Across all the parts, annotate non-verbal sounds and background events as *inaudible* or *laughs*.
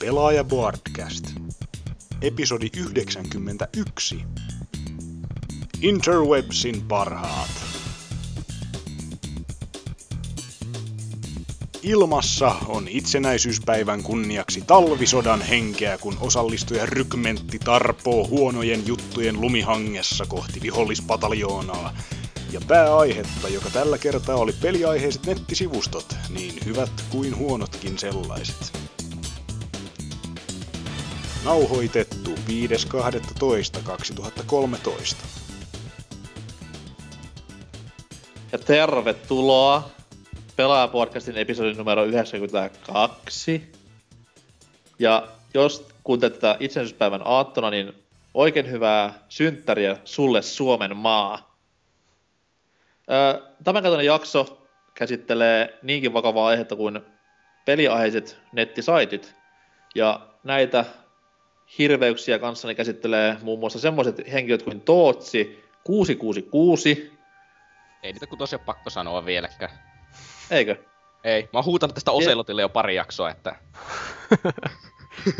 Pelaaja Broadcast. Episodi 91. Interwebsin parhaat. Ilmassa on itsenäisyyspäivän kunniaksi talvisodan henkeä, kun osallistuja rykmentti tarpoo huonojen juttujen lumihangessa kohti vihollispataljoonaa. Ja pääaihetta, joka tällä kertaa oli peliaiheiset nettisivustot, niin hyvät kuin huonotkin sellaiset. Nauhoitettu 5.12.2013. Ja tervetuloa Pelaajapodcastin episodin numero 92. Ja jos kuuntelet tätä itsenäisyyspäivän aattona, niin oikein hyvää synttäriä sulle Suomen maa. Tämänkaltainen jakso käsittelee niinkin vakavaa aihetta kuin peliaiheiset nettisaitit. Ja näitä hirveyksiä kanssani käsittelee muun muassa semmoiset henkilöt kuin Tootsi 666. Ei niitä tosiaan pakko sanoa vieläkään. Eikö? Ei, mä oon huutanut tästä Oselotille jo pari jaksoa, että... *laughs*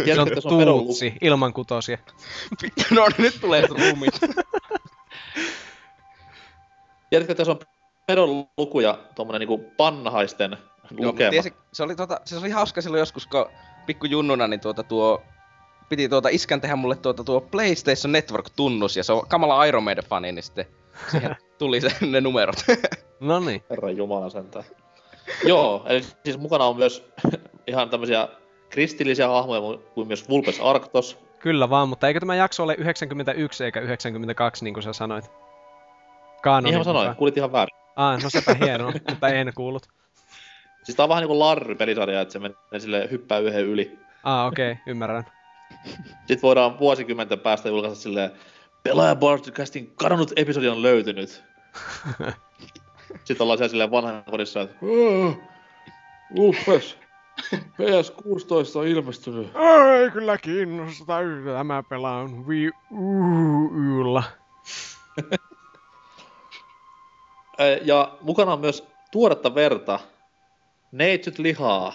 Se on tuutsi, ilman kutosia. *laughs* no niin, nyt tulee rumit. Tiedätkö, että se on pedon lukuja tuommoinen niinku pannahaisten lukema? Tiesin, se, oli tuota, se oli hauska silloin joskus, kun pikku junnuna, niin tuota tuo piti tuota iskän tehdä mulle tuota tuo PlayStation Network-tunnus, ja se on kamala Iron Maiden-fani, niin sitten siihen *laughs* tuli se, ne numerot. *laughs* no niin. Herra Jumala sentään. Joo, eli siis mukana on myös *laughs* ihan tämmöisiä kristillisiä hahmoja kuin myös Vulpes Arctos. Kyllä vaan, mutta eikö tämä jakso ole 91 eikä 92, niin kuin sä sanoit? Kaanonin Ihan sanoin, kuulit ihan väärin. Ah, no sepä hienoa, mutta en kuullut. Siis tää on vähän niinku Larry-pelisarja, että se menee sille hyppää yhden yli. Ah, okei, okay, ymmärrän. Sitten voidaan vuosikymmenten päästä julkaista silleen, Pelaajaboardcastin kadonnut episodi on löytynyt. *laughs* Sitten ollaan siellä silleen vanhan kodissa, että Uppes, PS16 on ilmestynyt. Ei kyllä kiinnosta, tämä pelaan Wii Uylla. *laughs* ja mukana on myös tuoretta verta, neitsyt lihaa,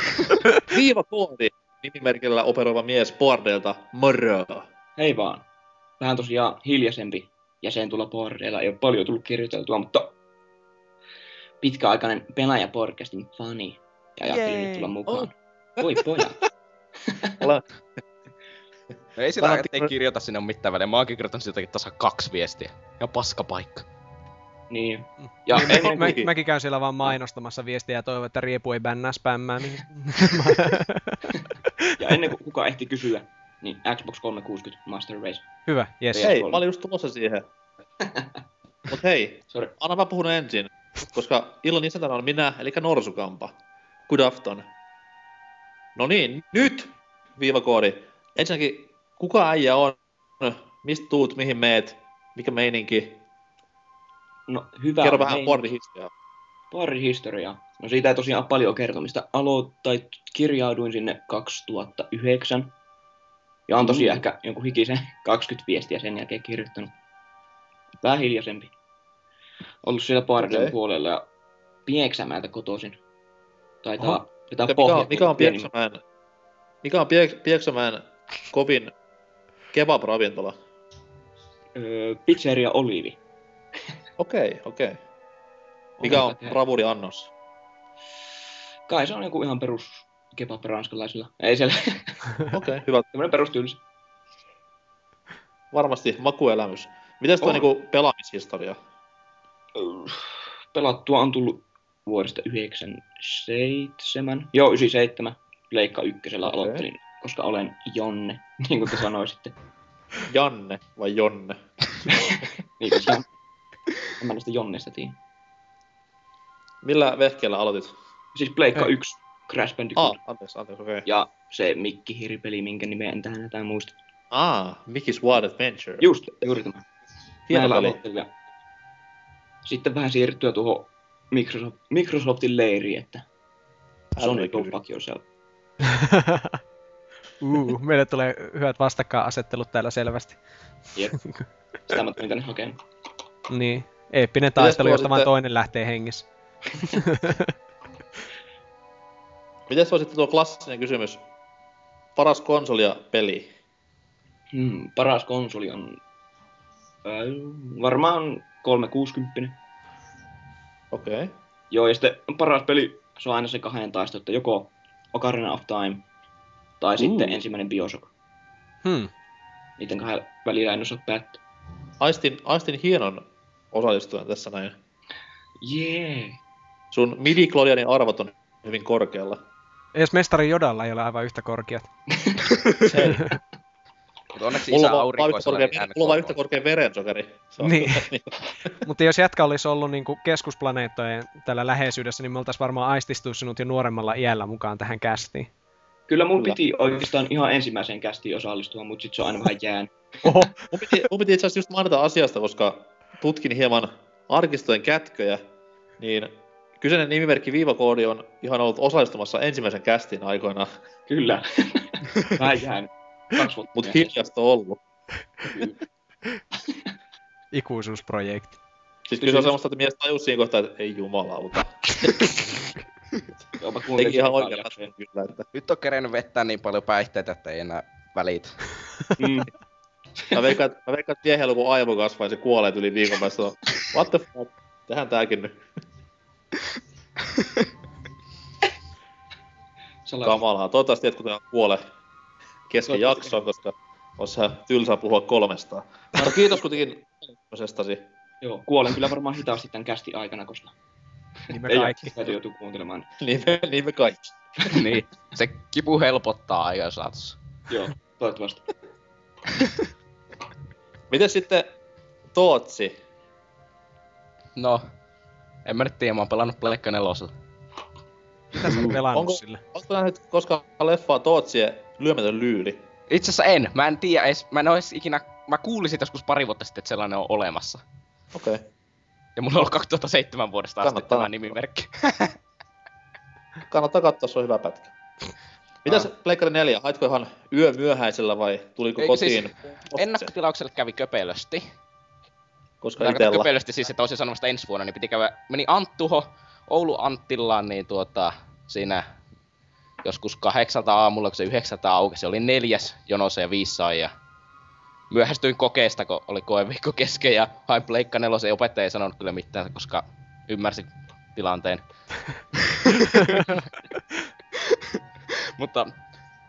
*laughs* viivakoodi, nimimerkillä operoiva mies Boardelta, moro. Hei vaan. Vähän tosiaan hiljaisempi jäsen tulla Boardeilla. Ei ole paljon tullut kirjoiteltua, mutta pitkäaikainen pelaaja-podcastin fani. Ja ajattelin nyt tulla mukaan. Oh. Voi pojat. *laughs* Olen... No ei sillä ei kirjoita sinne mitään väliä. Mä oonkin kirjoittanut siltäkin tasa kaksi viestiä. Ja paska paikka. Niin. Ja niin, mä, mä, mäkin käyn siellä vaan mainostamassa viestiä ja toivon, että Riepu ei bännää spämmää. Niin... *laughs* *laughs* ja ennen kuin kuka ehti kysyä, niin Xbox 360 Master Race. Hyvä, yes. Hei, mä olin just tulossa siihen. *laughs* Mut hei, Sorry. anna mä puhun ensin, koska illan isäntänä on minä, eli Norsukampa. Good afton. No niin, nyt viivakoodi. Ensinnäkin, kuka äijä on? Mistä tuut, mihin meet? Mikä meininki? No hyvä. Kerro vähän boardihistoriaa. Boardihistoriaa. No siitä ei tosiaan ole paljon kertomista. Aloit, tai kirjauduin sinne 2009. Ja on tosiaan mm. ehkä jonkun hikisen *laughs* 20 viestiä sen jälkeen kirjoittanut. Vähän hiljaisempi. Ollut siellä Boardin okay. puolella ja Pieksämäältä kotoisin. Taitaa Oho. pitää mikä, pohja. Mikä on Pieksämään, mikä on Piek, Pieksämään kovin kebab-ravintola? Öö, pizzeria Olivi. Okei, okay, okei. Okay. Mikä on bravuri annos? Kai se on joku ihan perus kebab ranskalaisilla. Ei siellä. Okei, okay, *laughs* hyvä. Tämmönen perustyylis. Varmasti makuelämys. Mites tuo niinku pelaamishistoria? Pelattua on tullut vuodesta 97. Joo, 97. Leikka ykkösellä okay. aloittelin, koska olen Jonne, niin kuin te sanoisitte. *laughs* Janne vai Jonne? *laughs* niin, tosiaan. En mä näistä Jonnesta tiedä. Millä vehkeellä aloitit? Siis Pleikka 1, Crash Bandicoot. Ah, anteeksi, anteeksi, okei. Okay. Ja se Mikki Hiripeli, minkä nimeä en tähän jotain muista. Ah, Mickey's Wild Adventure. Just, juuri tämä. Hieno peli. Sitten vähän siirtyä tuohon Microsoft, Microsoftin leiriin, että Sony go fuck yourself. uh, meille tulee hyvät vastakkainasettelut täällä selvästi. Jep. *laughs* Sitä mä tulin tänne hakemaan. Niin. Eeppinen taistelu, josta vaan toinen lähtee hengissä. *laughs* Miten se on sitten tuo klassinen kysymys? paras konsoli ja peli? Hmm, paras konsoli on äh, varmaan 360. Okei. Okay. Joo, ja sitten paras peli, se on aina se kahden taisto, että joko Ocarina of Time tai uh. sitten ensimmäinen Bioshock. Hmm. Niiden kahden välillä en osaa päättää. Aistin, aistin hienon osallistujan tässä näin. Jee! Yeah. Sun midi arvot on hyvin korkealla. Edes mestari Jodalla ei ole aivan yhtä korkeat. *laughs* Se, Mutta onneksi isä aurinkoisella niin mulla on yhtä korkea verensokeri. Se on Niin. niin. *laughs* Mutta jos jätkä olisi ollut niinku keskusplaneettojen tällä läheisyydessä, niin me oltaisiin varmaan aististunut jo nuoremmalla iällä mukaan tähän kästiin. Kyllä mun Kyllä. piti oikeastaan ihan ensimmäiseen kästiin osallistua, mutta sit se on aina vähän jään. *laughs* Oho, mun, piti, mun piti itse asiassa just mainita asiasta, koska tutkin hieman arkistojen kätköjä, niin kyseinen nimimerkki viivakoodi on ihan ollut osallistumassa ensimmäisen kästin aikoina, Kyllä. *laughs* vähän jään. Mutta hiljasta ollut. ikuisuusprojekti. Siis kyllä se on semmoista, että mies tajus siinä kohtaa, että ei jumalauta. *laughs* Jopa kuuntelin Teki ihan oikein kyllä, että Nyt on kerennyt vettää niin paljon päihteitä, että ei enää välitä. *laughs* Mm. Mä veikkaan, että- mä veikkaan, että miehellä kun aivo kasvaa ja se kuolee yli viikon päästä. What the fuck? Tehdään tääkin nyt. Kamalaa. Toivottavasti et kuten kuole kesken jaksoon, koska olisi ihan tylsää puhua kolmestaan. No kiitos kuitenkin tämmöisestäsi. Joo, kuolen kyllä varmaan hitaasti tämän kästi aikana, koska Niin me ei kaikki. täytyy joutua kuuntelemaan. *laughs* Niin me, niin me kaikki. *laughs* niin. Se kipu helpottaa ajan saatossa. Joo, toivottavasti. *laughs* Miten sitten Tootsi? No, en mä nyt tiedä, mä oon pelannut Pleikka nelosella. Mitä sä oot pelannut Onko- sille? Onko nähnyt koskaan leffaa Tootsien lyömätön lyyli? Itse asiassa en. Mä en tiedä edes, mä en edes ikinä, mä kuulin siitä joskus pari vuotta sitten, että sellainen on olemassa. Okei. Okay. Ja mulla on ollut 2007 vuodesta asti Kannattaa. tämä nimimerkki. *laughs* Kannattaa katsoa, se on hyvä pätkä. Mitäs Ah. Pleikkari 4? Haitko ihan yö myöhäisellä vai tuliko Eikö kotiin? siis? Ennakkotilaukselle kävi köpelösti. Koska Tarkoitan itellä. köpelösti siis, että olisin sanomassa ensi vuonna, niin piti käydä, meni Anttuho, Oulu Anttilaan, niin tuota, siinä joskus kahdeksalta aamulla, kun se yhdeksältä aukesi, oli neljäs jonossa ja viisi sai, ja myöhästyin kokeesta, kun oli koeviikko kesken, ja hain pleikka nelosen, ja opettaja ei sanonut kyllä mitään, koska ymmärsi tilanteen. *laughs* Mutta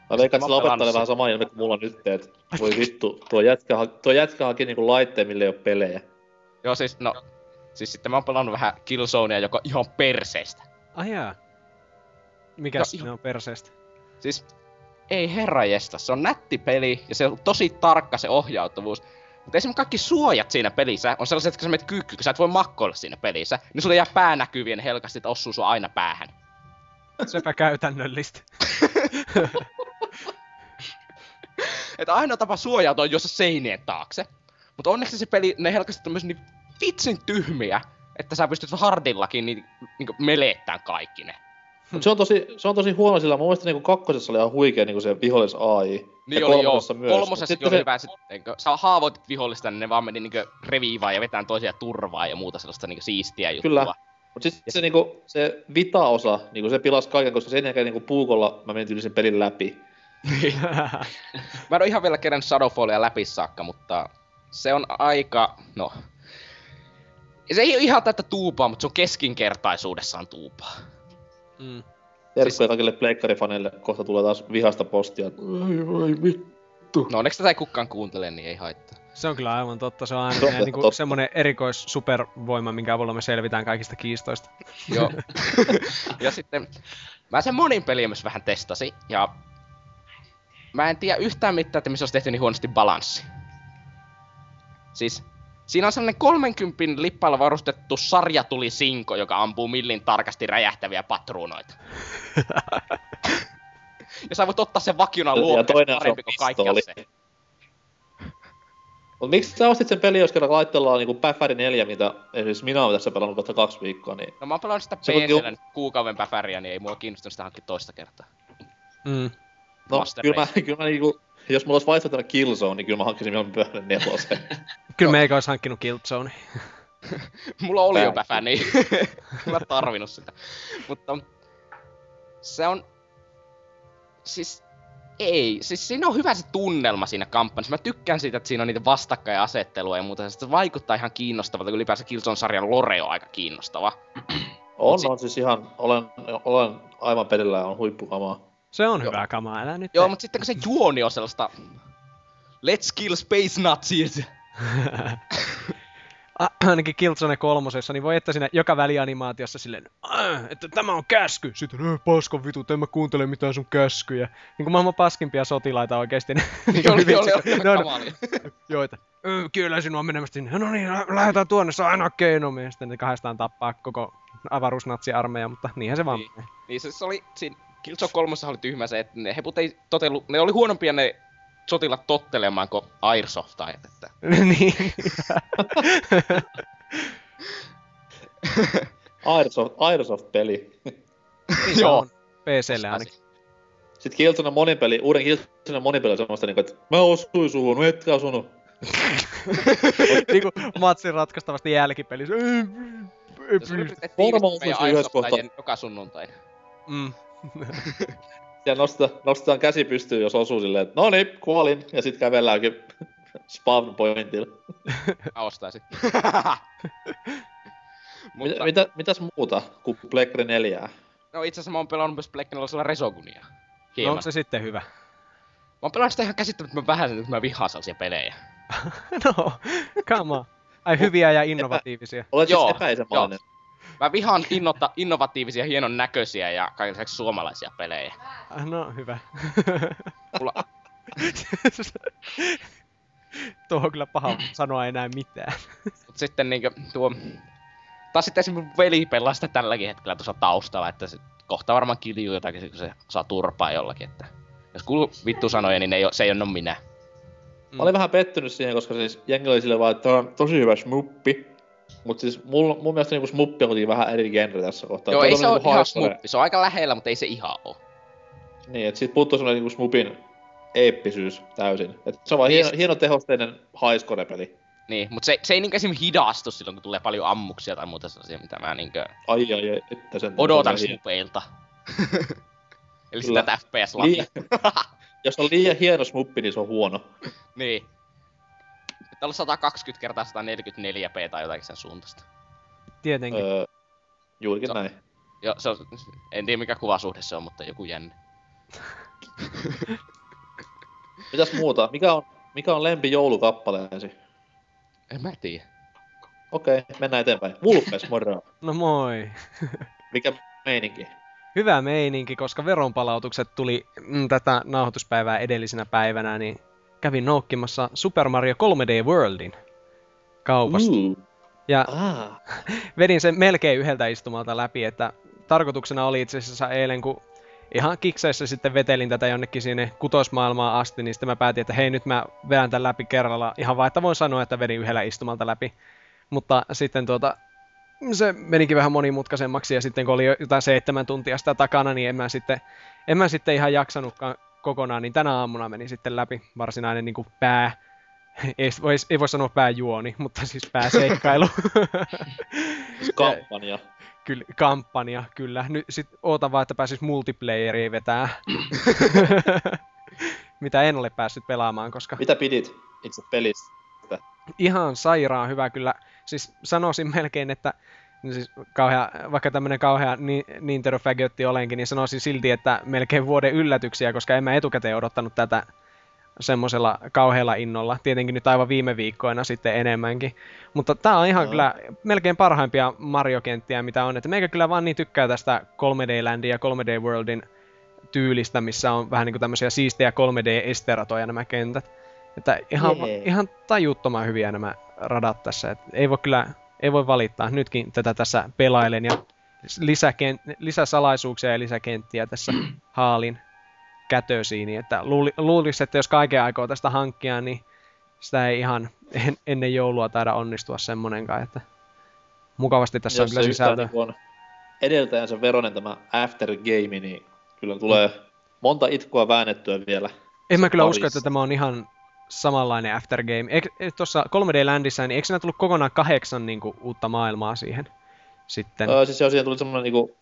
Mä veikkaan, että sillä pelannut vähän sama ilme kuin mulla nyt, että voi vittu, tuo jätkä, tuo jätkä haki niinku laitteen, millä ei ole pelejä. Joo siis, no, siis sitten mä oon pelannut vähän Killzonea, joka ihan perseestä. Ai jaa. Mikä No, siinä on perseestä? Siis ei herra jesta, se on nätti peli ja se on tosi tarkka se ohjautuvuus. Mutta esimerkiksi kaikki suojat siinä pelissä on sellaiset, että kun sä menet kyykky, kun sä et voi makkoilla siinä pelissä, niin sulle jää pää näkyviin ja helkasti, että osuu sua aina päähän. Sepä käytännöllistä. *laughs* Että ainoa tapa suojautua on juossa seinien taakse. Mutta onneksi se peli, ne helkasti on myös niin vitsin tyhmiä, että sä pystyt hardillakin niin, niin meleettään kaikki ne. Mut se on tosi, se on tosi huono, sillä mun mielestä niinku kakkosessa oli ihan huikea niinku se vihollis AI. Niin ja oli joo, kolmosessa myös. Kolmosessakin sitten oli se- hyvä sitten, kun sä haavoitit vihollista, niin ne vaan meni niinkö reviivaan ja vetään toisia turvaa ja muuta sellaista niinkö siistiä juttua. Kyllä. Mut sit se niinku, se vita-osa, niinku se pilasi kaiken, koska sen jälkeen niinku puukolla mä menin yli sen pelin läpi. *laughs* Mä en oo ihan vielä kerännyt Shadowfallia läpi saakka, mutta se on aika, no... Se ei ole ihan tätä tuupaa, mutta se on keskinkertaisuudessaan tuupaa. mm. Terkkuja Siis- kaikille pleikkarifaneille, kohta tulee taas vihasta postia. Ai, ai vittu. No onneksi tätä ei kukaan kuuntele, niin ei haittaa. Se on kyllä aivan totta. Se on aina Totta, niinku totta. semmonen erikois supervoima, minkä avulla me selvitään kaikista kiistoista. Joo. *laughs* ja sitten mä sen monin peliä myös vähän testasin, ja mä en tiedä yhtään mitään, että missä olisi tehty niin huonosti balanssi. Siis siinä on sellainen 30 lippailla varustettu sarjatulisinko, joka ampuu millin tarkasti räjähtäviä patruunoita. ja sä voit ottaa sen vakiona on parempi kuin kaikki aseet. Mut miksi sä ostit sen peli, jos kerran laitteella on niinku Päfäri 4, mitä esimerkiksi minä oon tässä pelannut kohta kaksi viikkoa, niin No mä oon pelannut sitä Se PCllä ju- kuukauden päfäriä, niin ei mua kiinnostanut sitä hankkia toista kertaa. Mm. No, Master kyllä mä, kyllä mä niinku, jos mulla olisi vaihtoehtona Killzone, niin kyllä mä hankkisin mieluummin pyörän nelosen. *laughs* Kyllä meikä olisi hankkinut Killzone. *laughs* Mulla oli jo päfä, niin *laughs* mä tarvinnut sitä. Mutta se on... Siis... ei, siis siinä on hyvä se tunnelma siinä kampanjassa. Mä tykkään siitä, että siinä on niitä vastakkainasettelua ja muuta. Se vaikuttaa ihan kiinnostavalta, kun ylipäänsä Killzone-sarjan lore on aika kiinnostava. On, on siis ihan, olen, olen aivan perillä ja on huippukamaa. Se on Joo. hyvää kamaa, älä nyt Joo, mutta sitten kun se juoni on sellaista... Let's kill space nazis! *laughs* Ainakin Killzone kolmosessa, niin voi että siinä joka välianimaatiossa silleen, "Äh, että tämä on käsky. Sitten, äh, paskon vitut, en mä kuuntele mitään sun käskyjä. Niin kuin maailman paskimpia sotilaita oikeesti. Niin *laughs* oli, hyvin- oli, oli, *laughs* ne on- kamalia. joita. "Ö, Kyllä sinua menemästä sinne. No niin, lä- lähdetään tuonne, se on aina keino. Ja sitten ne kahdestaan tappaa koko avaruusnatsiarmeija, mutta niinhän se vaan Niin. Niin se, se oli, siinä Killzone 3 oli tyhmä se, että ne heput ei totellu, ne oli huonompia ne sotilat tottelemaan kuin Airsoftajat, että *laughs* niin. *laughs* Airsoft, Airsoft-peli. Niin Joo. PClle ainakin. Sitten Killzone monipeli, uuden Killzone monipeli on semmoista niinku, että mä osuin suhun, no etkä osunut. *laughs* niinku matsin ratkaistavasti jälkipelissä. Varmaan osuisi yhdessä Airsoftajien joka sunnuntai. Mm. *laughs* Ja nostetaan, nostetaan käsi pystyyn, jos osuu silleen, että no niin, kuolin. Ja sitten kävelläänkin *laughs* spawn pointilla. *laughs* Mä ostaisin. Mutta, mitä, mitäs muuta kuin Plekkari 4? no itse asiassa mä oon pelannut myös Black Knowledgeilla Resogunia. No Hieman. onko se sitten hyvä? Mä oon pelannut sitä ihan käsittämättömän vähän, että mä vihaan sellaisia pelejä. no, come on. Ai hyviä ja innovatiivisia. Olet Joo, siis epäisämainen. Mä vihaan innota, innovatiivisia, hienon näköisiä ja kaiken lisäksi suomalaisia pelejä. No, hyvä. Mulla- Tuohon on kyllä paha sanoa enää mitään. Mut sitten niinkö tuo... Taas sitten esimerkiksi veli pelaa sitä tälläkin hetkellä tuossa taustalla, että se kohta varmaan kiljuu jotakin, kun se saa turpaa jollakin, että... Jos kuuluu vittu sanoja, niin ei se ei oo minä. Mä olin vähän pettynyt siihen, koska siis jengi oli silleen vaan, että on tosi hyvä smuppi. Mut siis mul, mun mielestä niinku smuppi on vähän eri genre tässä kohtaa. Joo, Tää ei se niinku ihan hardcore. smuppi. Se on aika lähellä, mutta ei se ihan oo. Niin, et siitä puuttuu semmonen niinku smupin eeppisyys täysin. Et se on vaan Niin, hieno, hieno tehosteinen highscore-peli. Niin, mutta se, se ei niinkö esimerkiksi hidastu silloin, kun tulee paljon ammuksia tai muuta sellaisia, mitä mä niinkö Ai ai ai, että sen... odotan smupeilta. *laughs* Eli Kyllä. sitä fps liian, Jos on liian hieno smuppi, niin se on huono. *laughs* Niin. Pitää olla 120 kertaa 144p tai jotakin sen suuntaista. Tietenkin. Öö, juurikin Se- näin. Joo, se on, en tiedä mikä kuvasuhde se on, mutta joku jännä. *laughs* Mitäs muuta? Mikä on, mikä on lempi joulukappaleesi? En mä tiedä. Okei, mennään eteenpäin. Vulpes, moro. *laughs* No moi. Mikä meininki? Hyvä meininki, koska veronpalautukset tuli mm, tätä nauhoituspäivää edellisenä päivänä, niin kävin noukkimassa Super Mario 3D Worldin kaupasta. Uh. Ja Ah. *laughs* vedin sen melkein yhdeltä istumalta läpi, että tarkoituksena oli itse asiassa eilen, kun ihan kikseissä sitten vetelin tätä jonnekin sinne kutosmaailmaan asti, niin sitten mä päätin, että hei nyt mä vedän tämän läpi kerralla, ihan vaan, että voin sanoa, että vedin yhdellä istumalta läpi. Mutta sitten tuota, se menikin vähän monimutkaisemmaksi ja sitten kun oli jo jotain seitsemän tuntia sitä takana, niin en mä sitten, en mä sitten ihan jaksanutkaan kokonaan, niin tänä aamuna meni sitten läpi varsinainen niin kuin pää, *laughs* ei voi, ei voi sanoa pääjuoni, *laughs* mutta siis pääseikkailu. *laughs* Siis kampanja. Kyllä, kampanja, kyllä. Nyt sit ootan vaan, että pääsis multiplayeriin vetää. Mitä en ole päässyt pelaamaan, koska Mitä pidit itse pelistä? ihan sairaan hyvä kyllä. Siis sanoisin melkein, että siis kauhea, vaikka tämmönen kauhea ni- Nintendo-fagötti olenkin, niin sanoisin silti, että melkein vuoden yllätyksiä, koska en mä etukäteen odottanut tätä semmoisella kauhealla innolla. Tietenkin nyt aivan viime viikkoina sitten enemmänkin. Mutta tää on ihan Joo. kyllä melkein parhaimpia Mario-kenttiä, mitä on. Että meikä kyllä vaan niin tykkää tästä 3D Landin ja 3D Worldin tyylistä, missä on vähän niinku tämmöisiä siistejä 3D-esteratoja nämä kentät. Että ihan, Jee. ihan tajuttoman hyviä nämä radat tässä. Et ei voi kyllä, ei voi valittaa. Nytkin tätä tässä pelailen ja lisäken, lisäsalaisuuksia ja lisäkenttiä tässä *clears throat* haalin kätösiin. Niin että luuli, luulisi, että jos kaiken aikoo tästä hankkia, niin sitä ei ihan en, ennen joulua taida onnistua semmonenkaan, että mukavasti tässä on Jos kyllä se yhtään sisältöä. niinku on edeltäjänsä veronen tämä After Game, niin kyllä tulee monta itkua väännettyä vielä. En mä kyllä usko, parissa. että tämä on ihan samanlainen Aftergame. Eikö e, tuossa 3D Landissa, niin eikö siinä tullut kokonaan kahdeksan niin kuin, uutta maailmaa siihen sitten? Öö, siis joo, siihen tuli semmonen niinku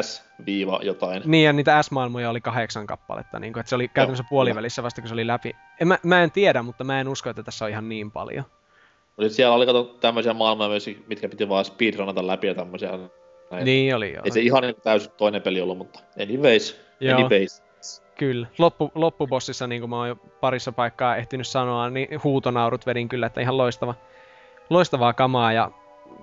S-jotain. Niin, ja niitä S-maailmoja oli kahdeksan kappaletta, niin kuin, että se oli käytännössä puolivälissä vasta, kun se oli läpi. En, mä, mä en tiedä, mutta mä en usko, että tässä on ihan niin paljon. Mutta siellä oli kato tämmöisiä maailmoja myös, mitkä piti vaan speedrunata läpi ja tämmöisiä. Näin. Niin oli joo. Ei se ihan niin täysin toinen peli ollut, mutta anyways. Joo. Anyways. Kyllä. Loppu, loppubossissa, niin kuin mä oon jo parissa paikkaa ehtinyt sanoa, niin huutonaurut vedin kyllä, että ihan loistava, loistavaa kamaa ja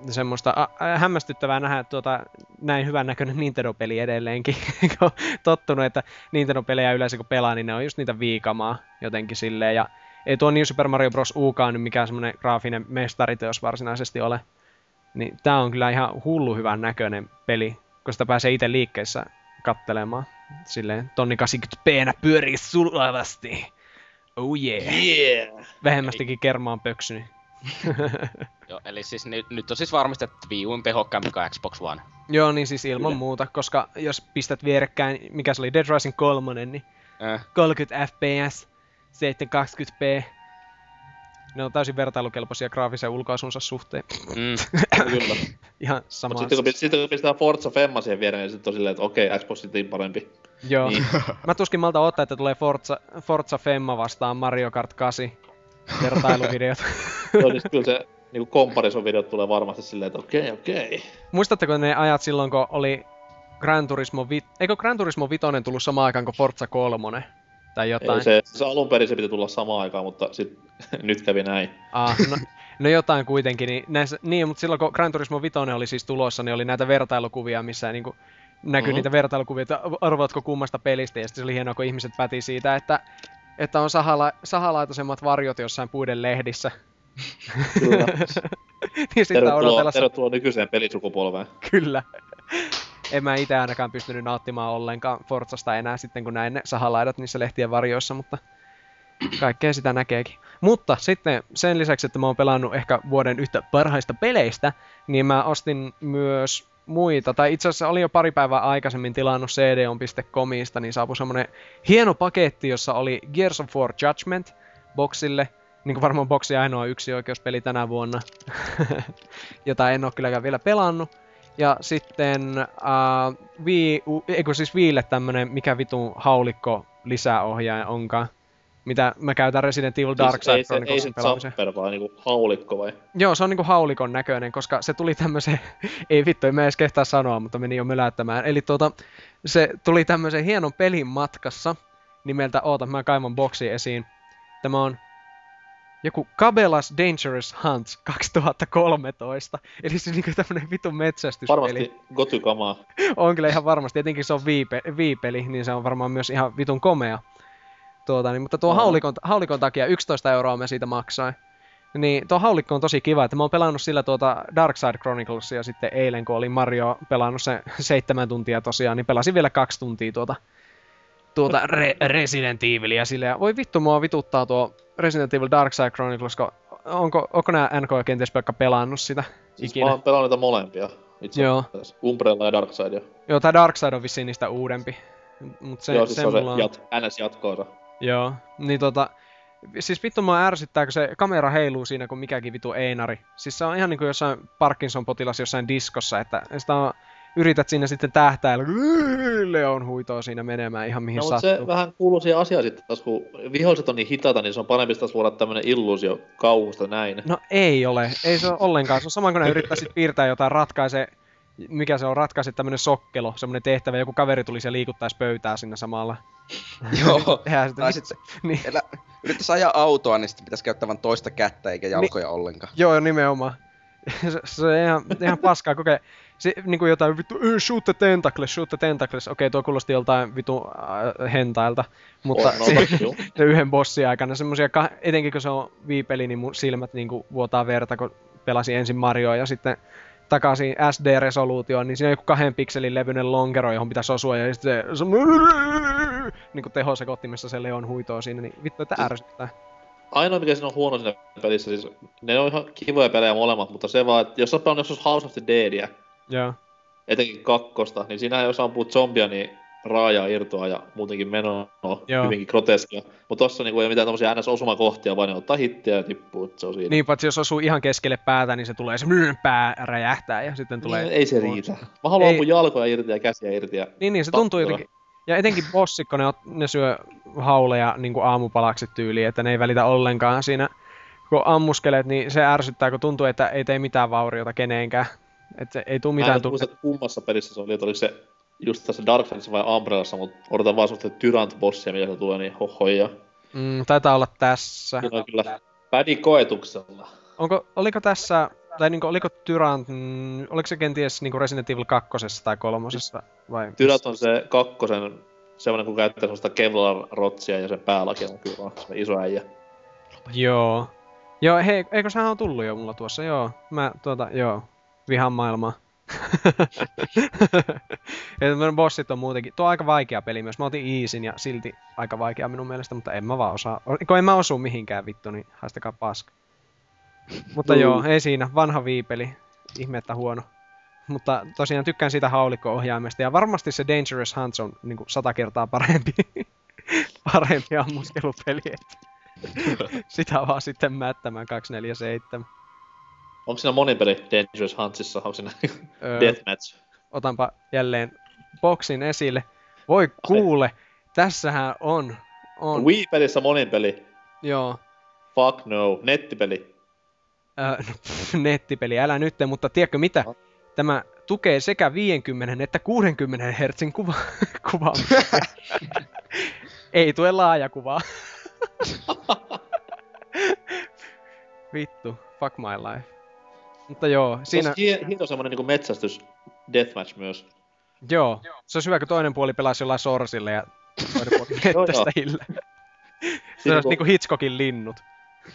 semmoista a, a, hämmästyttävää nähdä tuota, näin hyvän näköinen Nintendo-peli edelleenkin. *laughs* kun tottunut, että Nintendo-pelejä yleensä kun pelaa, niin ne on just niitä viikamaa jotenkin silleen. Ja ei tuo New Super Mario Bros. Ukaan nyt mikään semmoinen graafinen mestariteos varsinaisesti ole. Niin tää on kyllä ihan hullu hyvän näköinen peli, kun sitä pääsee itse liikkeessä kattelemaan. Silleen tonni 80p pyörii sulavasti. Oh yeah. Yeah! Vähemmästikin kermaan pöksyni. *laughs* Joo, eli siis nyt, nyt on siis varmistettu, että Wii U on tehokkaampi kuin Xbox One. Joo, niin siis ilman Kyllä. muuta, koska jos pistät vierekkäin, mikä se oli Dead Rising 3, niin Äh, 30 fps, 720p. Ne on täysin vertailukelpoisia graafisen ulkoasunsa suhteen. mm, *laughs* Kyllä. Ihan sama. Mutta sitten kun, sitten kun pistää Forza Femma siihen viereen, niin sitten on silleen, että okei, Xbox sitten parempi. Joo. Niin. Mä tuskin malta ottaa, että tulee Forza, Forza Femma vastaan Mario Kart 8 vertailuvideot. *laughs* Joo, niin kyllä se niinku comparison-videot tulee varmasti silleen, että okei, okei. Muistatteko ne ajat silloin, kun oli Gran Turismo, vi- eikö Gran Turismo 5 tullut samaan aikaan kuin Forza 3? Tai jotain. Ei, se, se alun perin se piti tulla samaan aikaan, mutta sit, *laughs* nyt kävi näin. Ah, no, no jotain kuitenkin. Niin, näissä, niin, mutta silloin kun Gran Turismo 5 oli siis tulossa, niin oli näitä vertailukuvia, missä niin kuin, näkyi Mhm. niitä vertailukuvia, että arvaatko kummasta pelistä. Ja sitten se oli hienoa, kun ihmiset päti siitä, että, että on sahala, sahalaitoisemmat varjot jossain puiden lehdissä. Kyllä. *laughs* niin Tervetuloa, odotella tervetuloa nykyiseen pelisukupolveen. Kyllä. En mä itse ainakaan pystynyt nauttimaan ollenkaan Forzasta enää sitten, kun näin ne sahalaidat niissä lehtien varjoissa, mutta kaikkea sitä näkeekin. Mutta sitten sen lisäksi, että mä oon pelannut ehkä vuoden yhtä parhaista peleistä, niin mä ostin myös muita, tai itse asiassa olin jo pari päivää aikaisemmin tilannut cdon.comista, niin saapui semmonen hieno paketti, jossa oli Gears of War Judgment boksille, niin kuin varmaan boksi ainoa yksi oikeuspeli tänä vuonna, *laughs* jota en ole kylläkään vielä pelannut. Ja sitten uh, Wii, eikö siis Wiille tämmönen, mikä vitun haulikko lisäohjaaja onkaan. Mitä mä käytän Resident Evil Dark siis ei Side se, ei se Chroniclesin pelaamiseen. zapper, vaan niinku haulikko vai? Joo, se on niinku haulikon näköinen, koska se tuli tämmöiseen, *laughs* ei vittu, en mä edes kehtaa sanoa, mutta meni jo möläyttämään. Eli tuota, se tuli tämmöisen hienon pelin matkassa, nimeltä, oota, mä kaivan boksi esiin. Tämä on joku Cabela's Dangerous Hunts 2013. Eli se niinku tämmönen vitun metsästyspeli. Varmasti gotykamaa. On kyllä ihan varmasti, etenkin se on Wii-pe- Wii-peli, niin se on varmaan myös ihan vitun komea. Tuota, niin, mutta tuo Aha. haulikon, haulikon takia 11 euroa me siitä maksain. Niin tuo haulikko on tosi kiva, että mä oon pelannut sillä tuota Dark Side Chroniclesia sitten eilen, kun oli Mario pelannut se seitsemän tuntia tosiaan, niin pelasin vielä kaksi tuntia tuota, tuota Re- Resident Evilia sille. Voi vittu, mua vituttaa tuo Resident Evil Dark Side Chronicles, kun onko, onko nämä NK kenties pelkkä pelannut sitä Siis ikinä? mä oon pelannut niitä molempia. Itse Joo. Umbrella ja Darkseid. Joo, tää Dark Side on vissiin niistä uudempi. Mut se, Joo, siis se, se on se jat, NS-jatkoosa. Joo, niin tota... Siis vittu mua ärsyttää, kun se kamera heiluu siinä kuin mikäkin vitu einari. Siis se on ihan niinku jossain Parkinson-potilas jossain diskossa, että sitä on, yrität siinä sitten tähtäillä, Leon huitoo siinä menemään ihan mihin No, sattuu. se vähän kuuluu siihen asiaan sitten taas, kun viholliset on niin hitaita, niin se on parempi taas luoda tämmönen illuusio kauhusta näin. No ei ole, ei se ole ollenkaan. Se on sama kuin ne yrittäisit piirtää jotain ratkaise, mikä se on, ratkaise tämmönen sokkelo, semmonen tehtävä, joku kaveri tulisi ja liikuttaisi pöytää sinne samalla. *laughs* Joo. *laughs* Sitä Tai vittu- sit *laughs* niin. Elä, yrittäisi ajaa autoa, niin sitten pitäisi käyttää vain toista kättä eikä jalkoja ollenkaan. Joo, nimenomaan. se, se on ihan, ihan paskaa kokea. Se, niin kuin jotain vittu, "Eh, shoot the tentacles, shoot the tentacles. Okei, tuo kuulosti joltain vittu äh, hentailta. Mutta On, no, *laughs* se, yhden bossin aikana semmosia, etenkin kun se on viipeli, niin mun silmät niin kuin vuotaa verta, kun pelasin ensin Marioa ja sitten takaisin SD-resoluutioon, niin siinä on joku kahden pikselin levyinen lonkero, johon pitäisi osua, ja sitten se, se niin kuin tehosekottimessa se Leon huitoo siinä, niin vittu, että ärsyttää. Ainoa mikä siinä on huono siinä pelissä, siis ne on ihan kivoja pelejä molemmat, mutta se vaan, että jos sä pelannut joskus House of the Deadia, Joo. etenkin kakkosta, niin siinä jos ampuu zombia, niin raajaa irtoa ja muutenkin menoa Joo. hyvinkin groteskia. Mutta tossa niinku ei ole mitään tommosia NS-osumakohtia, vaan ne ottaa hittiä ja tippuu, se on siinä. Niin, paitsi jos osuu ihan keskelle päätä, niin se tulee se myrn pää räjähtää ja sitten tulee... Niin, ei se riitä. Mä haluan Ei. ampua jalkoja irti ja käsiä irti ja Niin, niin se tuntuu jotenkin... Ja etenkin bossikko, ne, ot- ne syö hauleja niin kuin aamupalaksi tyyliin, että ne ei välitä ollenkaan siinä, kun ammuskelet, niin se ärsyttää, kun tuntuu, että ei tee mitään vauriota keneenkään. Että se ei tule Mä mitään en muista, että kummassa pelissä se oli, että oliko se just tässä Dark Souls vai Umbrellassa, mutta odotan vaan semmoista Tyrant-bossia, mitä se tulee, niin hohoja. Mm, taitaa olla tässä. On kyllä pädi koetuksella. Onko, oliko tässä, tai niin kuin, oliko Tyrant, mm, oliko se kenties niin kuin Resident Evil 2 tai 3 vai? Tyrant on se kakkosen, semmoinen kun käyttää semmoista Kevlar-rotsia ja sen päälaki on kyllä se iso äijä. Joo. Joo, hei, eikö sehän on tullut jo mulla tuossa, joo. Mä tuota, joo, vihan maailmaa. *laughs* nämä bossit on muutenkin, tuo on aika vaikea peli myös. Mä otin Easin ja silti aika vaikea minun mielestä, mutta en mä vaan osaa. Kun en mä osu mihinkään vittu, niin haistakaa paska. Mutta Mm. joo, ei siinä. Vanha viipeli. Ihme, että huono. Mutta tosiaan tykkään siitä haulikko-ohjaimesta. Ja varmasti se Dangerous Hunts on niin kuin sata kertaa parempi, *laughs* parempi ammuskelupeli. *laughs* Sitä vaan sitten mättämään 247. Onko siinä monin peli Dangerous Huntsissa? Onko siinä Öö, Deathmatch? otanpa jälleen boksin esille. Voi kuule, tässähän on. on Wii-pelissä monin peli. joo, Fuck no. Nettipeli. öö, no, pff, nettipeli, älä nyt, mutta tiedätkö mitä? Tämä tukee sekä 50 että 60 hertsin kuva, *laughs* kuvaamista. *laughs* Ei tue laajakuvaa. *laughs* Vittu, fuck my life. Mutta joo, Siinä... Siinä hieno semmonen niinku metsästys Deathmatch myös. joo, se olisi hyvä, kun toinen puoli pelasi jollain sorsille ja toinen puoli *laughs* mettästäjillä. Se Siinä olisi niinku- niinku Hitchcockin linnut.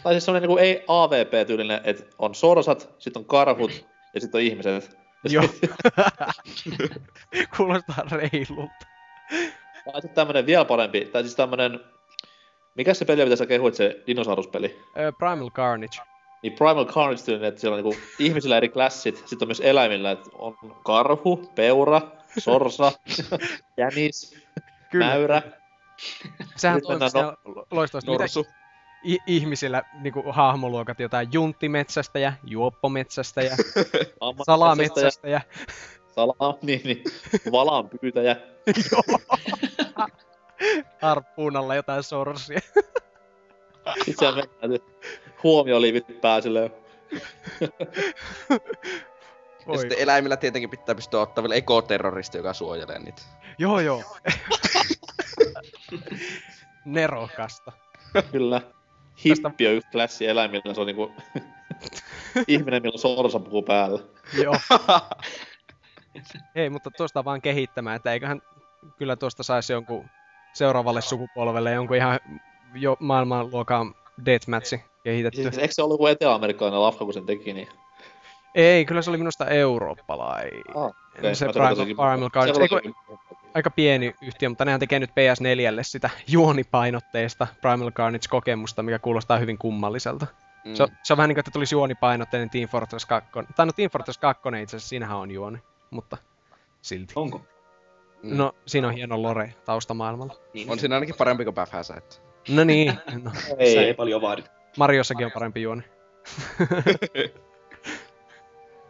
Tai siis semmonen niinku ei AVP-tyylinen, että on sorsat, sitten on karhut ja sitten on ihmiset. Joo. *laughs* Kuulostaa reilulta. Tai sitten tämmönen vielä parempi, tai siis tämmönen... Mikä se peli, mitä sä kehuit, se dinosauruspeli? Primal Carnage. Niin Primal Carnage tyylinen, että siellä on niinku *laughs* ihmisillä eri klassit, sitten on myös eläimillä, että on karhu, peura, sorsa, *laughs* jänis, Kyllä. mäyrä. Sehän mennään siellä loistavasti. Mitä i- ihmisillä niinku hahmoluokat jotain junttimetsästäjä, juoppometsästäjä, *laughs* ammattimetsästäjä, salametsästäjä. Sala, niin, niin, valaan pyytäjä. harppuunalla jotain sorsia. Että huomioliivit pää silleen. *laughs* Ja sitten eläimillä tietenkin pitää pystyä ottaa vielä ekoterroristi, joka suojelee niitä. Joo joo. *laughs* Nerokasta. Kyllä. Hippi on yksi klassi eläimillä, se on niinku *laughs* ihminen, millä on sorsapuku päällä. Joo. Ei, mutta tuosta vaan kehittämään, että eiköhän kyllä tuosta saisi jonkun seuraavalle sukupolvelle jonkun ihan jo maailmanluokan deathmatchi kehitetty. Siis, eikö se ollut joku etelä-amerikkalainen lafka, kun sen teki, niin... Ei, kyllä se oli minusta eurooppalainen. Ah, okei, se Primal, Primal Carnage. se Eikö, aika pieni yhtiö, mutta nehän tekee nyt PS4 sitä juonipainotteista Primal Carnage-kokemusta, mikä kuulostaa hyvin kummalliselta. Mm. Se, on, se on vähän niin kuin, että tulisi juonipainotteinen Team Fortress 2. Tai no Team Fortress 2 itse asiassa, siinähän on juoni, mutta silti. Onko? Mm. No, siinä on hieno lore taustamaailmalla. Niin, On siinä ainakin parempi kuin Päfhäsä, että... No niin, *laughs* no, Se ei Ei, paljon vaadita. Mariossakin on parempi juoni. *laughs*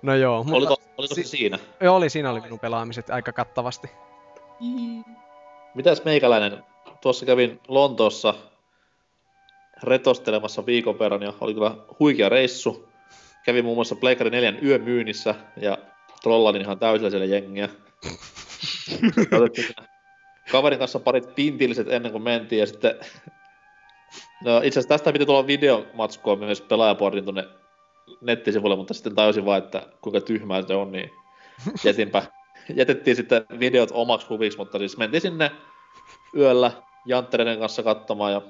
no joo, mutta oliko, oliko se si- siinä? joo, oli, siinä oli minun pelaamiset aika kattavasti. Mitäs meikäläinen? Tuossa kävin Lontoossa retostelemassa viikon verran ja oli kyllä huikea reissu. Kävin muun muassa Pleikari 4 yömyynnissä ja trollailin ihan täysillä siellä jengiä. *laughs* Kaverin kanssa parit pintilliset ennen kuin mentiin ja sitten... No itse asiassa tästä piti tulla videomatskua myös pelaajaportin tuonne nettisivuille, mutta sitten tajusin vaan, että kuinka tyhmää se on, niin *laughs* jätinpä, jätettiin sitten videot omaksi huviksi, mutta siis mentiin sinne yöllä Janttereiden kanssa katsomaan ja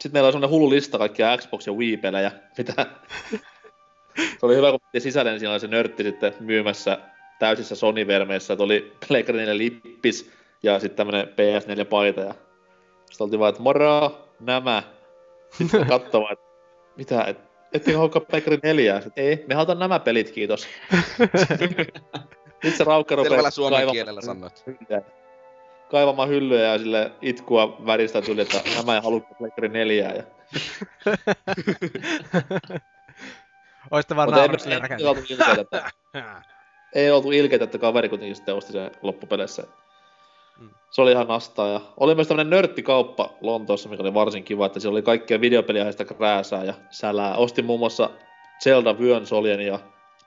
sitten meillä oli semmonen hullu lista kaikkia Xbox- ja Wii-pelejä, mitä... *laughs* se oli hyvä, kun mentiin sisälle, niin siinä oli se nörtti sitten myymässä täysissä Sony-vermeissä, että oli Playground 4 lippis ja sitten tämmönen PS4-paita ja sitten oltiin vaan, että moro, nämä. Sitten katsomaan, että mitä, et, ettekö haukkaa Playground 4? Sitten, ei, me halutaan nämä pelit, kiitos. Nyt se raukka rupeaa Selvällä suomen kaivamaan- kielellä sanoit. Kaivamaan hyllyjä ja sille itkua väristä tuli, että nämä ei halua Pleikkari neljää. Ja... Oisitte vaan naurannut sille rakentaa. oltu ilkeitä, että, *laughs* ei oltu ilkeitä, että kaveri kuitenkin sitten osti sen loppupeleissä. Mm. Se oli ihan nastaa ja oli myös tämmönen nörttikauppa Lontoossa, mikä oli varsin kiva, että siellä oli kaikkea videopeliaiheista krääsää ja sälää. Ostin muun muassa Zelda Vyön Solien ja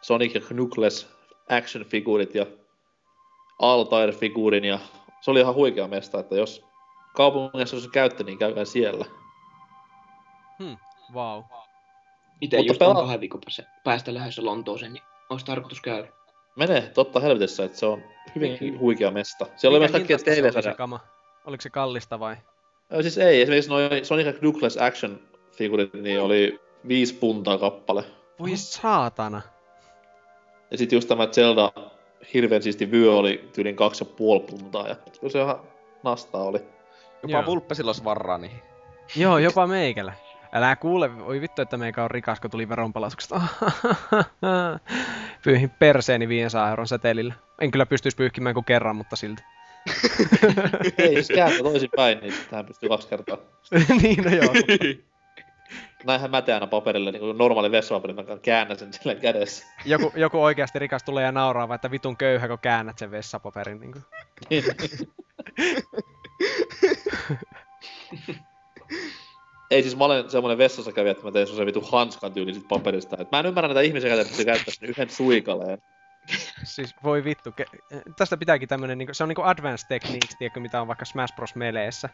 Sonic ja Knuckles action-figuurit ja Altair-figuurin ja se oli ihan huikea mesta, että jos kaupungissa olisi käyttö, niin käykää siellä. Vau. Itse Mutta just on pelaa- kahden viikon päästä, päästä lähdössä Lontooseen, niin olisi tarkoitus käydä. Mene totta helvetissä, että se on hyvin huikea mesta. Siellä oli myös Mikä kaikkia hintaista se oli se TV-sarja. kama? Oliko se kallista vai? Ö, Siis ei, esimerkiksi noin Sonic Knuckles action figuurit, niin oli viisi puntaa kappale. Voi saatana. Ja sitten just tämä Zelda hirveän siisti vyö oli tyylin kaksi ja puoli puntaa. Ja se ihan nastaa oli. Jopa Joo. Vulppesilla olisi varaa niihin. Joo, jopa meikälä. Älä kuule, oi vittu, että meikä on rikas, kun tuli veronpalautuksesta. *laughs* Pyyhin perseeni 500 euron setelillä. En kyllä pystyisi pyyhkimään kuin kerran, mutta silti. *laughs* ei, jos kääntää toisinpäin, niin tähän pystyy kaksi kertaa. *laughs* niin, no joo. Näinhän mä teen aina paperille, niin kuin normaali vessapaperi, mä käännän sen silleen kädessä. Joku, joku oikeasti rikas tulee ja nauraa, että vitun köyhä, kun käännät sen vessapaperin. Niin kuin. Ei siis mä olen semmonen vessassa kävijä, että mä teen semmosen vitu hanskan tyylisit paperista. Et mä en ymmärrä näitä ihmisiä, jotka käyttämään sen yhden suikaleen. Siis voi vittu. Ke- tästä pitääkin tämmönen, niin se on niinku advanced techniques, tiedätkö, mitä on vaikka Smash Bros. Meleessä.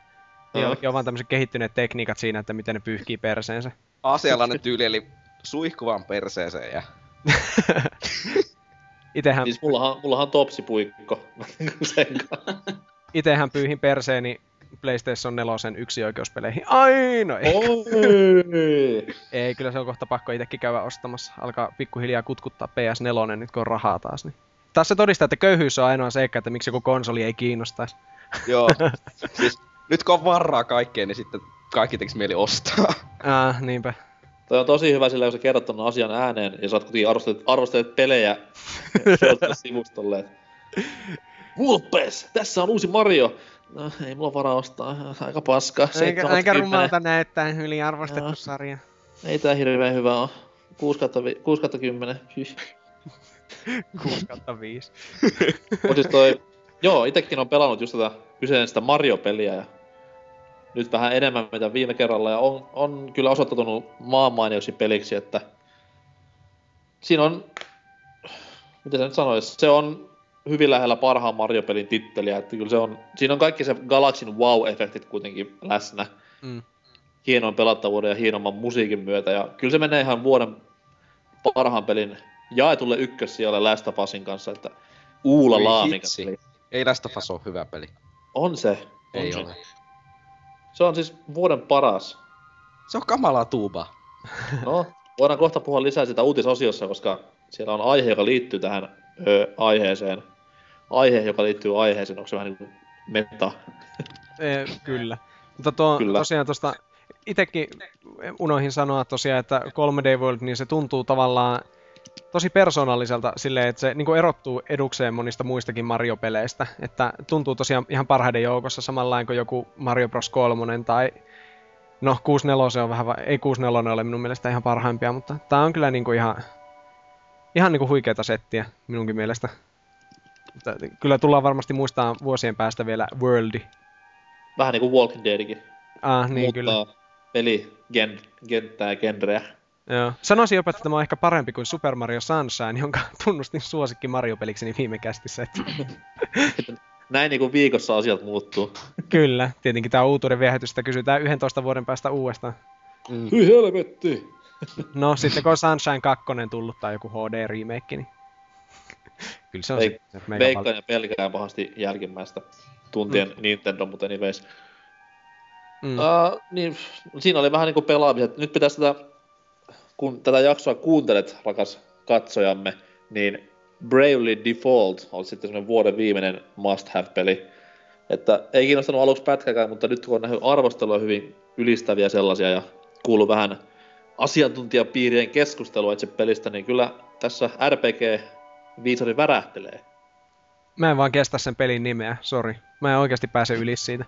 Joillekin on vaan tämmöiset kehittyneet tekniikat siinä, että miten ne pyyhkii perseensä. Aasialainen tyyli, eli suihkuvan perseeseen ja... *laughs* Itehän, Siis mullahan, mullahan on topsipuikko. *laughs* sen kanssa. itehän pyyhin perseeni PlayStation 4 yksi oikeuspeleihin. Ai, no ei. Oi! Ei, kyllä se on kohta pakko itsekin käydä ostamassa. Alkaa pikkuhiljaa kutkuttaa PS4 nyt kun on rahaa taas. Niin. Taas se todistaa, että köyhyys on ainoa seikka, että miksi joku konsoli ei kiinnostaisi. Joo. *laughs* siis nyt kun on varaa kaikkeen, niin sitten kaikki tekis mieli ostaa. Ah, niinpä. Toi on tosi hyvä sillä, kun sä kerrot ton asian ääneen ja sä oot kuitenkin arvostelet, arvostelet pelejä *laughs* sivustolle. Vulpes, tässä on uusi Mario. No, ei mulla varaa ostaa, aika paska. Eikä, 7 eikä 10. rumalta näyttää yliarvostettu Joo. sarja. Ei tää hirveän hyvä oo. 6 kautta, vi- 6 kautta 10. Hyh. 6 kautta 5. *laughs* Mut siis toi, joo, itekin on pelannut just tätä kyseinen sitä Mario-peliä ja nyt vähän enemmän mitä viime kerralla ja on, on kyllä osoittautunut maanmainioksi peliksi, että siinä on, miten se nyt sanois, se on hyvin lähellä parhaan Mario-pelin titteliä, että kyllä se on, siinä on kaikki se Galaxin wow-efektit kuitenkin läsnä Mm. hienon pelattavuuden ja hienomman musiikin myötä ja kyllä se menee ihan vuoden parhaan pelin jaetulle ykkössijalle Last of Usin kanssa, että uula Oi laa, mikä hitsi. peli. Ei Last of Us ole hyvä peli. On se. On Ei se. ole. Se on siis vuoden paras. Se on kamalaa tuubaa. *laughs* No, voidaan kohta puhua lisää sitä uutisosiossa, koska siellä on aihe, joka liittyy tähän ö, aiheeseen. Aihe, joka liittyy aiheeseen, onko se vähän niin kuin meta? E, kyllä. Mutta tuo, Kyllä. tosiaan tuosta itekin unohin sanoa tosiaan, että 3D World, niin se tuntuu tavallaan tosi persoonalliselta silleen, että se niin erottuu edukseen monista muistakin Mario-peleistä. Että tuntuu tosiaan ihan parhaiden joukossa samalla kuin joku Mario Bros. 3 tai No, 64 on vähän, ei 64 ole minun mielestä ihan parhaimpia, mutta tää on kyllä niinku ihan, ihan niinku huikeeta settiä minunkin mielestä. Mutta kyllä tullaan varmasti muistaa vuosien päästä vielä Worldi. Vähän niin kuin Walking Deadikin. Ah, niin Muuttaa kyllä. peli gen, kenttää ja genreä. Joo. Sanoisin jopa, että tämä on ehkä parempi kuin Super Mario Sunshine, jonka tunnustin suosikki Mario-pelikseni viime kästissä. Että Näin niin kuin viikossa asiat muuttuu. kyllä, tietenkin tämä uutuuden viehätystä kysytään 11 vuoden päästä uudestaan. Mm. Hyi helvetti! No, sitten kun on Sunshine 2 tullut tai joku HD-remake, niin *laughs* kyllä se on Veik- se Veikkaan ja pelkään pahasti jälkimmäistä tuntien mm. Nintendo, mutta anyways. Mm. Uh, niin, siinä oli vähän niinku pelaamiset. Nyt pitäisi tätä, kun tätä jaksoa kuuntelet, rakas katsojamme, niin Bravely Default on sitten semmoinen vuoden viimeinen must-have-peli. Että ei kiinnostanut aluksi pätkäkään, mutta nyt kun on nähnyt arvostelua hyvin ylistäviä sellaisia ja kuullut vähän asiantuntijapiirien keskustelua itse pelistä, niin kyllä tässä RPG viisari värähtelee. Mä en vaan kestä sen pelin nimeä, sori. Mä en oikeasti pääse yli siitä.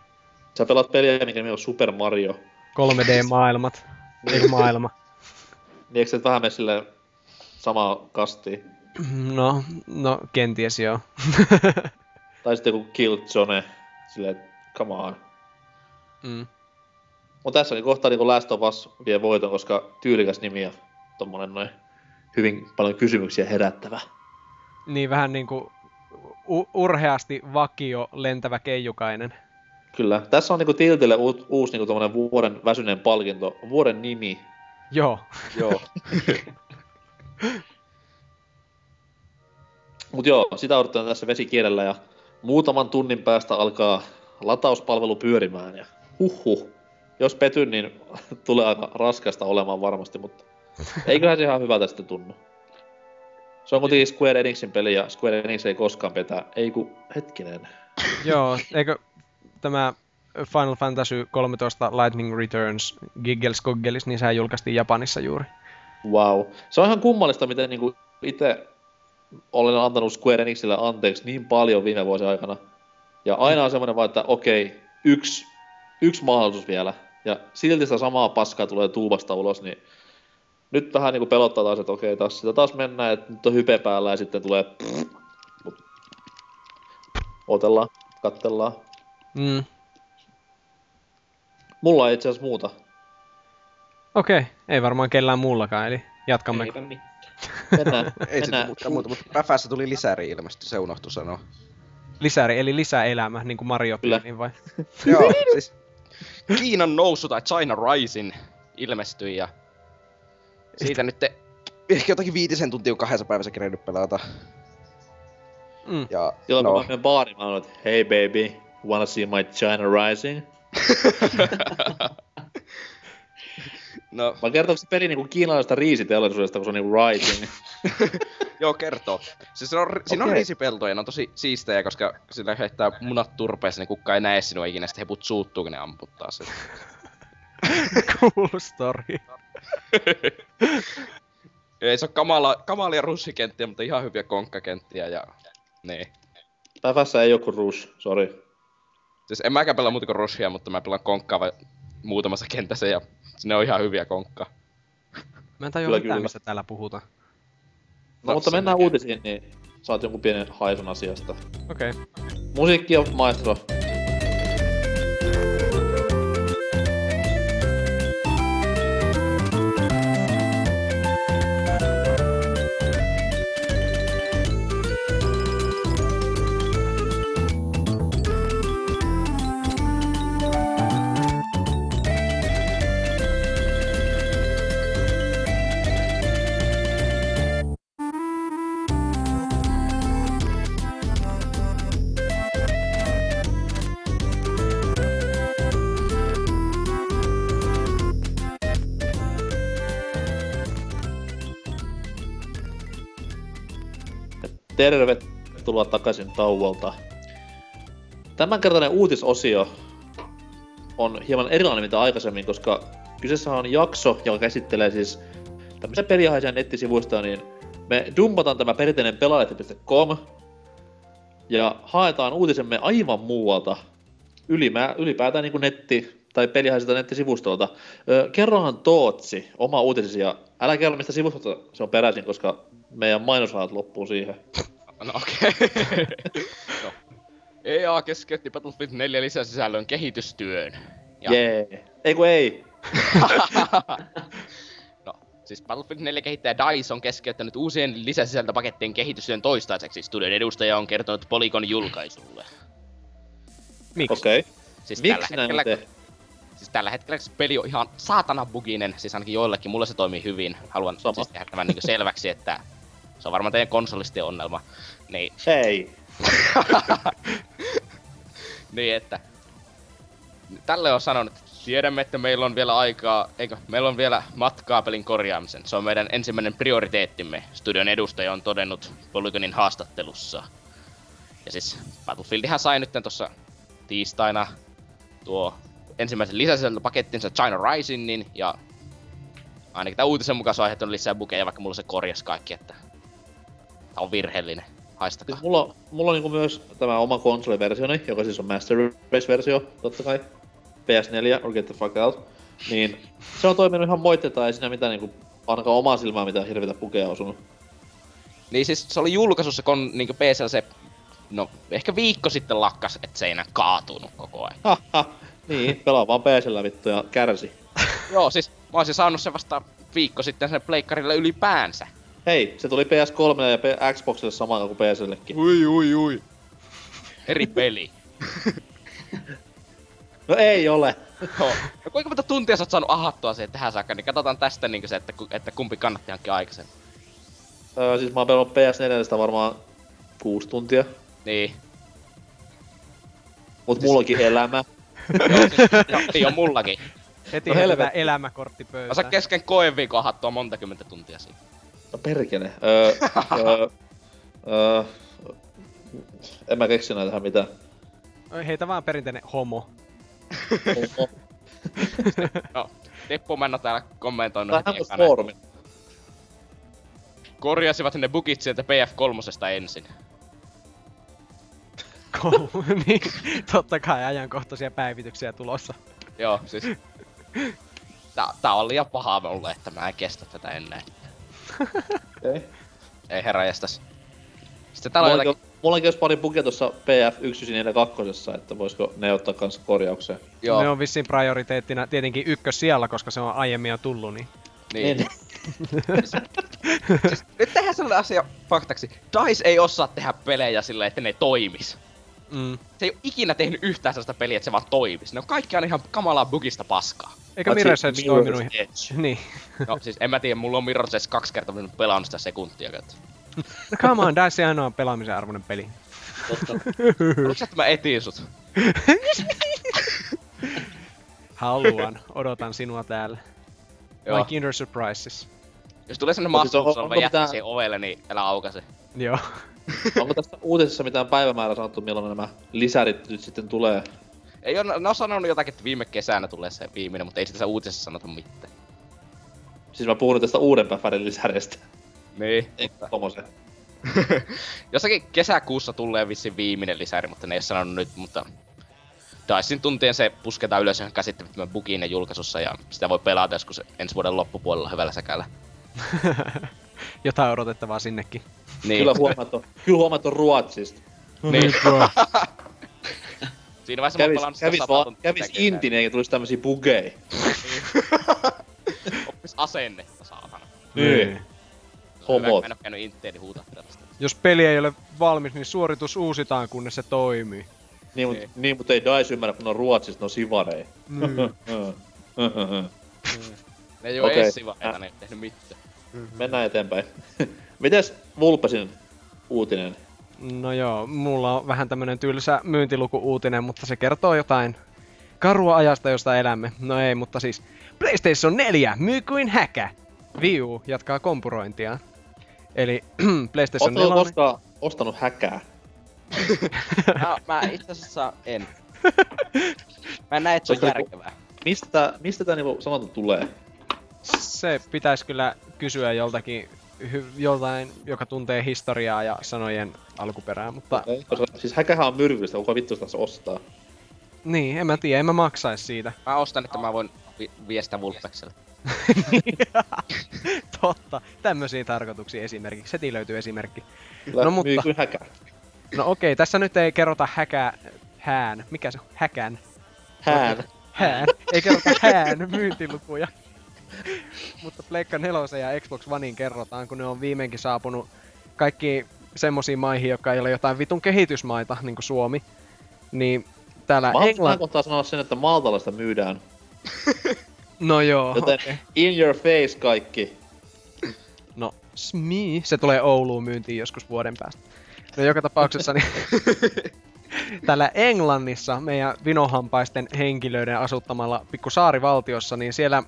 Sä pelaat peliä, mikä nimi on Super Mario. 3D-maailmat. Eiku *laughs* maailma. Niin eikö se vähän mene silleen samaa kastiin? *clears throat* No, no kenties joo. *laughs* Tai sitten joku Killzone. Silleen, come on. mm. Mut tässä niin kohtaa niin Last of Us vie voiton, koska tyylikäs nimi ja tommonen noin hyvin paljon kysymyksiä herättävä. Niin vähän niinku u- urheasti vakio lentävä keijukainen. Kyllä. Tässä on niinku Tiltille u- uusi niinku vuoden väsyneen palkinto. Vuoden nimi. Joo. Joo. *laughs* Mut joo, sitä odotetaan tässä vesikierellä ja muutaman tunnin päästä alkaa latauspalvelu pyörimään ja huhhuh. Jos petyn, niin *laughs* tulee aika raskasta olemaan varmasti, mutta eiköhän se ihan hyvältä sitten tunnu. Se on kuitenkin Square Enixin peli ja Square Enix ei koskaan petä. Ei ku, hetkinen. *laughs* Joo, eikö tämä Final Fantasy 13 Lightning Returns Giggles Goggelis, niin sehän julkaistiin Japanissa juuri. Wow. Se on ihan kummallista, miten niinku itse olen antanut Square Enixille anteeksi niin paljon viime vuosien aikana. Ja aina on semmoinen vaan, että okei, yksi, yksi mahdollisuus vielä. Ja silti sitä samaa paskaa tulee tuubasta ulos, niin nyt vähän niinku pelottaa taas, että okei, taas sitä taas mennään, että nyt on hype päällä ja sitten tulee Mut Otellaan, kattellaan. Mm. Mulla ei itse asiassa muuta. Okei, okay. ei varmaan kellään muullakaan, eli jatkamme. Eipä mitään. Mennään, *laughs* Ei sitten mennään. muuta, muuta, mutta Päfässä tuli lisäri ilmeisesti, se unohtui sanoa. Lisäri, eli lisäelämä, niin kuin Mario Kyllä. niin vai? *laughs* Joo, siis Kiinan nousu tai China Rising ilmestyi ja siitä nyt te, ehkä jotakin viitisen tuntia on kahdessa päivässä kerennyt pelata. Mm. Ja Silloin no. kun mä menen baariin, mä olen, että hei baby, wanna see my China Rising? *laughs* no Mä kertooko se peli niinku kiinalaisesta riisiteollisuudesta, kun se on niinku rising? *laughs* joo kertoo. Siis se on, siinä on riisipeltoja, ne on tosi siistejä, koska sillä heittää munat turpeeseen, niin kukaan ei näe sinua ikinä, sitten heput suuttuu, kun ne amputtaa sen. *laughs* cool story. Ei se ole kamala, kamalia russikenttiä, mutta ihan hyviä konkkakenttiä ja niin. Päivässä ei joku rush, sorry. Siis en mäkään pelaa muuta kuin rushia, mutta mä pelaan konkkaa vai muutamassa kentässä ja ne on ihan hyviä konkkaa. Mä en tajua Kyllä, mitään, kyllä. mistä täällä puhutaan. No, mutta mennään näkee. uutisiin, niin saat jonkun pienen haisun asiasta. Okei. Okay. Musiikki on maestro. Tervetuloa takaisin tauolta. Tämänkertainen uutisosio on hieman erilainen mitä aikaisemmin, koska kyseessä on jakso, joka käsittelee siis tämmöisiä peliaiheisia nettisivuista, niin me dumpataan tämä perinteinen pelaajalehti.com ja haetaan uutisemme aivan muualta, ylimää, ylipäätään niin kuin netti- tai pelihaisilta nettisivustoilta. Ö, kerrohan Tootsi oma uutisesi ja älä kerro mistä sivustolta se on peräisin, koska meidän mainosrahat loppuu siihen. No okei. Okay. no. EA keskeytti Battlefield 4 lisäsisällön kehitystyön. Ja, Jee. Yeah. Ei kun ei. *laughs* no, siis Battlefield 4 kehittäjä DICE on keskeyttänyt uusien lisäsisältöpakettien kehitystyön toistaiseksi. Studion edustaja on kertonut Polygon julkaisulle. Miksi? Okei. Okay. Siis Miksi tällä näin hetkellä, tehty? siis tällä hetkellä se peli on ihan saatana buginen, siis ainakin joillekin, mulle se toimii hyvin. Haluan Sama. siis tehdä tämän niin selväksi, että se on varmaan teidän konsolistien ongelma. Niin, Hei. *laughs* niin että tälle on sanonut, että tiedämme, että meillä on vielä aikaa, eikö, meillä on vielä matkaa pelin korjaamisen. Se on meidän ensimmäinen prioriteettimme, studion edustaja on todennut Polygonin haastattelussa. Ja siis Battlefieldihän sai nyt tuossa tiistaina tuo ensimmäisen lisäsisältöpakettinsa China Risingin, ja ainakin tämän uutisen mukaan se on aiheuttanut lisää bukeja, vaikka mulla se korjas kaikki, että tää on virheellinen. Haistakaa. Siis mulla, mulla on niinku myös tämä oma konsoliversioni, joka siis on Master Race-versio, totta kai. PS4, or get the fuck out. Niin se on toiminut ihan moitteita, ei siinä mitään niinku, ainakaan omaa silmää mitään hirveitä pukeja osunut. Niin siis se oli julkaisussa, kun niinku PCllä se, no ehkä viikko sitten lakkas, että se ei enää kaatunut koko ajan. Niin, *laughs* pelaa vaan PCllä vittu ja kärsi. Joo, siis mä olisin saanut se vasta viikko sitten sen pleikkarille ylipäänsä. Hei, se tuli PS3 ja P- Xboxille samaan kuin PCllekin. Ui, ui, ui. Eri peli. No ei ole. Joo. Ja kuinka monta tuntia sä oot saanut ahattua siihen tähän saakka, niin katsotaan tästä niin se, että, ku- että kumpi kannatti hankkia aikaisemmin. Öö, siis mä oon pelannut PS4 varmaan kuusi tuntia. Niin. Mut mullakin elämä. Joo, siis, joo, niin on mullakin. Heti No no helvetti. elämäkortti Mä pöytään. saan kesken koeviikon ahattua monta kymmentä tuntia siinä. No perkele. Öö, öö, öö, en mä keksi tähän mitään. Oi, Heitä vaan perinteinen homo. *laughs* Joo. Teppo Männo täällä kommentoinut Vähän heti kuin ekana. foorumi. Korjasivat ne bugit sieltä PF3 ensin. *laughs* Niin, totta kai ajankohtaisia päivityksiä tulossa. Joo, siis... Tää, tää on liian pahaa mulle, että mä en kestä tätä enää. Okay. Ei herra jästäs. Sitten täällä on jotakin... on- mullakin olisi pari bugia tuossa PF 1942, että voisiko ne ottaa kanssa korjaukseen. Joo, Ne on vissiin prioriteettina tietenkin ykkös siellä, koska se on aiemmin jo tullut, niin niin. *laughs* siis, nyt tehdään sellainen asia faktaksi. DICE ei osaa tehdä pelejä silleen, että ne toimis. Mm. Se ei ole ikinä tehnyt yhtään sellaista peliä, että se vaan toimis. Ne on kaikki aina ihan kamalaa bugista paskaa. Eikä Mirror's Edge toiminut. ihan- Edge. *laughs* Niin. No siis en mä tiedä, mulla on Mirror's Edge kaksi kertaa minun pelannut sitä sekuntia. Että. *laughs* No come on, Dice on pelaamisen arvoinen peli. Totta. *laughs* Oliko se, että mä etin sut? Haluan, odotan sinua täällä. Joo. My Kinder Surprises. Jos tulee sellainen mä jättää mitään- siihen ovelle, niin älä aukase. Joo. Onko tästä uutisessa mitään päivämäärää sanottu, milloin nämä lisärit nyt sitten tulee? Ei ole, ne on sanonut jotakin, että viime kesänä tulee se viimeinen, mutta ei sitä tässä uutisessa sanota mitään. Siis mä puhun tästä uuden päfärin lisäreistä. Niin. Ei tommosen. *laughs* Jossakin kesäkuussa tulee vissiin viimeinen lisäri, mutta ne ei ole sanonut nyt, mutta... Dicein tuntien se pusketaan ylös ihan käsittämättömän bugiin ja julkaisussa ja sitä voi pelata joskus ensi vuoden loppupuolella hyvällä säkällä. *laughs* Jotain odotettavaa sinnekin. Niin, Kyllä huomaat on, kyllä huomaat on Ruotsista. niin. *laughs* Siinä vaiheessa mä Kävis, sitä kävis, sata vaan, kävis. Intinen ja tulisi tämmösiä bugeja. Oppis asennetta, saatana. Niin. Homot. Mä en oo käynyt Inteeni huutaa tällaista. Jos peli ei ole valmis, niin suoritus uusitaan, kunnes se toimii. Niin, mut, Niin. niin, mutta ei DICE ymmärrä, kun ne on Ruotsista, ne on sivarei. *laughs* Niin. Ne ei oo Okei. edes sivareita, ne ei tehnyt mitään. Mennään eteenpäin. *laughs* Mites Vulpesin uutinen? No joo, mulla on vähän tämmönen tylsä myyntiluku-uutinen, mutta se kertoo jotain karua ajasta, josta elämme. No ei, mutta siis PlayStation 4 myy kuin häkä. Wii U jatkaa kompurointia. Eli *clears throat* PlayStation Oletko 4... koskaan ostanut häkää? *laughs* Mä, mä itse asiassa en. Mä en näe, että se on Koska- järkevää. Mistä mistä tää niinku sanonta tulee? Se pitäisi kyllä kysyä joltakin, hy- joltain, joka tuntee historiaa ja sanojen alkuperää, mutta Okay. Koska siis häkähän on myrkyllistä, kuka vittu sitä ostaa? niin, en mä tiedä, en mä maksais siitä. Mä ostan, että mä voin vi- viestää Vulpekselle. *laughs* Totta, tämmöisiä tarkoituksia esimerkiksi. Heti löytyy esimerkki. Kyllä No myy mutta- kuin häkää. No okei, tässä nyt ei kerrota häkää, hään, mikä se on, häkän, Hään. hään, ei kerrota hään myyntilukuja. Mutta Pleikka 4 ja Xbox Onein kerrotaan, kun ne on viimeinkin saapunut kaikki semmosiin maihin, jotka ei ole jotain vitun kehitysmaita, niin kuin Suomi. Niin täällä tähän Englanti... kohtaa sanoa sen, että Maltalaista myydään. *laughs* No joo, Joten okei. in your face kaikki. No, smi, se tulee Ouluun myyntiin joskus vuoden päästä. No joka tapauksessa niin *laughs* täällä Englannissa meidän vinohampaisten henkilöiden asuttamalla pikku saarivaltiossa, niin siellä,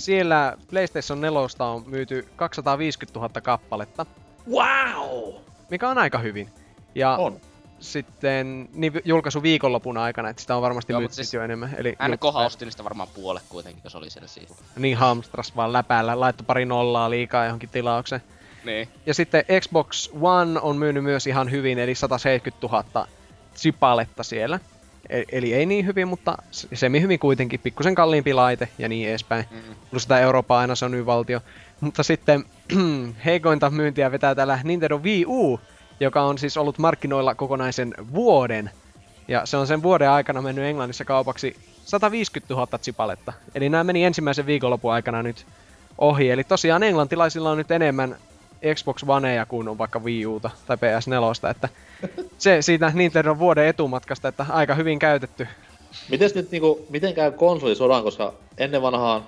siellä PlayStation 4 on myyty 250 000 kappaletta, Wow! mikä on aika hyvin. Ja On. sitten niin julkaisu viikonlopun aikana, että sitä on varmasti Joo, myyty siis jo enemmän. Eli NK julkaisu- osti niistä varmaan puolet kuitenkin, jos oli siellä siitä. niin hamstras vaan läpäällä, laittoi pari nollaa liikaa johonkin tilaukseen. Niin. Ja sitten Xbox One on myynyt myös ihan hyvin, eli 170 000 sipaletta siellä. E- Eli ei niin hyvin, mutta semi hyvin kuitenkin, pikkusen kalliimpi laite ja niin edespäin. Mm. Plus sitä Eurooppaa aina se on valtio. Mutta sitten *clears throat* heikointa myyntiä vetää täällä Nintendo Wii U, joka on siis ollut markkinoilla kokonaisen vuoden. Ja se on sen vuoden aikana mennyt Englannissa kaupaksi 150 000 sipaletta. Eli nämä meni ensimmäisen viikonlopun aikana nyt ohi. Eli tosiaan englantilaisilla on nyt enemmän Xbox Oneja kuin on vaikka Wii Uta tai PS4, että se siitä Nintendo vuoden etumatkasta, että aika hyvin käytetty. Mites nyt niinku, miten käy konsolisodan, koska ennen vanhaan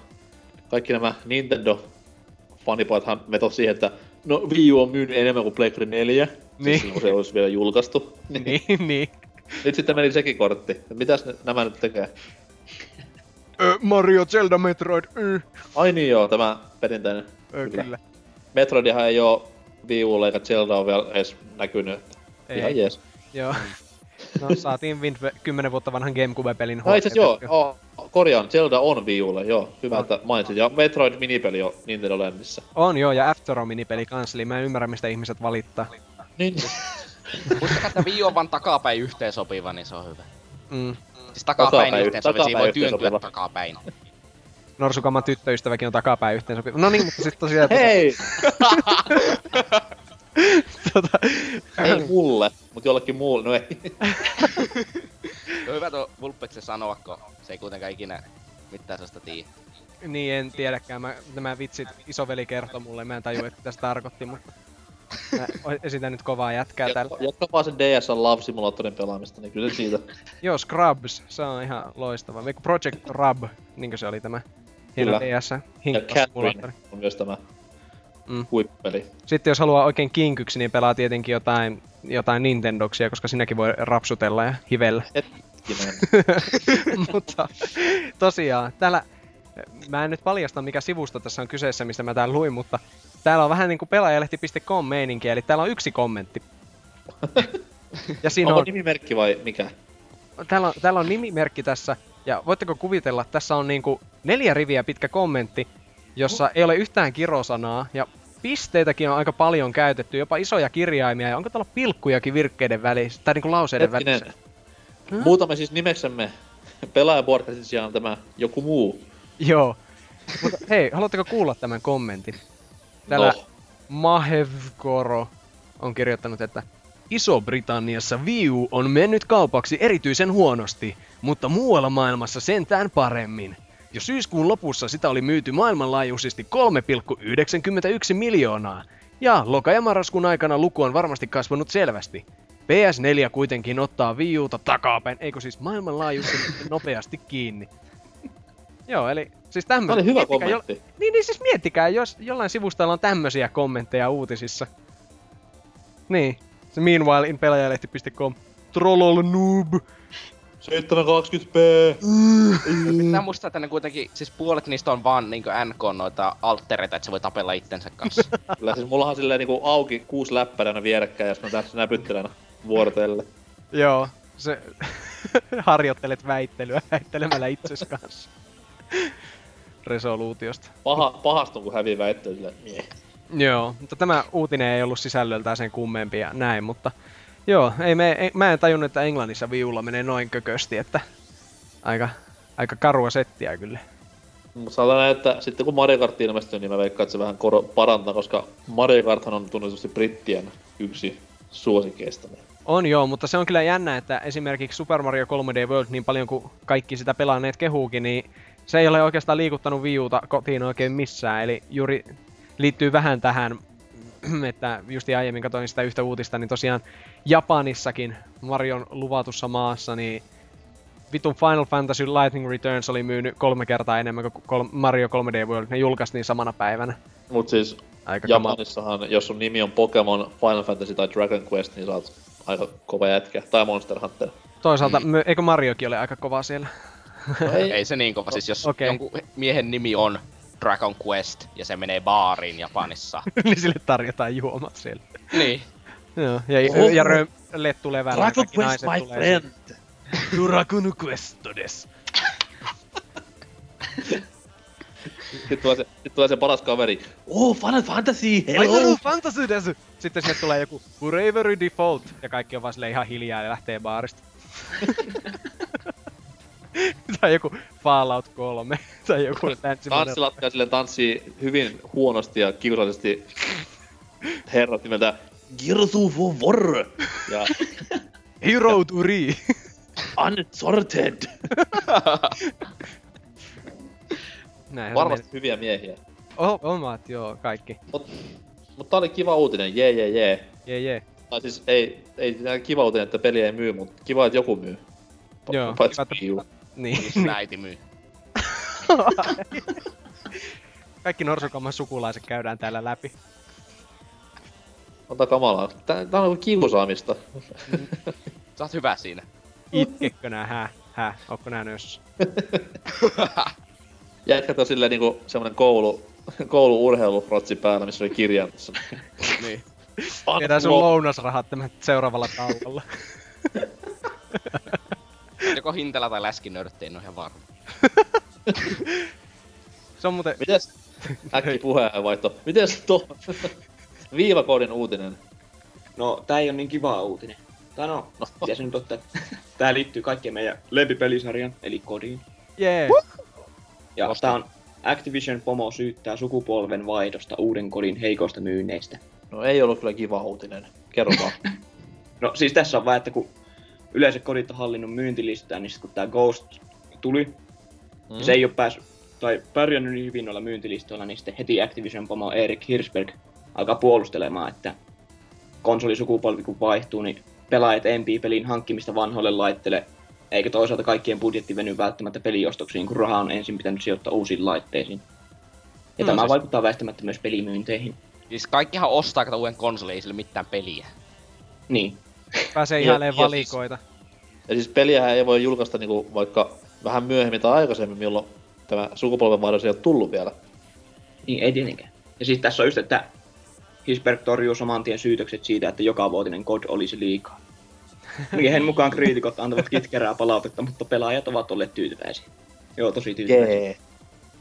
kaikki nämä Nintendo fanipojathan veto siihen, että no Wii U on myynyt enemmän kuin Playcard 4, Niin. silloin kun se olisi vielä julkaistu. Niin. *laughs* niin, niin. Nyt sitten meni sekin kortti. Mitäs ne, nämä nyt tekee? Ö, Mario, Zelda, Metroid, y. Ai niin joo, tämä perinteinen. Ö, Kyllä. kyllä. Metroidihan ei oo Wii Ulla eikä Zelda on vielä edes näkynyt. Ei. Ihan jees. Joo. No saatiin Wind 10 vuotta vanhan Gamecube-pelin No itse joo, oh, korjaan, Zelda on Wii Ulle, joo. Hyvä, On. että mainitsit. Ja Metroid minipeli on Nintendo Landissä. On joo, ja After minipeli kans, eli mä en ymmärrä mistä ihmiset valittaa. Niin. *laughs* Muistakaa, että Wii on vaan takapäin yhteensopiva, niin se on hyvä. Mm. Siis takapäin, Takapäin- yhteensopiva, siinä voi työntyä takapäin. Norsukaman tyttöystäväkin on takapäin yhteen sopiva. No niin, mutta sitten tosiaan... Hei! *laughs* tota, ei mulle, mut jollekin muulle. No ei. *laughs* On hyvä tuo Vulpeksen sanoa, kun se ei kuitenkaan ikinä mitään sellaista tii. niin en tiedäkään, mä, nämä vitsit isoveli kertoi mulle, mä en tajua, että mitä se tarkoitti, mutta... Mä esitän nyt kovaa jätkää täällä. Jatka, vaan sen DSL Love Simulatorin pelaamista, niin kyllä se siitä. Joo, Scrubs, se on ihan loistava. Project Rub, niinkö se oli tämä hieno Kyllä. DS Ja. Catherine on myös tämä Mm. huippeli. Sitten jos haluaa oikein kinkyksi, niin pelaa tietenkin jotain, jotain Nintendoksia, koska sinäkin voi rapsutella ja hivellä. *laughs* Mutta tosiaan, täällä, mä en nyt paljasta mikä sivusto tässä on kyseessä, mistä mä täällä luin, mutta täällä on vähän niinku pelaajalehti.com meininki, eli täällä on yksi kommentti. Ja siinä Onko on, nimimerkki vai mikä? täällä, on, täällä on nimimerkki tässä, ja voitteko kuvitella, tässä on niinku neljä riviä pitkä kommentti, jossa ei ole yhtään kirosanaa, ja pisteitäkin on aika paljon käytetty, jopa isoja kirjaimia, ja onko täällä pilkkujakin virkkeiden välissä, tai niinku lauseiden Hetkinen. välissä? Muutamme siis nimeksemme pelaajaportrestin sijaan tämä joku muu. Joo. Mutta hei, haluatteko kuulla tämän kommentin? Täällä No. Mahevkoro on kirjoittanut, että Iso-Britanniassa Wii U on mennyt kaupaksi erityisen huonosti, mutta muualla maailmassa sentään paremmin. Jo syyskuun lopussa sitä oli myyty maailmanlaajuisesti 3,91 miljoonaa, ja loka- ja marraskuun aikana luku on varmasti kasvanut selvästi. PS4 kuitenkin ottaa Wii Uta takapäin, eikö siis maailmanlaajuisesti *laughs* nopeasti kiinni. Joo, eli siis Tämä tämmöinen. oli hyvä kommentti. Niin, niin siis miettikää, jos jollain sivustalla on tämmösiä kommentteja uutisissa. Niin. Se meanwhile in pelaajalehti.com. Trollol noob. 720p! Pitää muistaa, että ne kuitenkin, siis puolet niistä on vaan niinku NK noita alttereita, että se voi tapella itsensä kanssa. *laughs* Kyllä siis mullahan silleen niinku auki kuusi läppäränä vierekkäin ja sitten mä tässä näpyttelen vuorotelle. Joo. Se *laughs* harjoittelet väittelyä väittelemällä itses kanssa. Resoluutiosta. Paha, pahastun kun hävii väittely silleen, mie. Joo, mutta tämä uutinen ei ollut sisällöltään sen kummempi ja näin, mutta joo, ei me, ei, mä en tajunnut, että Englannissa viulla menee noin kökösti, että aika, aika karua settiä kyllä. Mutta sanotaan, että sitten kun Mario Kart ilmestyy, niin mä veikkaan, että se vähän koro- parantaa, koska Mario Karthan on tunnetusti brittien yksi suosikeista. On joo, mutta se on kyllä jännä, että esimerkiksi Super Mario 3D World, niin paljon kuin kaikki sitä pelaaneet kehuukin, niin se ei ole oikeastaan liikuttanut viuta kotiin oikein missään, eli juuri liittyy vähän tähän, *clears throat* että just aiemmin katsoin sitä yhtä uutista, niin tosiaan Japanissakin Marion luvatussa maassa, niin vitun Final Fantasy Lightning Returns oli myynyt kolme kertaa enemmän kuin kol- Mario 3D World. Ne julkaistiin samana päivänä. Mut siis Aika kamala. Japanissahan, jos sun nimi on Pokemon, Final Fantasy tai Dragon Quest, niin sä oot aika kova jätkä. Tai Monster Hunter. Toisaalta, Mm. eikö Mariokin ole aika kova siellä? No ei, *laughs* Ei se niin kova, siis jos okay. jonkun miehen nimi on Dragon Quest ja se menee baariin Japanissa. *laughs* niin sille tarjotaan juomat siellä. niin. Joo, ja, Oho. ja rö, lettu levällä. Dragon Quest, naiset my tulee friend! sinne. Dragon Quest todes. Sitten tulee se, sit tulee se paras kaveri. Oh, Final Fantasy, Ai hello! Final Fantasy desu! Sitten sinne tulee joku Bravery Default, ja kaikki on vaan ihan hiljaa ja lähtee baarista. *laughs* *laughs* tai joku Fallout 3, *laughs* tai joku. Tanssilatka silleen tanssii hyvin huonosti ja kiusallisesti herrat nimeltä Gears of War ja *laughs* Hero to Re. Unsorted. Näinhän Varmasti hyviä miehiä. O- omat, joo, kaikki. Mut, mut tää oli kiva uutinen, jee jee jee. Jee jee. Tai siis ei, ei kiva uutinen, että peli ei myy, mutta kiva, että joku myy. Joo, Paitsi kiva. Niin. Sun äiti myy. *laughs* Kaikki norsukamman sukulaiset käydään täällä läpi. Ota kamalaa. Tää, tää on niinku kiusaamista. Sä oot hyvä siinä. Itkekö nää, hää? Hää? Ootko nää nössä? *laughs* Jätkät on silleen niinku semmonen koulu, kouluurheilurotsi päällä, missä oli kirjan tässä. niin. Viedään sun lounasrahat tämän seuraavalla tauolla. *laughs* Joko hintela tai läskinörtti, en oo ihan varma. *laughs* Se on muuten... Mites, äkki puheenvaihto, mites tuo viivakoodin uutinen? No, tää ei ole niin kiva uutinen. Tai no, no. se nyt ottaa, *laughs* tää liittyy kaikkien meidän lempipelisarjan, eli kodiin. Jee! Ja Losti. tää on Activision Pomo syyttää sukupolven vaihdosta uuden kodin heikoista myynneistä. No ei ollut kyllä kiva uutinen. Kerro vaan. *laughs* No siis tässä on vaan, että kun yleensä kodit on hallinnut myyntilistaa, niin sit kun tää Ghost tuli, Mm. se ei ole päässyt, tai pärjännyt niin hyvin noilla myyntilistoilla, niin sitten heti Activision Pomo Erik Hirschberg alkaa puolustelemaan, että konsolisukupolvi kun vaihtuu, niin pelaajat empii pelin hankkimista vanhoille laitteille, eikä toisaalta kaikkien budjetti veny välttämättä peliostoksiin, kun rahaa on ensin pitänyt sijoittaa uusiin laitteisiin. Ja No tämä siis- vaikuttaa väistämättä myös pelimyynteihin. Siis kaikkihan ostaa kato uuden konsolin, ei sille mitään peliä. Niin, Pääsee Ja- ihailemaan ja valikoita. Ja siis peliähän ei voi julkaista niinku vaikka vähän myöhemmin tai aikaisemmin, milloin tämä sukupolvenvaihdos ei ole tullut vielä. Niin, ei tietenkään. Ja siis tässä on just, että Hisberg torjuu saman tien syytökset siitä, että joka vuotinen kod olisi liikaa. *laughs* Miehen mukaan kriitikot antavat kitkerää palautetta, mutta pelaajat ovat olleet tyytyväisiä. Joo, tosi tyytyväisiä.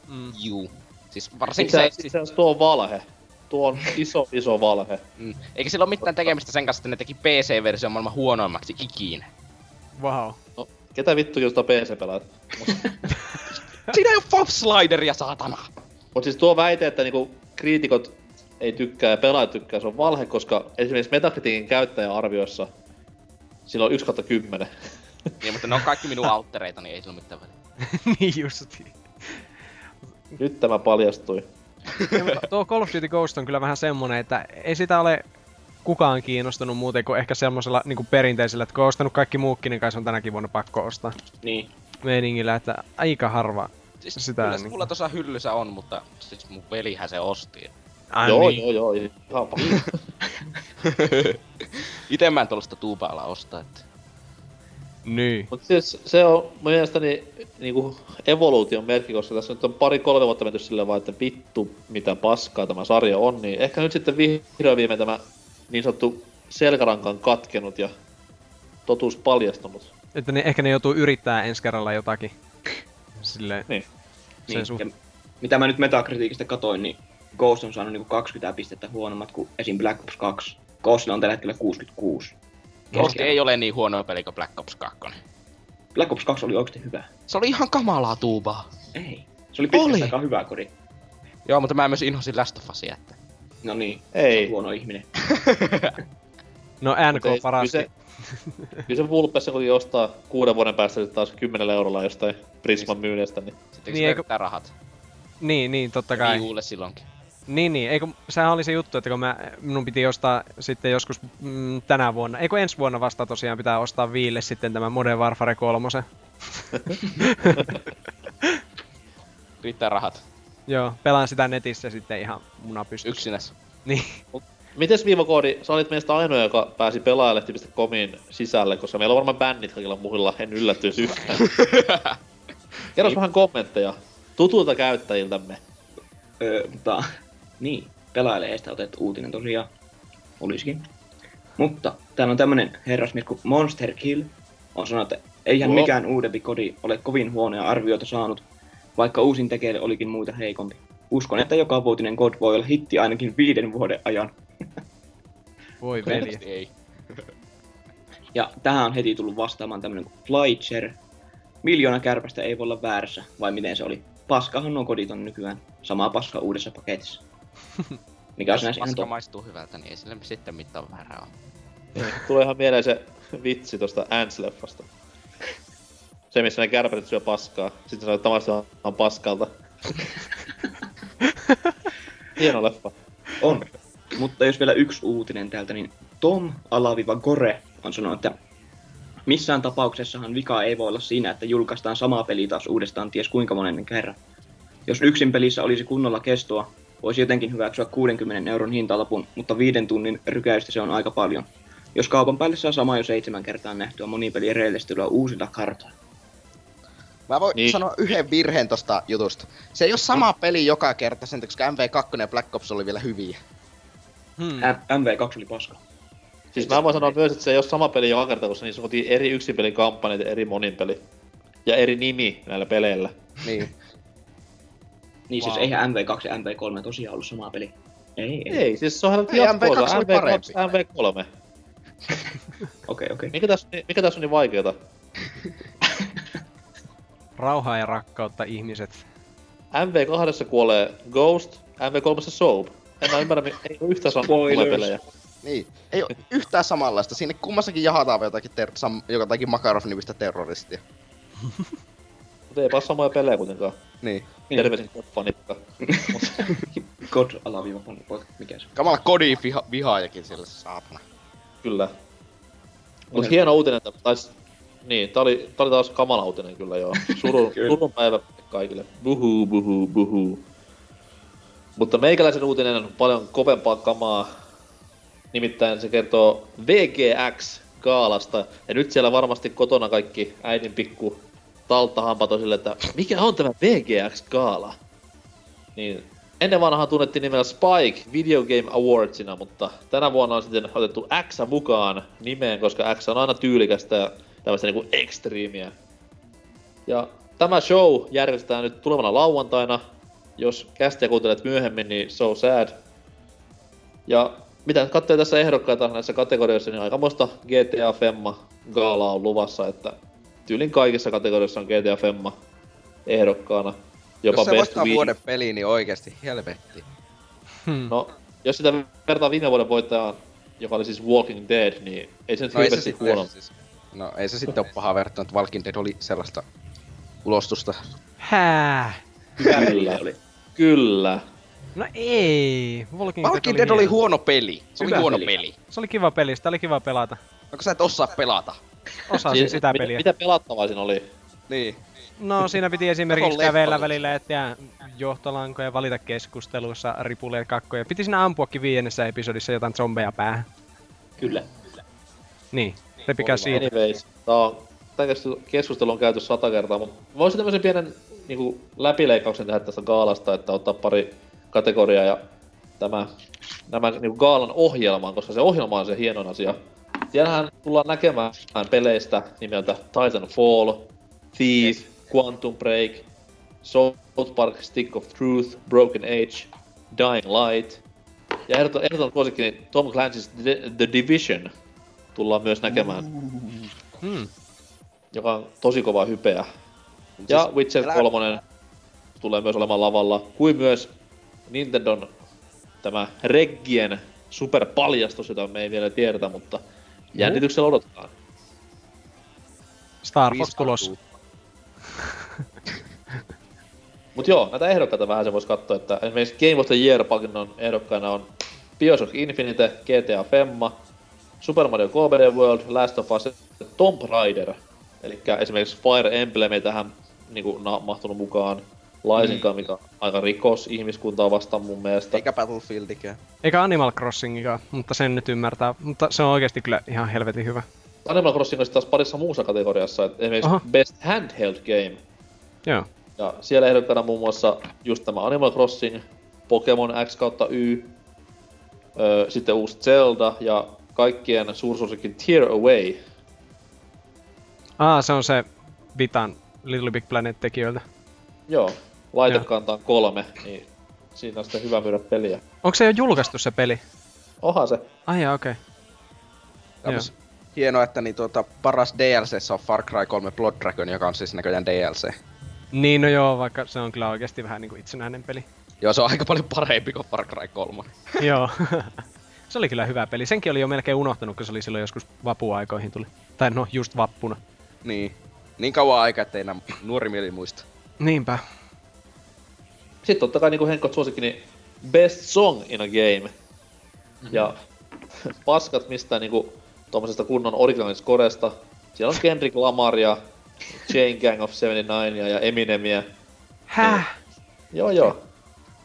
Mm. Juu. Siis varsinkin Itse se, asiassa itse asiassa tuo on valhe. Tuo on iso, iso valhe. mm, eikä sillä ole mitään tekemistä sen kanssa, että ne teki PC-version maailman huonoimmaksi ikinä. Wow. No, ketä vittu kiinnostaa PC-pelaajat? *laughs* Siinä ei oo Fox Slideria, saatana! Mut siis tuo väite, että niinku kriitikot ei tykkää ja pelaajat tykkää, se on valhe, koska esimerkiksi Metacriticin käyttäjäarvioissa sillä on 1 kautta 10. Niin, mutta ne on kaikki minun alttereita, niin ei sillä mitään väliä. *laughs* niin justiin. Nyt tämä paljastui. Ja, mutta tuo Call of Duty Ghost on kyllä vähän semmonen, että ei sitä ole kukaan kiinnostunut muuten kuin ehkä semmoisella niin perinteisellä, että kun on ostanut kaikki muukin, niin kai se on tänäkin vuonna pakko ostaa Niin. meiningillä, että aika harva. Siis Sitä kyllä se niinku- mulla tuossa hyllyssä on, mutta siis mun velihän se osti. Ai joo, niin. joo, joo, ihan pakko. *laughs* Ite mä en tuollaista tuupaalla ostaa, että... Niin. Mut siis se on mun mielestäni niinku evoluution merkki, koska tässä nyt on pari-kolme vuotta menty silleen vaan, että vittu mitä paskaa tämä sarja on, niin ehkä nyt sitten vihdoin viimein tämä niin sanottu selkäranka on katkenut ja totuus paljastunut. Että ne, ehkä ne joutuu yrittää ensi kerralla jotakin. Silleen. Niin. Sen niin. suht- Ja mitä mä nyt Metacriticistä katoin, niin Ghost on saanut niinku 20 pistettä huonommat kuin esim. Black Ops 2. Ghostilla on tällä hetkellä 66. Ghost ei ole niin huono peli kuin Black Ops 2. Black Ops 2 oli oikeesti hyvä. Se oli ihan kamalaa tuubaa. Ei. Se oli pitkästä aikaa hyvä kodi. Joo, mutta mä myös inhosin Last of Usia, että... No niin, Ei. huono ihminen. *laughs* No NK parasti. Kyllä se, kyllä se Vulpessa kun ostaa kuuden vuoden päästä sitten taas 10 eurolla jostain Prisman myynnistä, niin Sitten Niin, niin, eikö- se rahat. Niin, niin, totta kai. Viulle silloinkin. Niin, niin. Eikö, sehän oli se juttu, että kun mä, minun piti ostaa sitten joskus mm, tänä vuonna, eikö ensi vuonna vasta tosiaan pitää ostaa Viille sitten tämä Modern Warfare 3. *laughs* Riittää rahat. Joo, pelaan sitä netissä sitten ihan muna pystyssä. Yksinäs. Niin. Mites Viivakoodi, sä olit meistä ainoa, joka pääsi pelaajalehti.comin sisälle, koska meillä on varmaan bännit kaikilla muilla, en yllättyisi yhtään. *laughs* Kerros vähän kommentteja tutulta käyttäjiltämme. Öö, mutta niin, pelaajalehdestä otettu uutinen tosiaan. Olisikin. Mutta täällä on tämmönen herrasmies kuin Monster Kill. On sanonut, että eihän Joo. mikään uudempi kodi ole kovin huonoja arvioita saanut. vaikka uusin tekele olikin muita heikompi. Uskon, että joka vuotinen God voi olla hitti ainakin viiden vuoden ajan. *laughs* Voi veli. Ei. *laughs* Ja tähän on heti tullut vastaamaan tämmönen kuin Flycher. Miljoona kärpästä ei voi olla väärässä, vai miten se oli? Paskahan on kodit on nykyään. Sama paska uudessa paketissa. *laughs* Mikä on Jos sinänsä ihan paska maistuu hyvältä, niin ei sille sitten mitään väärää ole. Niin, tulee ihan mieleen se vitsi tosta Ants-leffasta. Se, missä ne kärpäset syö paskaa. Sitten sanoo, että tavallaan on paskalta. *laughs* Hieno leffa. On. Mutta jos vielä yksi uutinen täältä, niin Tom Alaviva Gore on sanonut, että missään tapauksessahan vika ei voi olla siinä, että julkaistaan sama peli taas uudestaan ties kuinka monen kerran. Jos yksin pelissä olisi kunnolla kestoa, voisi jotenkin hyväksyä 60 euron hintalapun, mutta viiden tunnin rykäystä se on aika paljon. Jos kaupan päälle saa sama jo seitsemän kertaa nähtyä monipelien reellistelyä uusilla kartoilla. Mä voin Niin. sanoa yhden virheen tosta jutusta. Se ei ole sama peli joka kerta, sen takia, koska MV2 ja Black Ops oli vielä hyviä. Hmm. M- MV2 oli paska. Siis mä voin sanoa myös, että se ei ole sama peli joka kerta, koska niissä on eri yksinpelin kampanjat ja eri moninpeli. Ja eri nimi näillä peleillä. Niin. Niin wow. siis eihän MV2 ja MV3 tosiaan ollut sama peli. Ei, ei. Ei, siis se on Ei, jatkoosa. MV2 oli parempi. MV3. *laughs* Okei, okei. Mikä tässä, mikä tässä on niin vaikeeta? *laughs* Rauhaa ja rakkautta ihmiset. MV2 kuolee Ghost, MV3 Soap. En mä ymmärrä, ei ole yhtään samaa Spoilers. pelejä. Niin. Ei oo yhtään samanlaista. Siinä kummassakin jahataan jotakin, ter- sam- jotakin Makarov-nimistä terroristia. Mutta eipä ole samoja pelejä kuitenkaan. Niin. Terveisin fanikka. God *laughs* alaviiva poika, mikä se? Kamala kodin viha- vihaajakin sille saatana. Kyllä. Mut hieno uutinen, tais... Niin, tää oli, tää oli taas kamala uutinen kyllä joo. *laughs* Surun, Kyllä. surun päivä kaikille. Buhu, buhu, buhu. Mutta meikäläisen uutinen on paljon kovempaa kamaa. Nimittäin se kertoo VGX-gaalasta. Ja nyt siellä varmasti kotona kaikki äidin pikku talttahampat on sille, että mikä on tämä VGX-gaala? Niin ennen vanhaa tunnettiin nimellä Spike Video Game Awardsina, mutta tänä vuonna on sitten otettu X mukaan nimeen, koska X on aina tyylikästä ja tämmöistä niinku ekstriimiä. Ja tämä show järjestetään nyt tulevana lauantaina. Jos kästiä kuuntelet myöhemmin, niin so sad. Ja mitä katsoo tässä ehdokkaita näissä kategorioissa, niin aikamoista GTA Femma gaalaa on luvassa, että tyylin kaikissa kategorioissa on GTA Femma ehdokkaana. Jopa Jos se voittaa vuoden peli, niin oikeesti helvetti. Hmm. No, jos sitä vertaa viime vuoden voittajaan, joka oli siis Walking Dead, niin ei se nyt No hirveästi huono. siis, no ei se sitten ole paha verrattuna, että Walking Dead oli sellaista ulostusta. Hää? Hyvä peli Kyllä. oli. Kyllä. No ei. Walking, Walking Dead oli hieno. huono peli. Se oli Hyvä huono peli. peli. Se oli kiva peli, sitä oli kiva pelata. Onko sä et osaa pelata? Osasin Siis, sitä mitä, peliä. mitä pelattavaa siinä oli? Niin. No siinä piti esimerkiksi kävellä välillä etsiä johtolankoja, valita keskusteluissa, ripuleet kakkoja. Piti siinä ampuakin viidennessä episodissa jotain zombeja päähän. Kyllä. Niin, repikää siitä. Anyways, tää on, tää keskustelu- on käyty sata kertaa, mutta voisin tämmöisen pienen niinku, läpileikkauksen tehdä tästä gaalasta, että ottaa pari kategoriaa ja tämä, nämä niinku, gaalan ohjelman, koska se ohjelma on se hieno asia. Siellähän tullaan näkemään peleistä nimeltä Titanfall, Thief, Quantum Break, South Park Stick of Truth, Broken Age, Dying Light. Ja ehdoton, ehdoton suosikki, niin Tom Clancy's The, The Division tullaan myös näkemään, Hmm. joka on tosi kova hypeä. Ja Siis Witcher älä- 3 tulee myös olemaan lavalla, kuin myös Nintendon tämä Reggien superpaljastus, jota me ei vielä tiedetä, mutta jännityksellä odotetaan. Star Fox tulos. Mut joo, näitä ehdokkaita vähän se voisi katsoa, että esimerkiksi Game of the Year-palkinnon ehdokkaina on Bioshock Infinite, GTA Femma, Super Mario 3D World, Last of Us ja Tomb Raider. Eli esimerkiksi Fire Emblem ei tähän niinku, na- mahtunut mukaan laisinkaan, mikä on aika rikos ihmiskuntaa vastaan mun mielestä. Eikä Battlefieldikään. Eikä Animal Crossingikaan, mutta sen nyt ymmärtää. Mutta se on oikeasti kyllä ihan helvetin hyvä. Animal Crossing on sit taas parissa muussa kategoriassa, että esimerkiksi Aha. Best Handheld Game. Joo. Ja siellä ehdokkaana muun muassa just tämä Animal Crossing, Pokemon X kautta Y, öö, sitten uusi Zelda ja kaikkien suursuosikki Tear Away. Aa, se on se Vitan Little Big Planet tekijöiltä. Joo, laitekantaan kolme, niin siinä on sitten hyvä myydä peliä. Onko se jo julkaistu se peli? Oha se. Ai jaa, okei. Okay. Tämmös hienoa, että niin tuota, paras DLC on Far Cry 3 Blood Dragon, joka on siis näköjään DLC. Niin, no joo, vaikka se on kyllä oikeasti vähän niinku itsenäinen peli. Joo, se on aika paljon parempi kuin Far Cry 3. *laughs* joo. se oli kyllä hyvä peli. Senkin oli jo melkein unohtanut, kun se oli silloin joskus vapuaikoihin tuli. Tai no, just vappuna. Niin. Niin kauan aikaa, ettei enää nuori mieli muista. Niinpä. Sitten totta kai niinku Henkot suosikki, niin Best Song in a Game. Mm-hmm. Ja *laughs* paskat mistään niinku tuommoisesta kunnon original scoresta. Siellä on Kendrick Lamaria, Chain Gang of 79 ja Eminemia. Häh? Joo joo.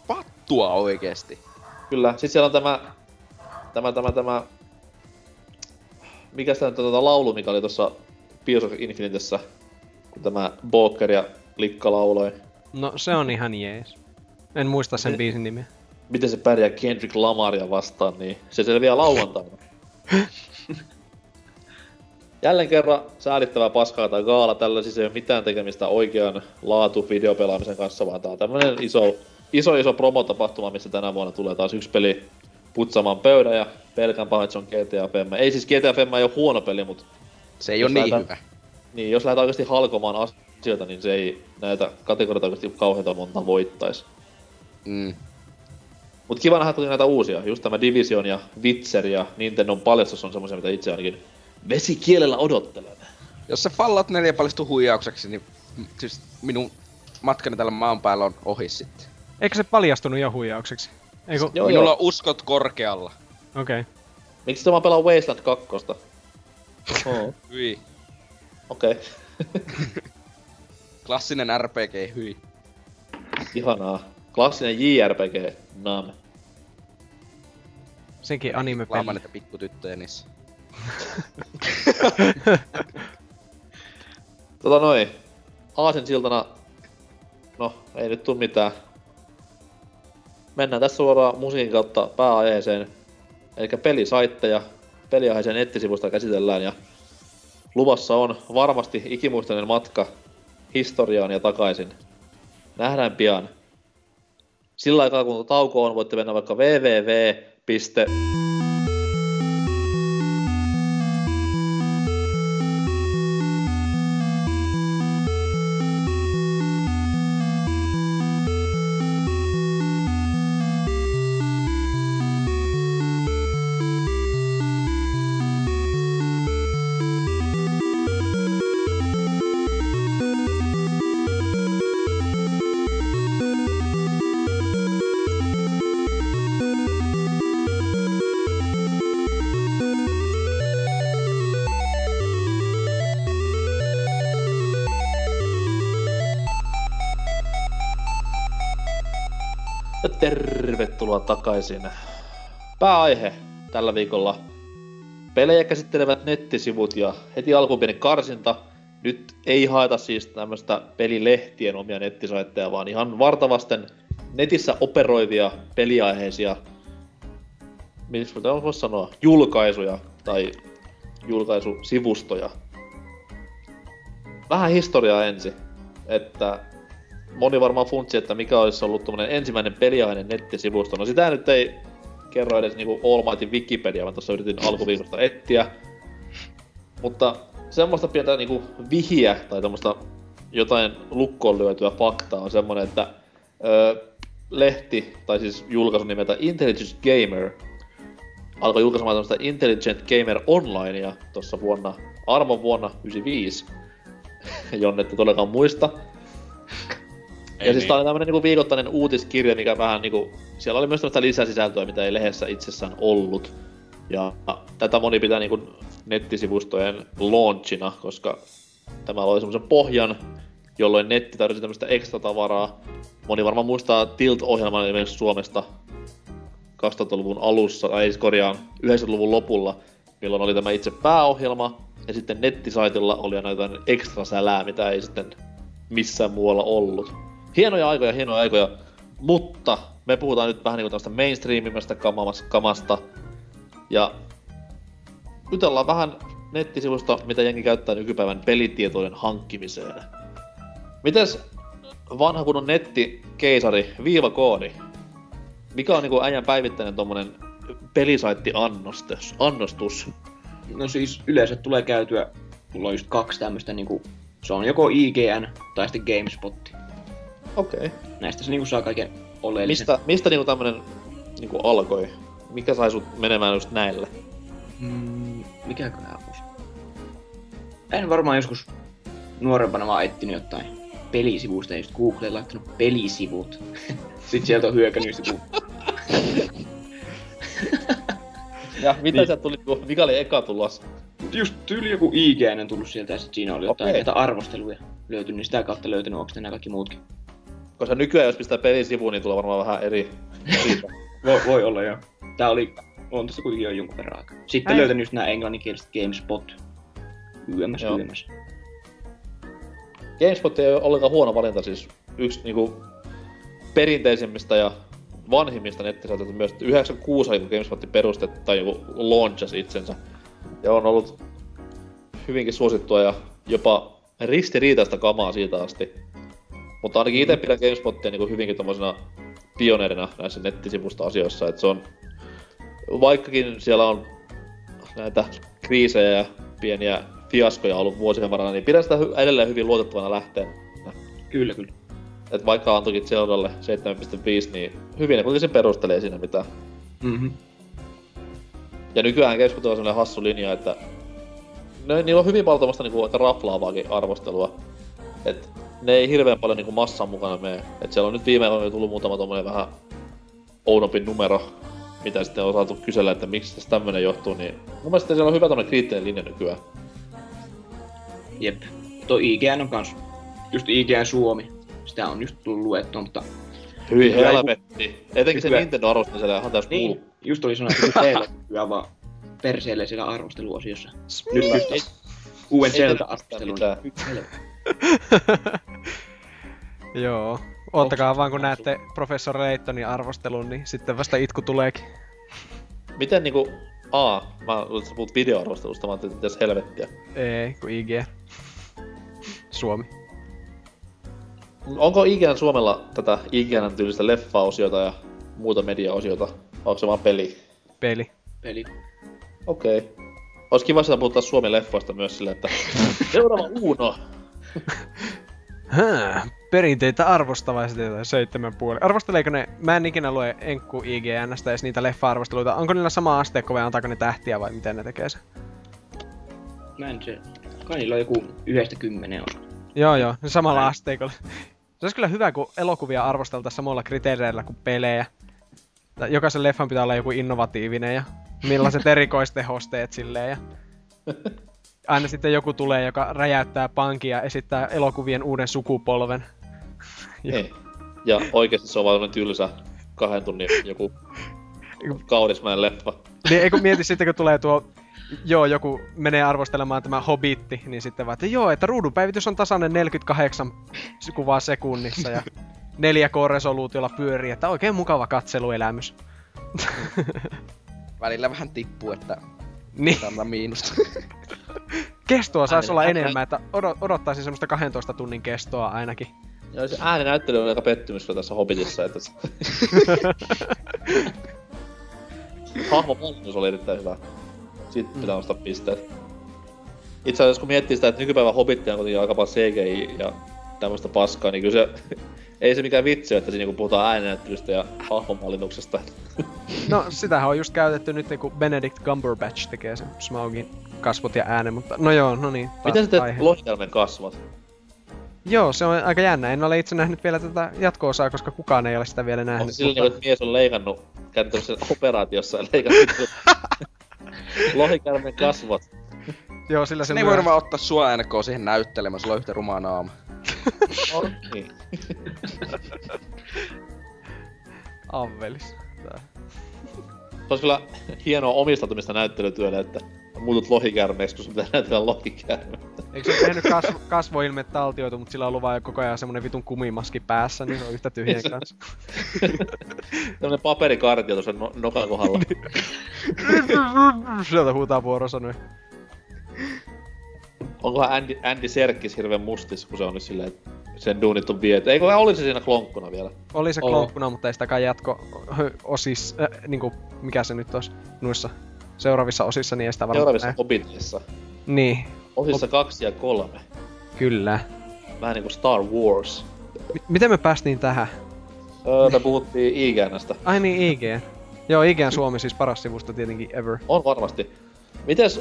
Pattua oikeesti. Kyllä. Sitten siellä on tämä, tämä, tämä, tämä, mikä tämä tuota laulu, mikä oli tuossa Bioshock Infinitessä, kun tämä Boker ja Likka lauloi. No se on ihan jees. En muista sen Ne- biisin nimeä. Miten se pärjää Kendrick Lamaria vastaan, niin se selviää lauantaina. *laughs* Jälleen kerran säälittävää paskaa tai gaala, tällä siis ei ole mitään tekemistä oikean laatu videopelaamisen kanssa, vaan tää on tämmönen iso, iso, iso promotapahtuma, missä tänä vuonna tulee taas yksi peli putsamaan pöydän ja pelkän pahoin, että se on GTA 5. Ei siis GTA 5 ei ole huono peli, mutta Se ei ole niin lähdetään- hyvä. niin, jos lähdetään oikeasti halkomaan asioita, niin se ei näitä kategorioita oikeasti kauheita monta voittais. Mm. Mut kiva nähdä, tuli näitä uusia. Just tämä Division ja Witcher ja Nintendon paljastus on semmoisia, mitä itse ainakin vesikielellä odottelen. Jos se Fallout 4 paljastuu huijaukseksi, niin siis minun matkani tällä maan päällä on ohi sitten. Eikö se paljastunut jo huijaukseksi? Joo, Joo, Minulla joo. on uskot korkealla. Okei. Okay. Miksi tämä pelaa Wasteland 2? Oh, *laughs* Hyi. Okei, okay. *laughs* Klassinen RPG, hyi. ihanaa. Klassinen JRPG, nam. Senkin anime Laamaan peli. niitä pikkutyttöjä niissä. *laughs* Tota noin. Aasin siltana. No, ei nyt tuu mitään. Mennään tässä suoraan musiikin kautta pääaiheeseen. Eli pelisaitteja, peliaiheeseen nettisivusta käsitellään ja luvassa on varmasti ikimuistainen matka historiaan ja takaisin. Nähdään pian. Sillä aikaa kun tauko on, voitte mennä vaikka www. Takaisin. Pääaihe tällä viikolla. Pelejä käsittelevät nettisivut ja heti alkuun pieni karsinta. Nyt ei haeta siis tämmöistä pelilehtien omia nettisaitteja, vaan ihan vartavasten netissä operoivia peliaiheisia, miksi mä voisi sanoa, julkaisuja tai julkaisusivustoja. Vähän historiaa ensin, että moni varmaan funtsi, että mikä olisi ollut tuommoinen ensimmäinen peliaiheinen nettisivusto. No sitä nyt ei kerro edes niinku Almighty Wikipedia, vaan tuossa yritin alkuviikosta etsiä. Mutta semmoista pientä niinku vihiä tai tämmöistä jotain lukkoon lyötyä faktaa on semmoinen, että öö, lehti, tai siis julkaisun nimeltä Intelligent Gamer, alkoi julkaisemaan tämmöistä Intelligent Gamer Onlinea tuossa vuonna, arvon vuonna 95, *laughs* jonne ette todellakaan muista. Ei ja siis niin. tää oli tämmönen niinku viikoittainen uutiskirja, mikä vähän niinku, siellä oli myös tämmöistä lisäsisältöä, mitä ei lehdessä itsessään ollut. Ja tätä moni pitää niinku nettisivustojen launchina, koska tämä loi semmoisen pohjan, jolloin netti tarjosi tämmöistä ekstra tavaraa. Moni varmaan muistaa Tilt-ohjelman esimerkiksi Suomesta 2000-luvun alussa, tai siis korjaan 90-luvun lopulla, milloin oli tämä itse pääohjelma, ja sitten nettisaitilla oli aina jotain ekstra sälää, mitä ei sitten missään muualla ollut. Hienoja aikoja, hienoja aikoja, mutta me puhutaan nyt vähän niinku tästä mainstreamimmästä kamasta, ja jutellaan vähän nettisivusta, mitä jengi käyttää nykypäivän pelitietojen hankkimiseen. Mites vanha kunnon nettikeisari, viivakoodi. Mikä on niinku äijän päivittäinen tommonen pelisaitti-annostus? Annostus. No siis yleensä tulee käytyä, mulla on just kaksi tämmöstä niinku, se on joko IGN tai sitten GameSpot. Okei. Okay. Näistä se niinku saa kaiken oleellisen. Mistä, mistä niinku tämmönen niinku alkoi? Mikä sai sut menemään just näille? Mm, mikäköhän olisi? En varmaan joskus nuorempana vaan etsinyt jotain pelisivuista ja just Googleen laittanut pelisivut. *laughs* Sitten sieltä on hyökännyt joku *laughs* Ja mitä Niin. sieltä tuli, tuo- mikä oli eka tulos? just tyyli joku IGN tullut sieltä ja sit siinä oli jotain okay. arvosteluja löytynyt, niin sitä kautta löytynyt, onko nämä kaikki muutkin. Koska nykyään jos pistää pelisivuun, niin tulee varmaan vähän eri. *laughs* Voi, voi olla joo. Tää oli, on tässä kuitenkin jo jonkun verran aikaa. Sitten Ai. löytänyt just nää englanninkieliset GameSpot. YMS, Joo. YMS. GameSpot ei ole ollenkaan huono valinta, siis yksi niinku perinteisimmistä ja vanhimmista nettisältöistä myös 96 oli kun GameSpot perustettu tai joku launchas itsensä. Ja on ollut hyvinkin suosittua ja jopa ristiriitaista kamaa siitä asti. Mutta ainakin itse pidän GameSpotia niinku hyvinkin tommosena pioneerina näissä nettisivusta asioissa, että se on vaikkakin siellä on näitä kriisejä ja pieniä fiaskoja ollut vuosien varrella, niin pidän sitä edelleen hyvin luotettavana lähteenä. Kyllä, kyllä. Et vaikka antoikin Zeldalle 7.5, niin hyvin ne kuitenkin sen perustelee siinä mitä. Mm-hmm. Ja nykyään GameSpot on sellainen hassu linja, että ne, niillä on hyvin paljon tommoista niinku aika raflaavaakin arvostelua. Et ne ei hirveän paljon niinku massan mukana mene. Et siellä on nyt viime aikoina tullut muutama tommonen vähän oudompi numero, mitä sitten on saatu kysellä, että miksi tässä tämmönen johtuu, niin mun mielestä siellä on hyvä tommonen kriittinen linja nykyään. Jep. Tuo IGN on kans, just IGN Suomi. Sitä on just tullut luettua, mutta Hyi Hyvä, helvetti. Etenkin se. Nintendo arvostelu siellä ihan täys niin, just oli sanottu, että teille *laughs* kyllä vaan perseelle siellä arvosteluosiossa. Nyt just uuden Zelda-arvostelun. *laughs* Joo. Oottakaa vaan kun näette Professor Laytonin arvostelun, niin sitten vasta itku tuleekin. Miten niinku... A, mä luulen, että sä puhut videoarvostelusta, mä ajattelin, että mitäs helvettiä. Ei, kun IG. Suomi. Onko IGN Suomella tätä IGN tyylistä leffa-osiota ja muuta media-osiota? Onko se vaan peli? Peli. Peli. Okei. Okay. Olisi kiva sitä puhuttaa Suomen leffoista myös sillä, että *laughs* seuraava Uno. Hää, perinteitä arvostavaiset seitsemän puoli. Arvosteleeko ne, mä en ikinä lue Enkku IGNstä edes niitä leffa-arvosteluita. Onko niillä sama asteekko vai antaako ne tähtiä vai miten ne tekee se? Mä en se... Kai niillä on joku yhdestä kymmeneen osa. Joo joo, samalla asteikolla. Se olisi kyllä hyvä, kun elokuvia arvosteltaisiin samoilla kriteereillä kuin pelejä. Jokaisen leffan pitää olla joku innovatiivinen ja millaiset *laughs* erikoistehosteet silleen ja... Aina sitten joku tulee, joka räjäyttää pankin ja esittää elokuvien uuden sukupolven. Niin. Ja oikeesti se on vaan tylsä kahden tunnin joku kaudismäinen leffa. Niin eikö mieti sitten, kun tulee tuo, joo, joku menee arvostelemaan tämä Hobbitti, niin sitten vaan, että joo, että ruudunpäivitys on tasainen 48 kuvaa sekunnissa ja 4K-resoluutiolla pyörii, että oikein mukava katseluelämys. Välillä vähän tippuu, että Niin, tämä miinusta. *laughs* kestoa saisi olla enemmän, että odot- odottaisin semmoista 12 tunnin kestoa ainakin. Ja se ääninäyttely on aika pettymys tässä Hobbitissa, että se... *laughs* Hahmomallinnus oli erittäin hyvä. Siitä pitää nostaa pisteet. Itse asiassa kun miettii sitä, että nykypäivän Hobbittia on kuitenkin aika paljon CGI ja tämmöistä paskaa, niin kyllä se... ei se mikään vitsi, ole, että siinä niinku puhutaan ääninäyttelystä ja hahmomallinnuksesta. *laughs* No, sitähän on just käytetty nyt, kun Benedict Cumberbatch tekee sen Smaugin kasvot ja äänen, mutta no joo, no niin. Miten sitten lohikäärmeen kasvot? Joo, se on aika jännä. En ole itse nähnyt vielä tätä jatko-osaa, koska kukaan ei ole sitä vielä nähnyt. sillä niinku, että mies on leikannut, käynyt tämmösen operaatiossa ja leikannut *laughs* lohikäärmeen kasvot? Joo, sillä se Ne voi vaan ottaa sua ennakkoon siihen näyttelemään, sulla on yhtä rumaa naama. On niin. *laughs* Avvelis. Se olisi kyllä hienoa omistautumista näyttelytyölle, että muutut lohikäärmeeksi, kun sun pitää näytellä lohikäärme. Eikö se tehnyt kasvo, kasvoilmeet taltioitu, mutta sillä on ollut vaan koko ajan semmonen vitun kumimaski päässä, niin se on yhtä tyhjän kanssa. *laughs* Tämmönen paperikartio tuossa no- nokan kohdalla. *laughs* Sieltä huutaa vuorosanoja. Onkohan Andy, Andy Serkis hirveän mustis, kun se on nyt silleen, että sen duunit on viety. Eikö oli se siinä klonkkuna vielä? Oli se klonkkuna, mutta ei sitäkään jatko osis, äh, niinku, mikä se nyt olisi, noissa seuraavissa osissa, niin ei sitä varmaan Seuraavissa. Hobbitissa. Niin, Osissa kaksi ja kolme. kyllä. Vähän niinku Star Wars. M- miten me päästiin tähän? Öö, me puhuttiin IGNstä. Ai niin, IGN. Joo, IGN Suomi siis paras sivusto tietenkin ever. On varmasti. Mites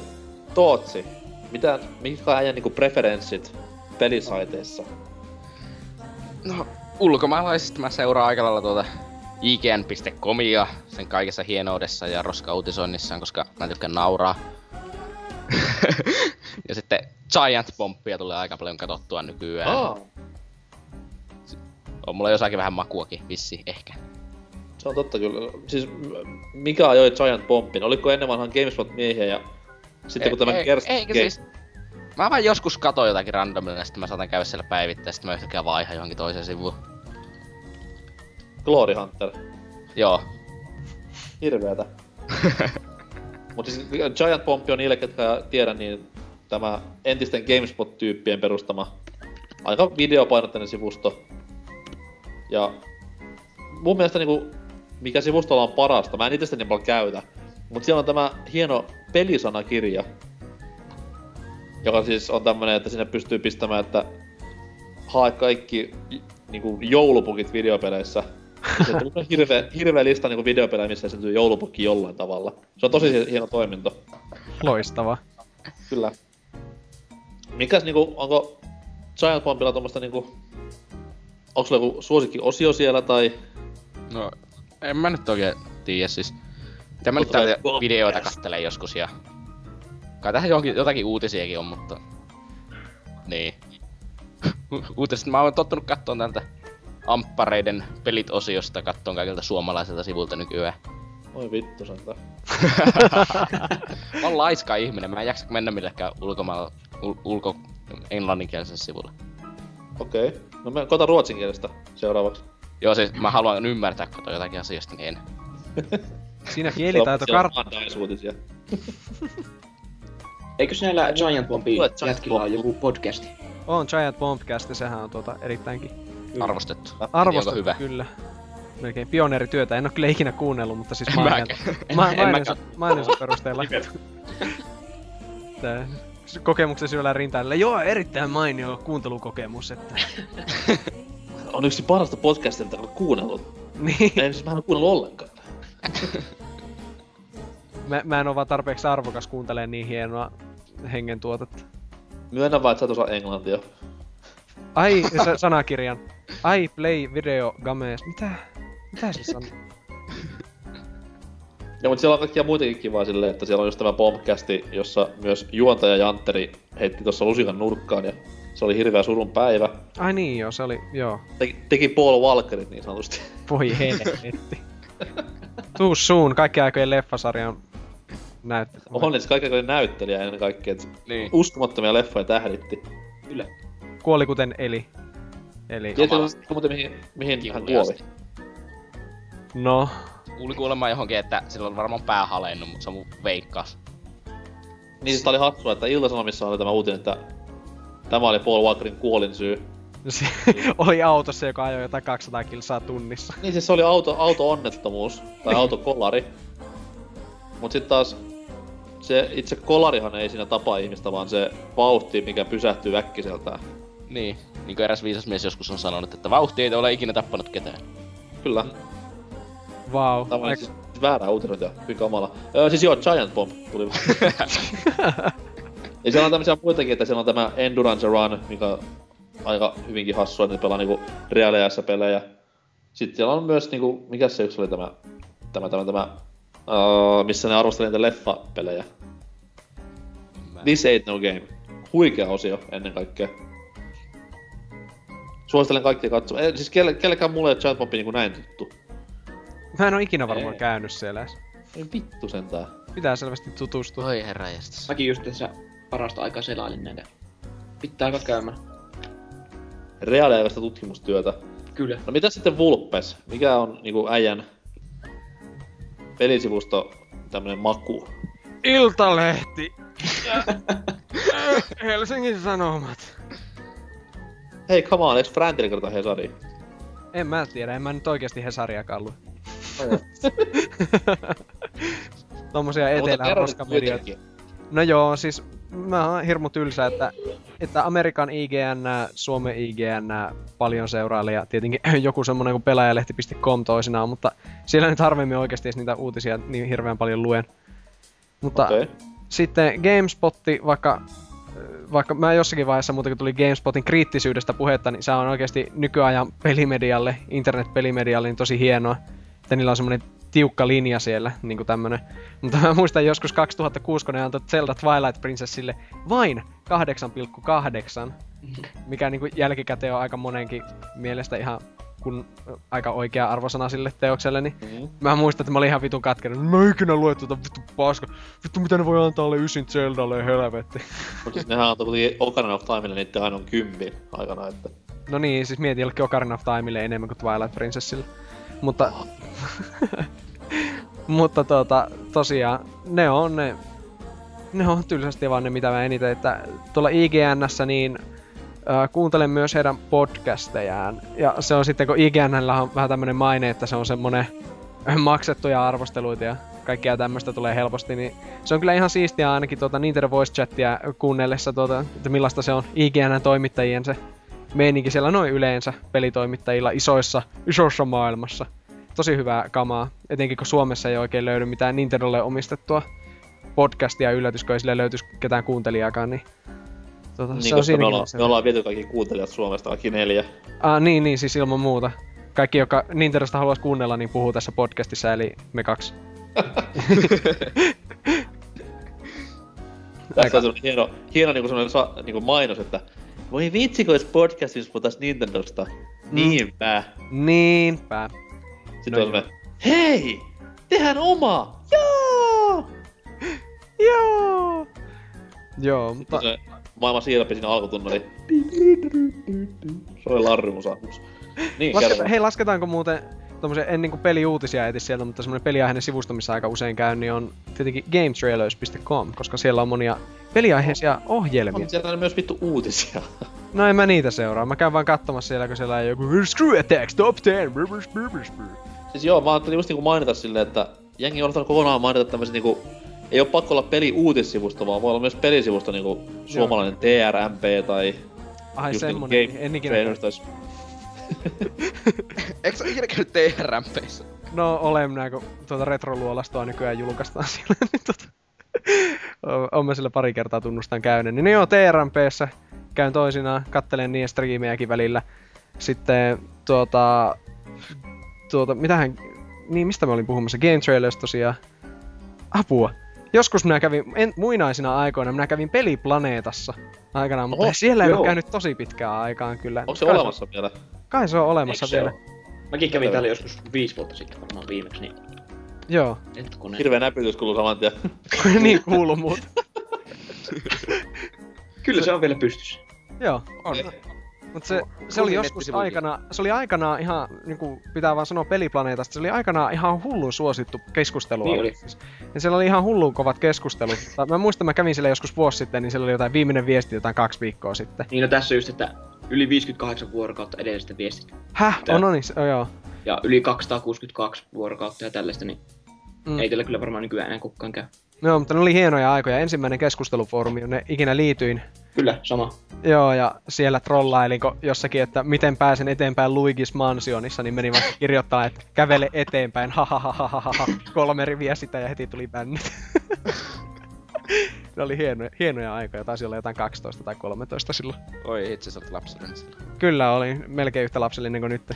Tootsi? Mitä, mitkä on äijän niinku preferenssit pelisaiteissa? No, ulkomaalaisista mä seuraan aika lailla tuota ign.comia sen kaikessa hienoudessa ja roskauutisoinnissaan, koska mä tykkään nauraa. *laughs* ja sitten Giant Bombia tulee aika paljon katsottua nykyään. Aa, On mulla jossakin vähän makuakin, vissi, ehkä. se on totta kyllä. Siis mikä ajoi Giant Bombin? Oliko ennen vanhan GameSpot-miehiä ja sitten kun tämä ei, Gerst... Eikö siis... Mä vaan joskus katoin jotakin randomilla, ja sitten mä saatan käydä siellä päivittäin, sitten mä yhtäkkiä vaihan johonkin toiseen sivuun. Glory Hunter. Joo. Hirveetä. *laughs* Mutta siis Giant Bomb on niille, ketkä tiedä, niin tämä entisten GameSpot-tyyppien perustama aika videopainotteinen sivusto. Ja mun mielestä niinku, mikä sivustolla on parasta, mä en itse sitä niin paljon käytä, mutta siellä on tämä hieno pelisanakirja, joka siis on tämmönen, että sinne pystyy pistämään, että hae kaikki niinku joulupukit videopeleissä. Se on hirveä, hirveä lista niinku videopelejä, missä syntyy joulupukki jollain tavalla. Se on tosi hieno toiminto. Loistava. Kyllä. Mikäs niinku, onko Giant Bombilla tommosta niinku... Onko sulla joku suosikki-osio siellä tai... No, en mä nyt oikein tiedä siis. Mitä mä nyt vai- videoita kattelen joskus ja... Kai tähän johonkin, jotakin uutisiakin on, mutta... Niin. *laughs* Uutiset mä oon tottunut kattoon tältä amppareiden pelit-osiosta, kattoon kaikilta suomalaisilta sivulta nykyään. Oi vittu sentään. *laughs* Mä oon laiska ihminen, mä en jaksa mennä millekään ulkomailla, ul, ulko englanninkieliselle sivulle. Okei. Okay. No me koitan ruotsinkielistä seuraavaksi. Joo, siis mä haluan ymmärtää kato jotakin asioista, niin en. *laughs* Siinä kielitaito Siellä on kart... Dice-uutisia. *laughs* Eikö näillä Giant Bombin Giant jätkillä ole Bomb. joku podcasti? On Giant Bombcast ja sehän on tuota erittäinkin Arvostettu. arvostettu hyvä? kyllä. Melkein pioneerityötä. En oo kyllä ikinä kuunnellut, mutta siis *laughs* En maininsa, mäkään. ma- En- en maininsa, maininsa perusteella. *laughs* Tää kokemuksen syöllä rintailla. Joo, erittäin mainio kuuntelukokemus, että... On yksi parasta podcastia, mitä olen kuunnellut. niin, En siis mä en ole kuunnellut ollenkaan. *laughs* mä, mä en oo vaan tarpeeksi arvokas kuuntelemaan niin hienoa hengen tuotetta. Myönnän vaan, että sä et osaa englantia. Ai, se sanakirjan. I play video games. Mitä? Mitä se sanoo? Ja mutta siellä on kaikkia muitakin kivaa silleen, että siellä on just tämä bombcasti, jossa myös juontaja Jantteri heitti tuossa lusikan nurkkaan ja se oli hirveä surun päivä. Ai niin joo, se oli, joo. Teki, teki Paul Walkerit niin sanotusti. Voi helvetti. *laughs* Too soon, kaikki aikojen leffasarjan näyttö. On niin, se kaikki oli näyttelijä ennen kaikkea, että Niin. uskomattomia leffoja tähditti. Kyllä. Kuoli kuten eli. Eli, Tiedätkö muuten mihin, mihin hän kuoli? No, Kuuli kuulemma johonkin, että sillä on varmaan pää halennut, mutta se on mun veikkaus. Niin siis tää oli hassua, että Ilta-Sanomissa oli tämä uutinen, että tämä oli Paul Walkerin kuolinsyy. Se oli autossa, joka ajoi jotain 200 kilsaa tunnissa. Niin siis se oli auto, auto-onnettomuus, tai autokolari. Mut sit taas se itse kolarihan ei siinä tapa ihmistä, vaan se vauhti, mikä pysähtyy äkkiseltään. Niin. Niin kuin eräs viisas mies joskus on sanonut, että vauhti ei ole ikinä tappanut ketään. Kyllä. Vau. Tämä on Wow. siis väärää uutinoita, hyvin kamala. Öö, siis joo, Giant Bomb tuli *laughs* Ja siellä on tämmöisiä muitakin, että siellä on tämä Endurance Run, mikä aika hyvinkin hassua, että ne pelaa niinku reaaliajassa pelejä. Sitten siellä on myös niinku, mikä se yksi oli tämä, tämä, tämä, tämä, uh, missä ne arvosteli niitä leffapelejä. Mä... This ain't no game. Huikea osio ennen kaikkea. Suosittelen kaikkia katsomaan. Eh, siis kelle, kellekään mulle ei ole Giant Bomb niinku näin tuttu. Mä en oo ikinä varmaan Ei. käynyt siellä edes. Ei vittu sentään. Pitää selvästi tutustua. Oi herra jästäs. Mäkin just tässä parasta aikaa selailin näitä. Pitää alkaa käymään. Reaaliaikaista tutkimustyötä. Kyllä. No mitä sitten Vulpes? Mikä on niinku äijän pelisivusto tämmönen maku? Iltalehti. *laughs* Helsingin Sanomat. Hei, come on, eikö Frantille kertaa Hesari? En mä tiedä, en mä nyt oikeesti Hesariakaan lue. *laughs* Tommosia etelän roskamedioita. No joo, siis mä oon hirmu tylsä, että, että Amerikan IGN, Suomen IGN paljon seuraille ja tietenkin *clears throat* joku semmonen kuin pelaajalehti.com toisinaan, mutta siellä nyt harvemmin oikeasti niitä uutisia niin hirveän paljon luen. Mutta Okei. sitten GameSpotti, vaikka, vaikka mä jossakin vaiheessa muuten kun tuli GameSpotin kriittisyydestä puhetta, niin se on oikeasti nykyajan pelimedialle, internet-pelimedialle niin tosi hienoa, että niillä on semmonen tiukka linja siellä, niinku tämmönen. Mutta mä muistan joskus 2006, kun ne antoi Zelda Twilight Princessille vain 8,8, mikä niinku jälkikäteen on aika monenkin mielestä ihan kun aika oikea arvosana sille teokselle, niin Mm-hmm. Mä muistan, että mä olin ihan vitun katkenut. Mä en ikinä lue tuota vittu paska. Vittu mitä ne voi antaa alle ysin Zeldalle, helvetti. Mutta siis nehän antoi kuitenkin Ocarina of Timelle niitten ainoa kympi aikana, että... No niin, siis mietin jollekin Ocarina of Timelle enemmän kuin Twilight Princessille. Mutta... *laughs* mutta tota, tosiaan, ne on ne... Ne on tylsästi vaan ne, mitä mä eniten, että tuolla IGNssä niin äh, kuuntelen myös heidän podcastejaan. Ja se on sitten, kun IGNllä on vähän tämmönen maine, että se on semmonen maksettuja arvosteluita ja kaikkea tämmöistä tulee helposti, niin se on kyllä ihan siistiä ainakin tuota Nintendo Voice Chatia kuunnellessa, tuota, että millaista se on IGN toimittajien se meininki siellä noin yleensä pelitoimittajilla isoissa, isossa maailmassa. Tosi hyvää kamaa, etenkin kun Suomessa ei oikein löydy mitään Nintendolle omistettua podcastia yllätys, kun ei sille löytyisi ketään kuuntelijaakaan, niin Tota, Niin, se on me ollaan, me ollaan viety kaikki kuuntelijat Suomesta, kaikki neljä. Ah, niin, niin, siis ilman muuta. Kaikki, joka Nintendosta haluaisi kuunnella, niin puhuu tässä podcastissa, eli me kaksi. *laughs* Tässä on semmonen hieno, hieno niinku semmonen sa, niinku mainos, että voi vitsi, kun olisi podcastissa puhutais Nintendosta. Niinpä. Niinpä. Sitten on hei! Tehdään oma! Joo! Joo! Joo, mutta... Se maailman siirappi siinä alkutunneli. Se oli larrymusa. Niin, Lasketa, kerro. hei, lasketaanko muuten tommosia, en niinku peliuutisia etis sieltä, mutta semmonen peliaiheinen sivusto, missä aika usein käyn, niin on tietenkin gametrailers.com, koska siellä on monia peliaiheisia ohjelmia. On siellä myös vittu uutisia. No en mä niitä seuraa, mä käyn vaan katsomassa siellä, kun siellä on joku Screw Attacks Top 10, brr, brr, brr, brr, brr. Siis joo, mä ajattelin just niinku mainita silleen, että jengi on ottanut kokonaan mainita tämmöset niinku ei oo pakko olla peli uutissivusto, vaan voi olla myös pelisivusto niinku suomalainen TRMP tai Ai just semmonen, niinku en ikinä... *laughs* Eikö sä ikinä käynyt TRMPissä? No olen minä, kun tuota retroluolastoa nykyään julkaistaan *laughs* siellä, niin tota... o- Oon mä sillä pari kertaa tunnustan käyneen. Niin no joo, TRMPssä käyn toisinaan, kattelen niiden striimejäkin välillä. Sitten tuota... Tuota, mitähän... Niin, mistä mä olin puhumassa? Game Trailers tosiaan. Apua. Joskus minä kävin, en, muinaisina aikoina, minä kävin peliplaneetassa aikanaan, mutta Oho, siellä ei joo. ole käynyt tosi pitkään aikaan kyllä. Onko se kai olemassa vielä? Kai se on olemassa se vielä. oo? Mäkin kävin täällä joskus viisi vuotta sitten varmaan viimeksi, niin Joo. hetkone. Hirveä näpytys kuuluu saman tien. *laughs* niin kuuluu muuta. *laughs* Kyllä se on vielä pystyssä. Joo. On. Mutta se, se oli joskus aikana, se oli aikanaan ihan, niinku, pitää vaan sanoa peliplaneetasta, se oli aikanaan ihan hullun suosittu keskustelu. Niin oli. Siis. Ja siellä oli ihan hullun kovat keskustelut. *laughs* Mä muistan, mä kävin siellä joskus vuosi sitten, niin siellä oli jotain viimeinen viesti jotain kaksi viikkoa sitten. Niin no tässä just, että yli 58 vuorokautta edellisestä viestistä. Häh? Tää- On, no niin, joo. Ja yli 262 vuorokautta ja tällaista, niin Mm. ei tällä kyllä varmaan nykyään enää kukaan käy. Joo, mutta ne oli hienoja aikoja. Ensimmäinen keskustelufoorumi, jonne ikinä liityin. Kyllä, sama. Joo, ja siellä trollailinko jossakin, että miten pääsen eteenpäin Luigi's Mansionissa, niin menin vaikka kirjoittaa, että kävele eteenpäin, ha ha ha ha ha ha, kolme riviä sitä ja heti tuli bännit. *laughs* ne oli hienoja, hienoja aikoja, taisi olla jotain 12 tai 13 silloin. Oi itse sä oot lapsellinen sillä. Kyllä, olin melkein yhtä lapsellinen kuin nyt.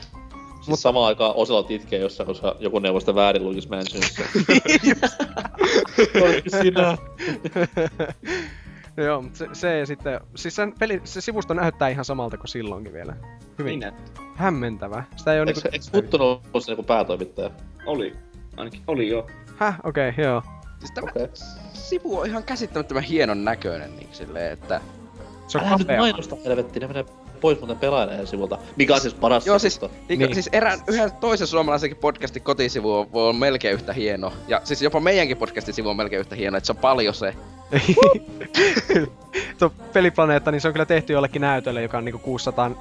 Siis samaan aikaan Oselot itkee jossain, koska joku neuvoi sitä väärin Luigi's Mansionissa. *laughs* Sinä? *laughs* joo, mutta se, se sitten, siis sen peli, se sivusto näyttää ihan samalta kuin silloinkin vielä. Hyvin Niin hämmentävä. Sitä ei ole Eikö, niinku... eikö ollut se niinku päätoimittaja? Oli. Ainakin oli joo. Häh, okei, okay, joo. Siis tämä Okei. sivu on ihan käsittämättömän hienon näköinen niin silleen, että... Se on Älä nyt kapea. mainosta helvettiin, ne menee pois muuten pelaajan sivulta. Mikä on siis paras Joo siis, niin. Niin. siis erään, yhden toisen suomalaisenkin podcastin kotisivu on, on melkein yhtä hieno. Ja siis jopa meidänkin podcastin sivu on melkein yhtä hieno, että se on paljon se. *laughs* Tuo peliplaneetta, niin se on kyllä tehty jollekin näytölle, joka on niinku 600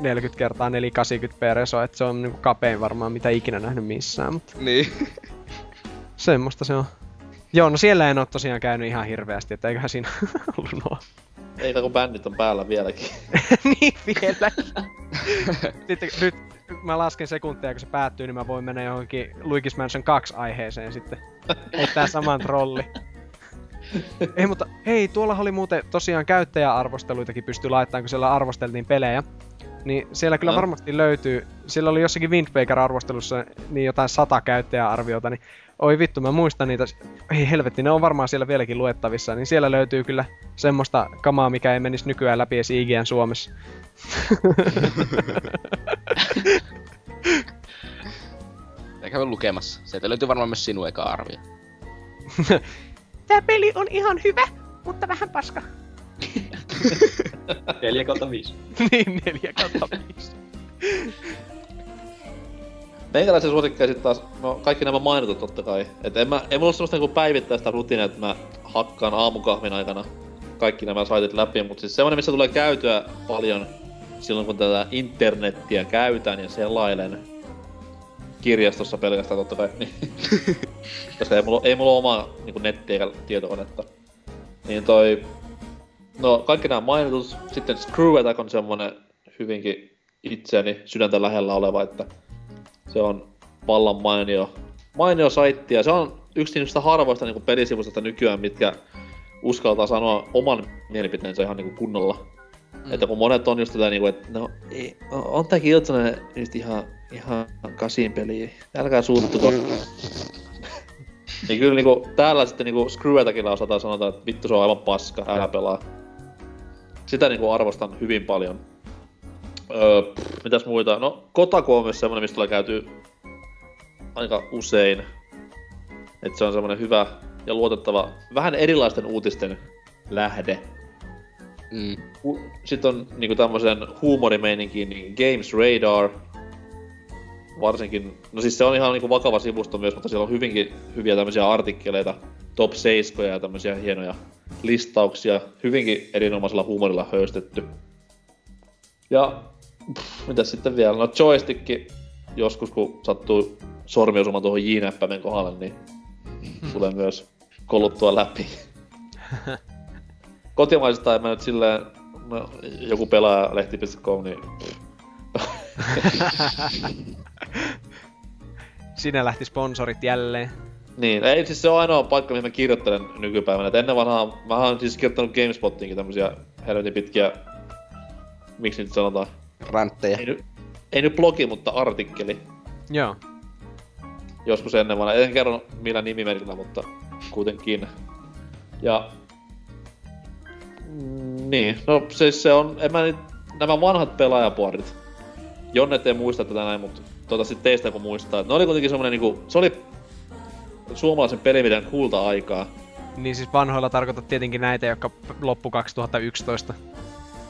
40 kertaa 480 per reso, että se on niinku kapein varmaan mitä ikinä nähnyt missään, mutta Niin. semmoista se on. Joo, no siellä en oo tosiaan käynyt ihan hirveästi, että eiköhän siinä *laughs* ollut nuo. Eikä kun bändit on päällä vieläkin. *laughs* niin vielä. *laughs* sitten nyt mä lasken sekuntia, kun se päättyy, niin mä voin mennä johonkin Luigi's Mansion 2 aiheeseen sitten. Heittää saman trolli. Ei, mutta hei, tuolla oli muuten tosiaan käyttäjäarvosteluitakin pysty laittamaan, kun siellä arvosteltiin pelejä. Niin siellä kyllä No. varmasti löytyy, siellä oli jossakin Windbaker-arvostelussa niin jotain sata käyttäjäarviota, niin oi vittu, mä muistan niitä, ei helvetti, ne on varmaan siellä vieläkin luettavissa, niin siellä löytyy kyllä semmoista kamaa, mikä ei menisi nykyään läpi edes IGN Suomessa. *laughs* Käy lukemassa. Sieltä löytyy varmaan myös sinun eka arvio. *laughs* Tää peli on ihan hyvä, mutta vähän paska. *laughs* 4 kautta 5. *laughs* niin, 4 kautta 5. Meikäläisen suosikkeja sit taas, no kaikki nämä mainitut totta kai. Et en mä, ei mulla ole semmoista niinku päivittäistä rutiinia, että mä hakkaan aamukahvin aikana kaikki nämä saitit läpi, mutta siis semmonen, missä tulee käytyä paljon silloin, kun tätä internettiä käytän ja selailen kirjastossa pelkästään totta kai, niin, *laughs* koska ei mulla, ei mulla ole omaa niin nettiä eikä tietokonetta. Niin toi, no kaikki nämä mainitut, sitten Screw Attack on semmonen hyvinkin itseäni sydäntä lähellä oleva, että se on vallan mainio, mainio saitti ja se on yksi niistä harvoista niin pelisivustosta nykyään, mitkä uskaltaa sanoa oman mielipiteensä ihan niin kunnolla. Mm. Että kun monet on just tätä niinku, että no, ei, on tää Killzone just ihan, ihan kasin peli, älkää suuttuko. *laughs* niin kyllä niinku, täällä sitten niinku Screwetakilla osataan sanota, että vittu se on aivan paska, älä pelaa. Sitä niinku arvostan hyvin paljon. Öö, pff, mitäs muita? No, Kotaku on myös semmonen, mistä tulee käyty aika usein. Että se on semmonen hyvä ja luotettava, vähän erilaisten uutisten lähde. Mm. Sitten on niinku tämmösen huumorimeininkiin niin Games Radar. Varsinkin, no siis se on ihan niinku vakava sivusto myös, mutta siellä on hyvinkin hyviä tämmöisiä artikkeleita, top 7 ja tämmöisiä hienoja listauksia, hyvinkin erinomaisella huumorilla höystetty. Ja pff, mitäs sitten vielä? No joystick joskus kun sattuu sormi osumaan tuohon J-näppäimen kohdalle, niin tulee myös koluttua läpi. *laughs* Kotimaisesta en mä nyt silleen, no, joku pelaaja lehti.com, niin *laughs* Sinä lähti sponsorit jälleen. Niin, ei siis se on ainoa paikka, mihin mä kirjoittelen nykypäivänä. Et ennen vanhaa, mä oon siis kirjoittanut GameSpottiinkin tämmösiä helvetin pitkiä, miksi nyt sanotaan, Rantteja. ei nyt, ei nyt blogi, mutta artikkeli. Joo. Joskus ennen vanhaa, en kerro millä nimimerkillä, mutta kuitenkin. Ja... Mm, Niin, no siis se on, en mä nyt, nämä vanhat pelaajapuorit. Jonne ei muista tätä näin, mutta toivottavasti teistä kun muistaa. Ne oli kuitenkin semmonen niinku, se oli suomalaisen pelimedian kulta-aikaa. Niin siis vanhoilla tarkoitat tietenkin näitä, jotka loppu 2011.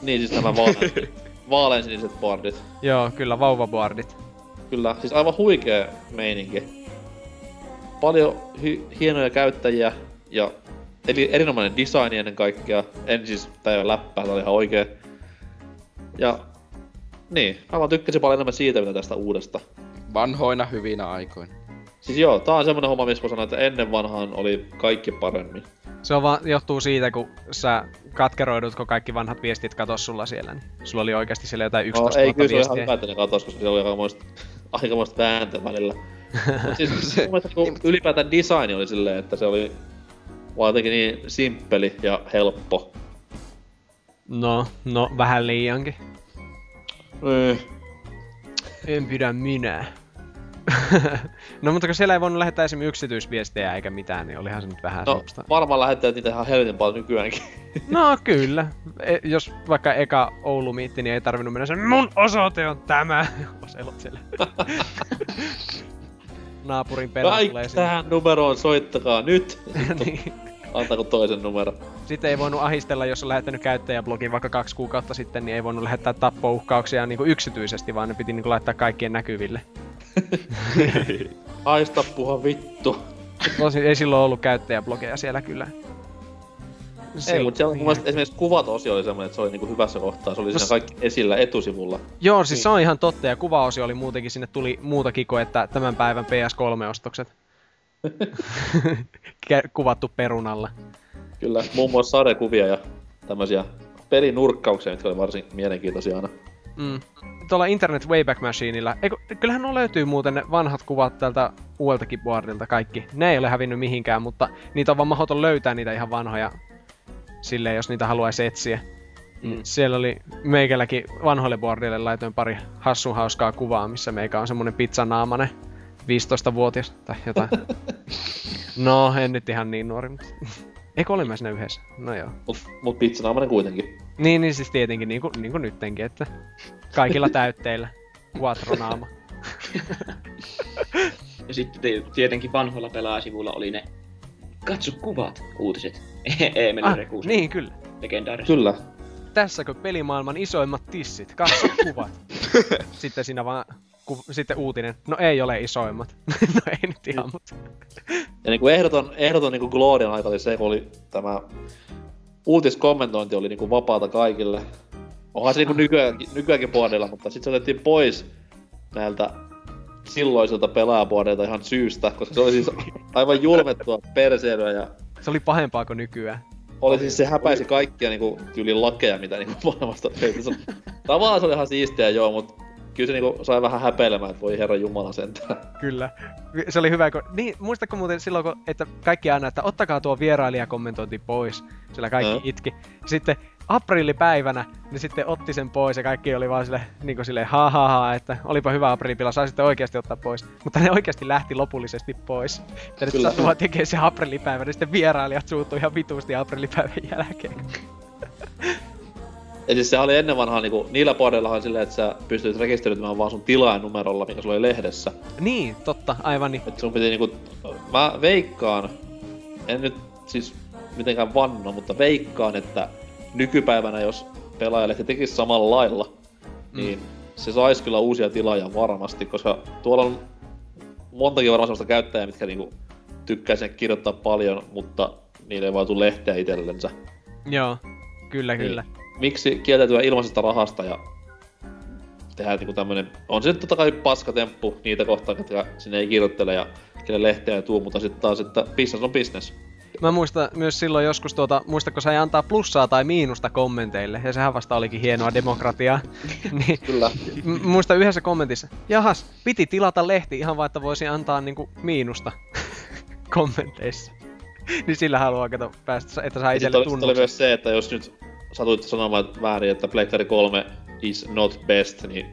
Niin siis nämä vaalean, *laughs* vaaleansiniset boardit. Joo, kyllä vauvaboardit. Kyllä, siis aivan huikea meininki. Paljon hy- hienoja käyttäjiä ja eli erinomainen design ennen kaikkea. En siis, tää ei ole läppää, tää oli ihan oikee. Ja niin, mä vaan tykkäsin paljon enemmän siitä, mitä tästä uudesta. Vanhoina hyvinä aikoina. Siis joo, tää on semmonen homma, missä voi sanoa, että ennen vanhaan oli kaikki paremmin. Se on vaan, johtuu siitä, kun sä katkeroidutko kaikki vanhat viestit katos sulla siellä, niin sulla oli oikeasti siellä jotain 11 No, 000 ei kyllä se oli ihan hyvä, että ne katos, koska siellä oli aikamoista, aikamoista vääntä välillä. Mut siis *laughs* mielestä kun ylipäätään design oli silleen, että se oli vaan jotenkin niin simppeli ja helppo. No, no, vähän liiankin. Niin. En pidä minä. *laughs* no mutta kun siellä ei voinut lähettää esimerkiksi yksityisviestejä eikä mitään, niin olihan se nyt vähän No, semmoista. varmaan lähettää niitä ihan helvetin paljon nykyäänkin. *laughs* No kyllä. E, jos vaikka eka Oulu miitti, niin ei tarvinnut mennä sen mun osoite on tämä. *laughs* Oselot siellä. Naapurin pelä tulee Kaikki sinne. tähän numeroon, soittakaa nyt! niin. Antako toisen numero. Sitten ei voinut ahistella, jos on lähettänyt käyttäjäblogin vaikka kaksi kuukautta sitten, niin ei voinut lähettää tappouhkauksia niin kuin yksityisesti, vaan ne piti niin kuin laittaa kaikkien näkyville. *laughs* Haista puha vittu. Tosin ei silloin ollut käyttäjäblogeja siellä kyllä. Ei, silloin- mutta siellä mun mielestä esimerkiksi kuvat-osio oli semmoinen, että se oli niinku hyvässä kohtaa. Se oli No siinä kaikki esillä etusivulla. Joo, siis Niin. se on ihan totta, ja kuvaosio oli muutenkin, sinne tuli muutakin kuin, että tämän päivän PS3-ostokset. *laughs* Kä- Kuvattu perunalla. Kyllä, muun muassa sadekuvia ja tämmöisiä pelinurkkauksia, jotka oli varsin mielenkiintoisia aina. Mm. Tuolla Internet Wayback Machineilla, eikö, kyllähän nuo löytyy muuten ne vanhat kuvat tältä uudeltakin boardilta kaikki. Ne ei ole hävinnyt mihinkään, mutta niitä on vaan mahdoton löytää niitä ihan vanhoja silleen, jos niitä haluaisi etsiä. Mm. Siellä oli meikälläkin vanhoille boardille laitoin pari hassun hauskaa kuvaa, missä meikä on semmonen pizzanaamanen 15-vuotias tai jotain. *laughs* no, en nyt ihan niin nuori, mutta... Eikö olimme siinä yhdessä? No joo. Mut, mut pizzanaamainen kuitenkin. Niin, niin siis tietenkin, niin kuin, niin kuin nyttenkin, että kaikilla *laughs* täytteillä. Quattro-naama. Ja sitten te- tietenkin vanhoilla pelaajasivuilla oli ne Katso kuvat, uutiset. *laughs* Eemeli Ah, ah, Rekusen niin, kyllä. Kyllä. legendaariset. Tässäkö pelimaailman isoimmat tissit? Katso kuvat. *laughs* sitten siinä vaan ku, sitten uutinen. No ei ole isoimmat. *laughs* no ei nyt ihan, mutta... Ja niinku ehdoton, ehdoton niinku Glorian aika oli se, kun oli tämä uutiskommentointi oli niinku vapaata kaikille. Onhan se niinku nykyäänkin, nykyäänkin boardilla, mutta sitten se otettiin pois näiltä silloisilta pelaajaboardeilta ihan syystä, koska se oli siis aivan julmettua perseilyä ja Se oli pahempaa kuin nykyään. oli siis se häpäisi kaikkia niinku tyylin lakeja, mitä niinku maailmasta löytyi. Tavallaan se oli ihan siistiä joo, mutta kyllä se niinku sai vähän häpeilemään, että voi herra jumala sentään. Kyllä. Se oli hyvä, kun... Niin, muistatko muuten silloin, kun, että kaikki aina, että ottakaa tuo vierailijakommentointi pois. Sillä kaikki Joo. itki. Sitten aprillipäivänä, niin sitten otti sen pois ja kaikki oli vaan sille, niin kuin silleen, ha, ha, ha, että olipa hyvä aprillipila, sai sitten oikeasti ottaa pois. Mutta ne oikeasti lähti lopullisesti pois. Ja nyt vaan tekee se aprillipäivä, niin sitten vierailijat suuttui ihan vitusti aprillipäivän jälkeen. Ja siis se oli ennen vanhaa niinku, niillä boardeillahan silleen, että sä pystyt rekisteröitymään vaan sun tilaajanumerolla, mikä sulla oli lehdessä. Niin, totta, aivan niin. Et sun piti niinku, mä veikkaan, en nyt siis mitenkään vanno, mutta veikkaan, että nykypäivänä jos pelaajalehti tekisi samalla lailla, Mm. niin se saisi kyllä uusia tilaajia varmasti, koska tuolla on montakin varmaan sellaista käyttäjää, mitkä niinku tykkää sen kirjoittaa paljon, mutta niille ei vaan tule lehteä itsellensä. Joo, kyllä, Niin. kyllä. Miksi kieltäytyä ilmaisesta rahasta ja tehdä niinku tämmönen... On se totta kai paskatemppu niitä kohtaan, jotka sinne ei kirjoittele ja kelle lehteä ei tuu, mutta sitten taas, että business on business. Mä muistan myös silloin joskus tuota, muistatko sai antaa plussaa tai miinusta kommenteille, ja sehän vasta olikin hienoa demokratiaa. niin, *laughs* Kyllä. m- muista yhdessä kommentissa, jahas, piti tilata lehti ihan vaan, että voisi antaa niinku miinusta *laughs* kommenteissa. niin sillä haluaa kato päästä, että saa itselle sit oli tunnuksen. myös se, että jos nyt satuit sanomaan että väärin, että Pleikkari 3 is not best, niin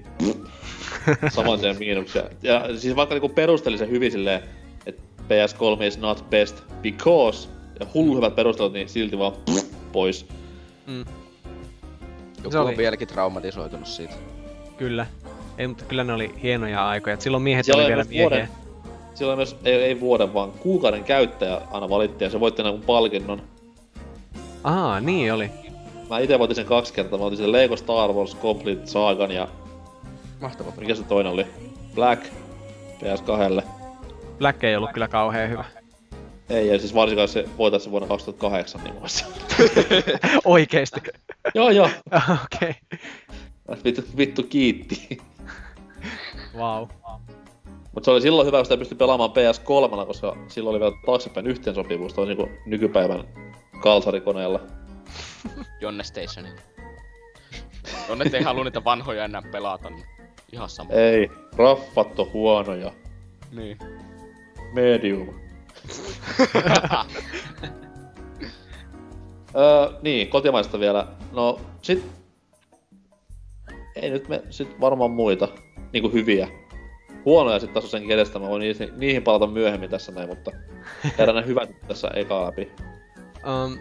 *laughs* saman tien miinuksia. Ja siis vaikka niinku perusteli se hyvin silleen, että PS3 is not best because, ja hullu hyvät perustelut, niin silti vaan pois. Mm, Joku Se oli- on vieläkin traumatisoitunut siitä. kyllä. Ei, mutta kyllä ne oli hienoja aikoja. Et silloin miehet Siellä oli vielä myös miehiä. vuoden, siellä oli myös, ei, ei vuoden, vaan kuukauden käyttäjä aina valittiin ja se voitti jonkun palkinnon. Aa, niin oli. Mä itse voitin sen kaksi kertaa, mä otin sen Lego Star Wars Complete Sagan ja Mahtavaa. mikä se toinen oli? Black PS2. Black ei ollut kyllä kauhean hyvä. Ei, ja siis varsinkaan se voitaisiin vuonna 2008 niin muassa. *laughs* Oikeesti. joo, joo. *laughs* Okei. Vittu, vittu kiitti. Wow. Mutta se oli silloin hyvä, kun sitä pystyi pelaamaan PS3, koska silloin oli vielä taaksepäin yhteensopivuus, toisin kuin nykypäivän kalsarikoneella. Jonne Stationi. Jonne ei halua niitä vanhoja enää pelata, niin ihan sama. Ei, raffat on huonoja. Niin. Medium. *laughs* öö, niin, kotimaista vielä. No, sit... Ei nyt me sit varmaan muita niinku hyviä. Huonoja sit taas on senkin edestä, mä voin niihin, niihin palata myöhemmin tässä näin, mutta käydään ne hyvät tässä eka läpi. Um,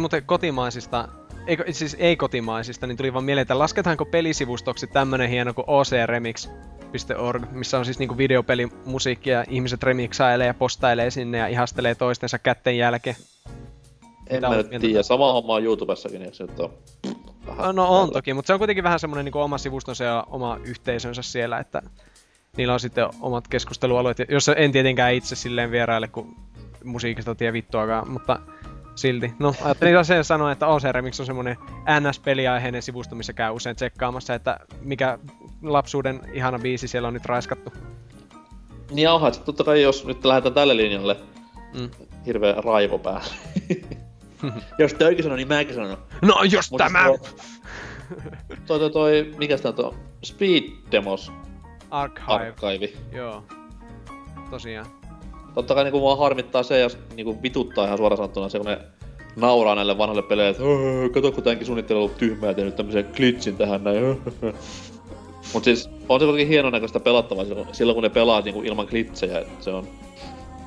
muuten kotimaisista, eikö, siis ei kotimaisista, niin tuli vaan mieleen, että lasketaanko pelisivustoksi tämmönen hieno kuin ocremix.org, missä on siis niinku videopelimusiikki ja ihmiset remiksailee ja postailee sinne ja ihastelee toistensa kätten jälkeen. En Mitä mä nyt tiedä, sama homma on YouTubessakin, eikö se nyt oo? Vähän No on tällä. toki, mutta se on kuitenkin vähän semmonen niinku oma sivustonsa ja oma yhteisönsä siellä, että niillä on sitten omat keskustelualueet, jossa en tietenkään itse silleen vieraile, kun musiikista tiedä vittuakaan, mutta silti. No, ajattelin sen sanoa, että OC Remix on semmonen NS-peliaiheinen sivusto, missä käy usein tsekkaamassa, että mikä lapsuuden ihana biisi siellä on nyt raiskattu. Niin onhan, että totta kai jos nyt lähdetään tälle linjalle, Mm. hirveä raivo päällä. *laughs* jos töikin sanoo, niin mäkin sanon. No jos Mut tämä Toi, toi, toi, toi mikä sitä on tuo? Speed Demos Archive, Archive. joo. Tosiaan. Totta kai niinku mua harmittaa se, jos niinku vituttaa ihan suoraan sanottuna se, kun ne nauraa näille vanhoille peleille, että "Öö, kato kun tämänkin suunnittelu on ollut tyhmää ja tehnyt tämmösen glitchin tähän näin. *laughs* Mut siis on se kuitenkin hienon näköistä pelattavaa silloin, silloin kun ne pelaa niinku ilman glitchejä, et se on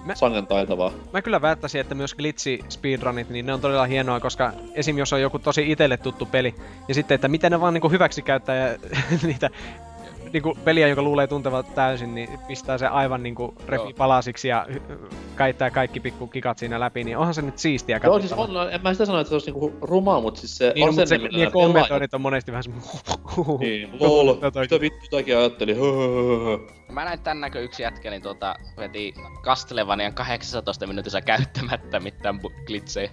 Mä- sangen taitavaa. Mä kyllä väittäisin, että myös glitchi speedrunit, niin ne on todella hienoa, koska esim. jos on joku tosi itelle tuttu peli, ja sitten, että miten ne vaan niinku hyväksi käyttää ja *laughs* niitä niinku peliä, joka luulee tuntevat täysin, niin pistää se aivan niinku repi Joo. palasiksi ja käyttää kaikki pikku kikat siinä läpi, niin onhan se nyt siistiä Joo, siis on, en mä sitä sano, että se olisi niinku rumaa, mut siis se Niin, on no, mutta se, millä ne kommentoinnit on monesti vähän semmoinen... Niin, lol, mitä vittu tämäkin ajatteli, höhöhö. Mä näin tän näkö yksi jätkä, niin tuota, veti Castlevanian 18 minuutissa käyttämättä mitään glitsejä.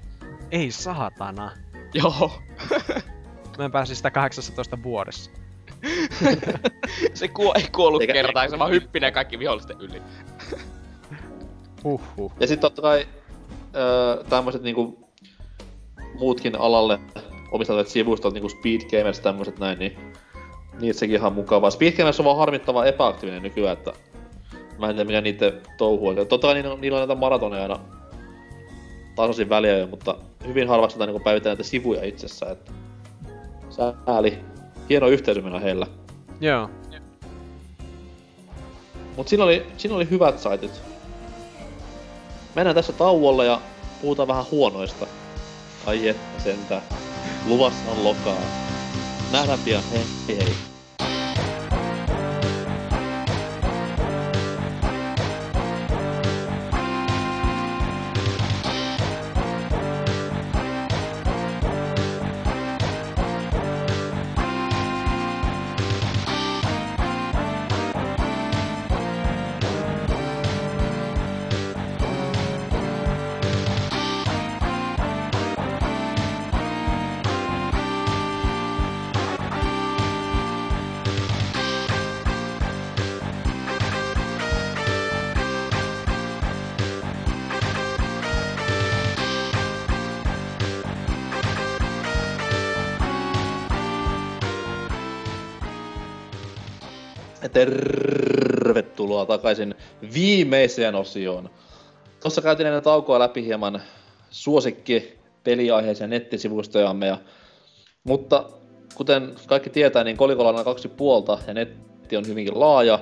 Ei saatana. Joo. Mä en pääsi sitä 18 vuodessa. *laughs* se kuo, ei kuollut Eikä- kertaan, se vaan hyppi ne kaikki vihollisten yli. Huhhuh. Ja sitten totta kai öö, tämmöiset niinku muutkin alalle omistautuneet sivustot, niinku Speed Gamers tämmöiset näin, niin niitä sekin ihan mukavaa. Speed Gamers on vaan harmittava epäaktiivinen nykyään, että mä en tiedä mikä niiden touhu on. Totta kai niillä on, niillä on näitä maratoneja aina tasaisin väliä, mutta hyvin harvaksi niinku päivitetään näitä sivuja itsessään, että sääli. Hieno yhteisö meillä heillä. Joo. Mut siinä oli, siinä oli hyvät saitit. Mennään tässä tauolle ja puhutaan vähän huonoista. Ai että sentään. Luvassa on lokaa. Nähdään pian. Hei hei. Takaisin viimeiseen osioon. Tuossa käytiin ennen taukoa läpi hieman suosikki peliaiheisia nettisivustojamme, ja, mutta kuten kaikki tietää, niin kolikolla on kaksi puolta ja netti on hyvinkin laaja,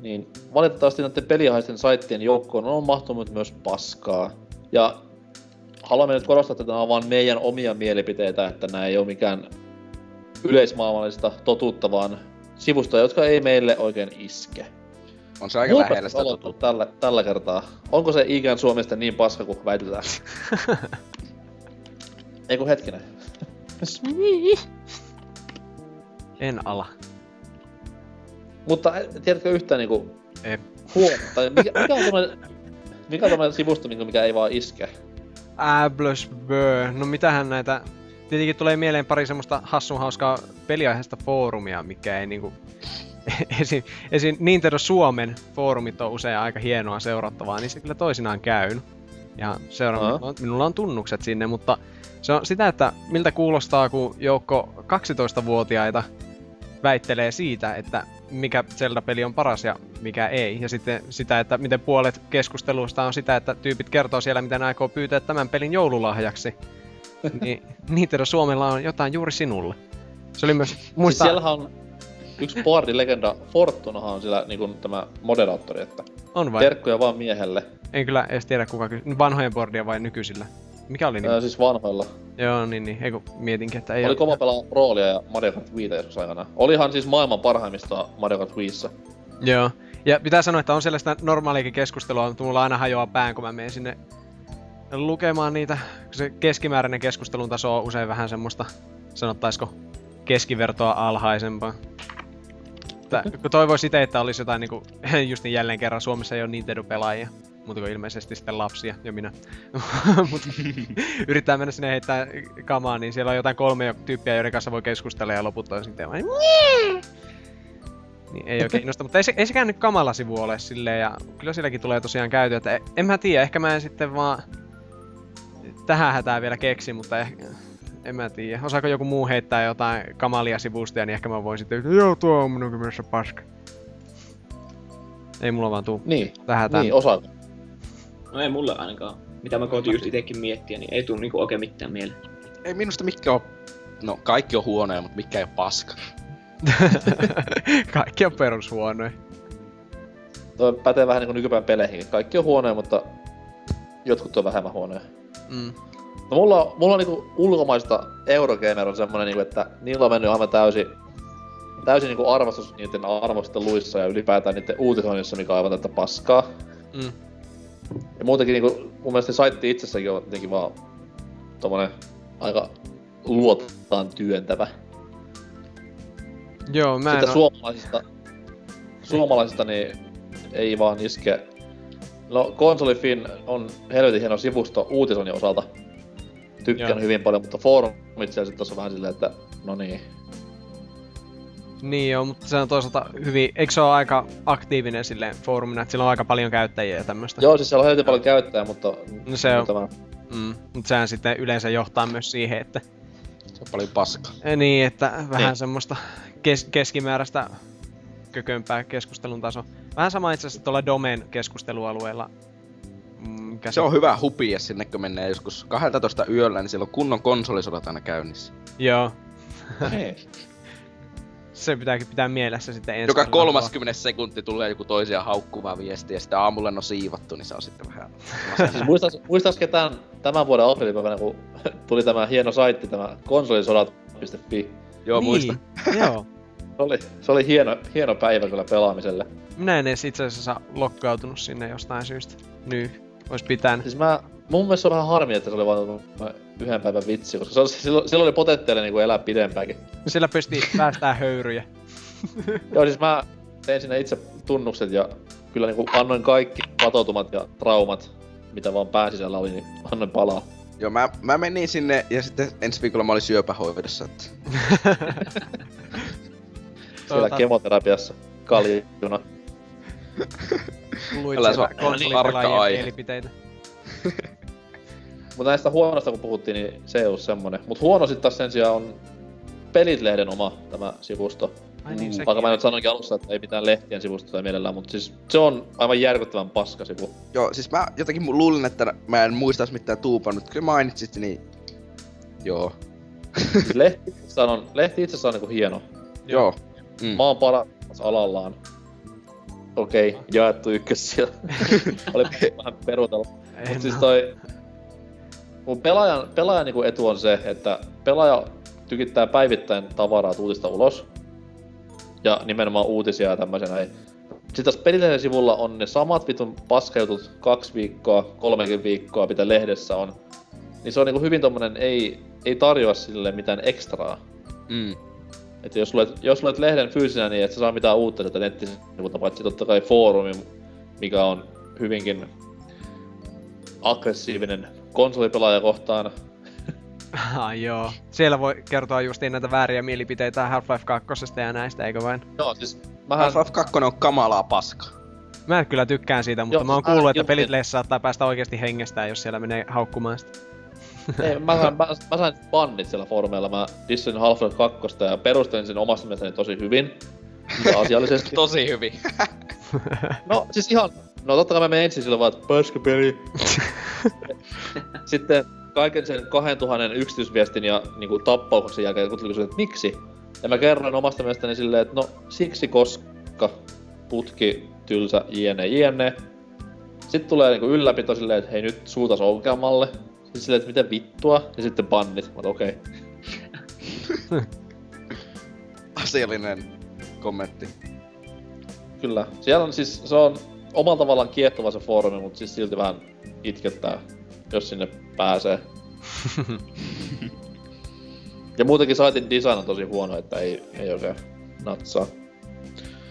niin valitettavasti näiden peliaiheisten saittien joukkoon on mahtunut myös paskaa. Ja haluamme nyt korostaa, että tämä on vain meidän omia mielipiteitä, että nämä ei ole mikään yleismaailmallista totuutta, vaan sivustoja, jotka ei meille oikein iske. On se aika Mulpes lähellä sitä totuutta. tällä, tällä kertaa. Onko se ikään Suomesta niin paska kuin väitetään? *laughs* Ei kun hetkinen. *laughs* En ala. Mutta eh, tiedätkö yhtään niinku Ei. huono, tai mikä, mikä on tämmönen, mikä on tämmönen sivusto, mikä ei vaan iske? Ablös bö. No mitähän näitä... Tietenkin tulee mieleen pari semmoista hassun hauskaa peliaiheesta foorumia, mikä ei niinku... *laughs* esim, esim. Nintendo Suomen foorumit on usein aika hienoa seurattavaa, niin se kyllä toisinaan käy. Ja seuraan, Aha. minulla, on, tunnukset sinne, mutta se on sitä, että miltä kuulostaa, kun joukko 12-vuotiaita väittelee siitä, että mikä Zelda-peli on paras ja mikä ei. Ja sitten sitä, että miten puolet keskustelusta on sitä, että tyypit kertoo siellä, miten aikoo pyytää tämän pelin joululahjaksi. *laughs* niin Nintendo Suomella on jotain juuri sinulle. Se oli myös, Siis muista, siellähän on yksi boardi-legenda, Fortunahan on siellä niinku tämä moderaattori, että on vai? terkkuja vaan miehelle. En kyllä edes tiedä kuka kysyi. Vanhojen boardia vai nykyisillä? Mikä oli niin? Ää, siis vanhoilla. Joo, niin, niin. Eiku, mietinkin, että ei Oli oo- kova pelaa roolia ja Mario Kart Wiitä joskus aikana. Olihan siis maailman parhaimmista Mario Kart Wiissä. Joo. Ja pitää sanoa, että on sellaista normaaliakin keskustelua, mutta mulla aina hajoaa pään, kun mä menen sinne lukemaan niitä. Se keskimääräinen keskustelun taso on usein vähän semmoista, sanottaisiko, keskivertoa alhaisempaa. Että, *laughs* kun toivois itse, että olisi jotain niinku, *laughs* just niin jälleen kerran Suomessa ei ole Nintendo-pelaajia. Muuta kuin ilmeisesti sitten lapsia ja minä. *laughs* Mutta yrittää mennä sinne heittää kamaa, niin siellä on jotain kolme tyyppiä, joiden kanssa voi keskustella ja loput on sitten niin ei oikein innosta, mutta ei, se, ei sekään nyt kamala sivu ole silleen, ja kyllä silläkin tulee tosiaan käyty, että en mä tiedä, ehkä mä en sitten vaan tähän hätään vielä keksi, mutta ehkä, en mä tiedä. Osaako joku muu heittää jotain kamalia sivusta, niin ehkä mä voin sitten, joo tuo on minunkin myös paska. Ei mulla vaan tuu Niin, tähän niin osaako. No ei mulle ainakaan. Mitä mä koitin just itekin miettiä, niin ei tuu niinku oikein mitään mieleen. Ei minusta mikään on... No, kaikki on huonoja, mutta mikä ei ole paska. *laughs* Kaikki on perushuonoja. Toi pätee vähän niinku nykypäivän peleihin. Kaikki on huonoja, mutta jotkut on vähemmän huonoja. Mm. No mulla, mulla on niinku ulkomaista Eurogamer on semmonen niinku, että niillä on mennyt aivan täysin, täysin niinku arvostus niiden arvosteluissa ja ylipäätään niiden uutisoinnissa, mikä on aivan tätä paskaa. Mm. Ja muutenkin niinku, mun mielestä saitti itsessäkin on jotenkin vaan tommonen aika luotaan työntävä. Joo, mä en Sitten oo... suomalaisista, suomalaisista niin ei vaan iske. No, Konsolifin on helvetin hieno sivusto uutisoinnin osalta. Tykkään Joo. hyvin paljon, mutta foorumit siellä sitten on vähän silleen, että no niin. Niin joo, mutta se on toisaalta hyvin... Eikö se ole aika aktiivinen silleen foorumina, että sillä on aika paljon käyttäjiä ja tämmöstä? Joo, siis siellä on helvetin paljon käyttäjää, mutta... No se on- Tämä, Mm, mutta sehän sitten yleensä johtaa myös siihen, että... Se on paljon paskaa. eh, Niin, että vähän Niin. semmoista kes- keskimääräistä kökömpää keskustelun taso. Vähän sama itse asiassa tuolla Domen keskustelualueella. Mm, Se on hyvä hupia sinne, kun menee joskus 12 yöllä, niin siellä on kunnon konsolisodat aina käynnissä. Joo, *laughs* se pitääkin pitää mielessä sitten ensi Joka kerralla. 30 sekunti tulee joku toisia haukkuva viesti ja sitten aamulla on siivattu, niin se on sitten vähän... *laughs* Siis muistais, muistais ketään tämän vuoden aprillipäivänä, kun *laughs* tuli tämä hieno saitti, tämä konsolisodat.fi. Joo, niin, muista. joo. Se oli, se oli hieno, hieno päivä kyllä pelaamiselle. Minä en edes itse asiassa lokkautunut sinne jostain syystä. Nyt, ois pitänyt. Siis mä, mun mielestä on vähän harmi, että se oli vaan yhden päivän vitsi, koska se on, silloin, silloin oli potentiaalia niin elää pidempäänkin. Sillä pystyi päästään höyryjä. *laughs* Joo, siis mä tein sinne itse tunnukset ja kyllä niin annoin kaikki patoutumat ja traumat, mitä vaan pään sisällä oli, niin annoin palaa. Joo, mä, mä menin sinne ja sitten ensi viikolla mä olin syöpähoidossa. Että... *laughs* Siellä Tuota- kemoterapiassa kaljuna. Luit Älä sieltä konsolipelaajien mielipiteitä. Mutta näistä huonosta kun puhuttiin, niin se ei ollut semmonen. Mut huono sit taas sen sijaan on Pelit-lehden oma tämä sivusto. Ai niin, sekin. Vaikka mä nyt sanoinkin alussa, että ei mitään lehtien sivustoja mielellään, mutta siis se on aivan järkyttävän paska sivu. Joo, siis mä jotenkin luulin, että mä en muistais mitään tuupannut. Kyllä mainitsit, niin... Joo. Siis lehti on, lehti itsessään on niinku hieno. Joo. Mm. Mä oon paras alallaan. Okei, okay, jaettu ykkös siellä. *laughs* Oli vähän perutella. Mut siis toi... Mun pelaajan, pelaajan niinku etu on se, että pelaaja tykittää päivittäin tavaraa uutista ulos. Ja nimenomaan uutisia ja tämmöisiä näin. Sitten tässä pelilehden sivulla on ne samat vitun paskajutut kaksi viikkoa, kolmekin viikkoa, mitä lehdessä on. Niin se on niinku hyvin tommonen, ei, ei tarjoa sille mitään ekstraa. Mm. Että jos luet, jos luet lehden fyysinä, niin et sä saa mitään uutta sieltä nettisivulta, paitsi totta kai foorumi, mikä on hyvinkin aggressiivinen konsolipelaaja kohtaan. *laughs* Ah, joo. Siellä voi kertoa justiin näitä vääriä mielipiteitä Half-Life 2 ja näistä, eikö vain? Joo, siis mähän... Half-Life 2 on kamalaa paska. Mä kyllä tykkään siitä, mutta Joo, mä oon siis kuullut, että pelit saattaa päästä oikeasti hengestään, jos siellä menee haukkumaan sitä. Ei, mä, sain, mä, mä sain bannit siellä foorumeilla. Mä dissasin Half-Life 2 ja perustelin sen omasta mielestäni tosi hyvin. Ja *laughs* asiallisesti. Tosi hyvin. *laughs* No siis ihan... No totta kai mä menen ensin sillä vaan, että paska peli. *laughs* Sitten kaiken sen 2000 yksityisviestin ja niinku tappauksen jälkeen, kun tuli kysyä, että miksi? Ja mä kerroin omasta mielestäni silleen, että no siksi koska putki, tylsä, jne, jne. Sitten tulee niinku ylläpito silleen, että hei nyt suutas ongelmalle. Sitten silleen, että miten vittua, ja sitten bannit. Mutta okei. Okay. *laughs* Asiallinen kommentti. Kyllä. Siellä on siis, se on omalla tavallaan kiehtova se foorumi, mutta siis silti vähän itkettää, jos sinne pääsee. *laughs* ja muutenkin saitin design on tosi huono, että ei, ei oikein natsaa.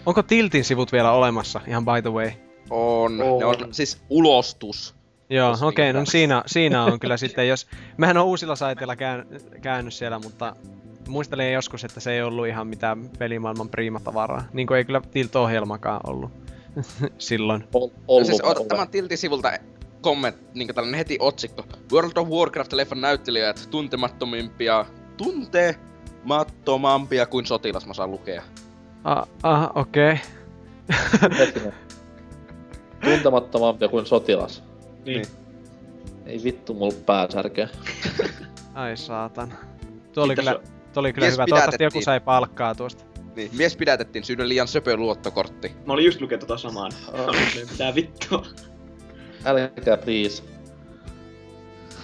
Onko Tiltin sivut vielä olemassa, ihan by the way? On. On. Ne on siis ulostus. Joo, okei, mikä no siinä, siinä on kyllä *laughs* sitten, jos... Mähän on uusilla saiteilla käyn, käynyt siellä, mutta muistelen joskus, että se ei ollut ihan mitään pelimaailman priimatavaraa. Niin kuin ei kyllä Tilt-ohjelmakaan ollut *laughs* silloin. Ol, No ollut siis varmaan. ot, tämän tiltin sivulta komment, niin tällainen heti otsikko. World of Warcraft-leffan näyttelijät tuntemattomimpia, tuntemattomampia kuin sotilas, mä saan lukea. Ah, ah okei. Hetkinen. Tuntemattomampia kuin sotilas. Niin. Ei vittu mulla pääsärkeä. *laughs* Ai saatan. Tuo oli Mitäs kyllä, tuo oli kyllä Mies hyvä. Toivottavasti joku sai palkkaa tuosta. Niin, mies pidätettiin syynä liian söpö luottokortti. Mä olin just lukenut tota samaan. *laughs* Mitä vittua. Älkää please.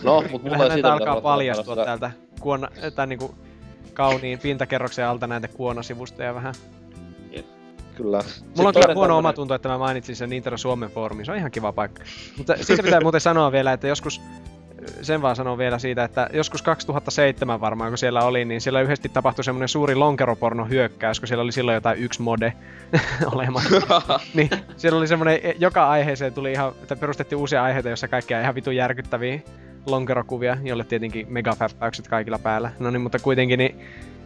No, mut mulla ei näitä siitä alkaa paljastua täältä kuona, tai niinku kauniin pintakerroksen alta näitä kuonasivustoja vähän. Kyllä. Mulla on kyllä huono tämmönen- omatunto, että mä mainitsin sen Nintendo Suomen foorumin. Se on ihan kiva paikka. Mutta siitä pitää muuten sanoa vielä, että joskus sen vaan sanon vielä siitä, että joskus 2007 varmaan, kun siellä oli, niin siellä yhdesti tapahtui semmoinen suuri lonkeroporno hyökkäys, kun siellä oli silloin jotain yksi mode *laughs* olemassa. *laughs* niin siellä oli semmoinen, joka aiheeseen tuli ihan, että perustettiin uusia aiheita, jossa kaikkia ihan vitun järkyttäviä lonkerokuvia, jolle tietenkin megafäppäykset kaikilla päällä. No niin, mutta kuitenkin niin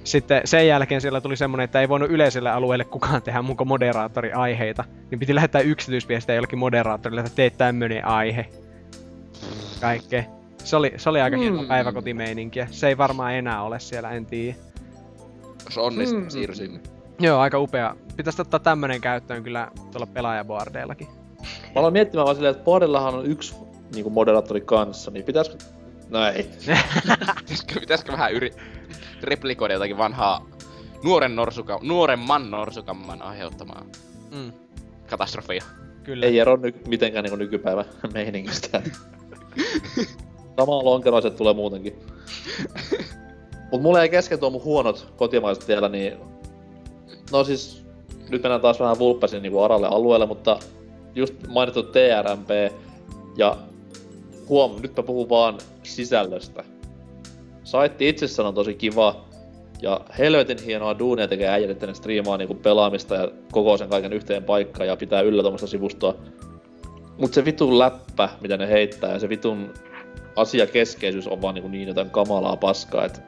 sitten sen jälkeen siellä tuli semmonen, että ei voinut yleiselle alueelle kukaan tehdä muko moderaattori aiheita. Niin piti lähettää yksityisviestejä jollekin moderaattorille, että teet tämmönen aihe. Kaikkea. Se oli, se oli aika hieno Mm. päiväkotimeininkiä. Se ei varmaan enää ole siellä, en tiedä. Jos onnistuu, Mm. siirry sinne. Joo, aika upea. Pitäisi ottaa tämmönen käyttöön kyllä tuolla pelaajaboardeillakin. Mä aloin miettimään vaan silleen, että Boardillahan on yksi niinku moderaattori kanssa, niin pitäisikö... No ei. *laughs* Pitäisikö, pitäisikö vähän yri... replikoida jotakin vanhaa nuoren, norsuka... nuoremman norsukamman aiheuttamaa Mm, katastrofia? kyllä. Ei ero ny- mitenkään niinku nykypäivän *laughs* meiningistä. *laughs* Samaa lonkeroiset tulee muutenkin. Mut mulla ei kesken tuo mun huonot kotimaiset vielä, niin... No siis, nyt mennään taas vähän vulppasin niinku aralle alueelle, mutta just mainittu TRMP ja huom, nyt mä puhun vaan sisällöstä. Saitti itsessään on tosi kiva ja helvetin hienoa duunia tekee äijät, että ne striimaa niinku pelaamista ja koko sen kaiken yhteen paikkaan ja pitää yllä tuommoista sivustoa. Mut se vitun läppä, mitä ne heittää ja se vitun asiakeskeisyys on vaan niinku niin jotain kamalaa paskaa, että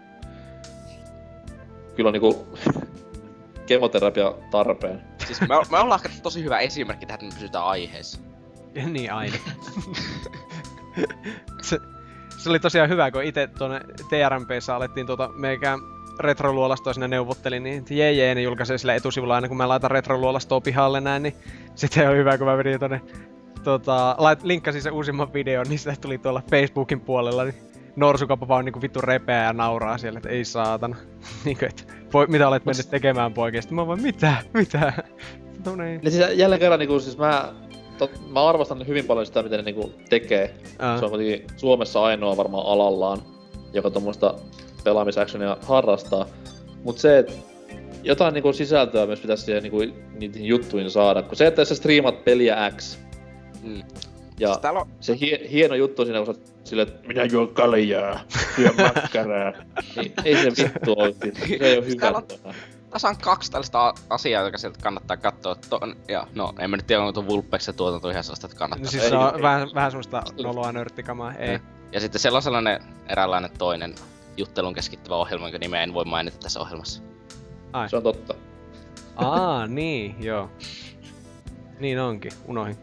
kyllä on niinku *laughs* kemoterapia tarpeen. Siis me, me ollaan ehkä tosi hyvä esimerkki tähän, että me pysytään aiheessa. *laughs* niin aina. *laughs* se, se, oli tosiaan hyvä, kun itse tuonne TRMPssä alettiin tuota meikään retroluolastoa sinne neuvottelin, niin jee jee, ne julkaisee sille etusivulla aina kun mä laitan retroluolastoa pihalle näin, niin *laughs* sitten oli hyvä, kun mä vedin tuonne tota, lait, linkkasin sen uusimman videon, niin sitä tuli tuolla Facebookin puolella, niin Norsukappa vaan niinku vittu repeää ja nauraa siellä, että ei saatana. *laughs* niinku, että poi, mitä olet mennyt tekemään poikia? Sitten mä vaan, mitä? Mitä? *laughs* No niin. Niin siis jälleen kerran niinku siis mä, tot, mä arvostan hyvin paljon sitä, miten ne niinku tekee. Ää. Se on kuitenkin Suomessa ainoa varmaan alallaan, joka tuommoista pelaamisactionia harrastaa. Mut se, että jotain niinku sisältöä myös pitäisi siihen niinku niihin juttuihin saada. Kun se, että jos sä striimat peliä X, Mm. ja Siis täällä on, se hie- hieno juttu siinä, kun sä oot silleen, että minä juon kaljaa, syön makkaraa. *laughs* niin ei se vittu oikein. Se ei oo Siis hyvä. täällä on- tässä on kaksi tällaista asiaa, jotka sieltä kannattaa katsoa. Ton, ja no, en mä nyt tiedä, onko tuo Vulpexen tuotanto ihan sellaista, että kannattaa. No siis Ei, se on ei. vähän, vähän semmoista noloa nörttikamaa, ei. Ei. Ja sitten siellä on sellainen eräänlainen toinen juttelun keskittyvä ohjelma, jonka nimeä en voi mainita tässä ohjelmassa. Se on totta. Aa, niin, joo. Niin onkin, unohin.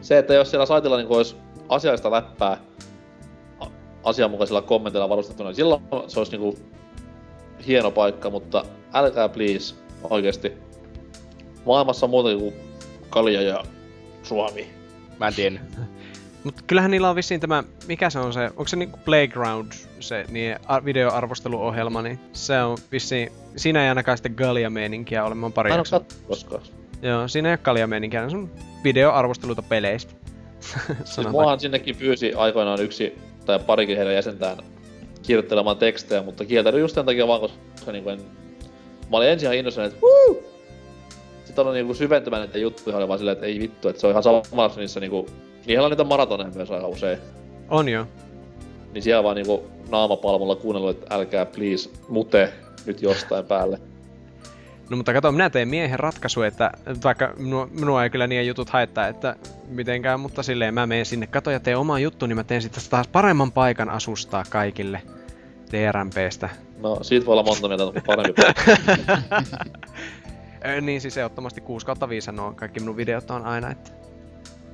Se, että jos siellä saitilla niin olisi asiallista läppää asianmukaisilla kommenteilla varustettuna, niin silloin se olisi niin hieno paikka, mutta älkää please, oikeesti. Maailmassa on muuta kuin kalja ja Suomi. Mä en tiedä. *laughs* Mut kyllähän niillä on vissiin tämä, mikä se on se, onko se niinku Playground, se niin ar- videoarvosteluohjelma, niin se on vissiin, siinä ei ainakaan sitten Galia-meininkiä ole, mä oon pari Mä en oo jaksoa. kattonut koskaan. Joo, siinä ei ole Galia-meininkiä, se on videoarvosteluita peleistä. *laughs* Siis muahan sinnekin pyysi aikoinaan yksi tai parikin heidän jäsentään kirjoittelemaan tekstejä, mutta kieltäydyin just sen takia vaan, koska niin en... Mä olin ensin ihan innoissani, että Woo! Sitten aloin niinku syventymään näitä juttuja, oli vaan silleen, että ei vittu, että se on ihan samassa niissä niinku... Niillä on niitä maratoneja myös aika usein. On joo. Niin siellä vaan niinku naamapalmulla kuunnellut, että älkää please mute nyt jostain päälle. No mutta kato, minä teen miehen ratkaisu, että vaikka minua, minua ei kyllä niin jutut haittaa, että mitenkään, mutta silleen mä menen sinne, kato ja teen oman juttu, niin mä teen sitten taas paremman paikan asustaa kaikille TRMPstä. No, siitä voi olla monta mieltä, mutta parempi. *laughs* Ö, niin siis ehdottomasti 6 kautta 5 nuo kaikki minun videot on aina, että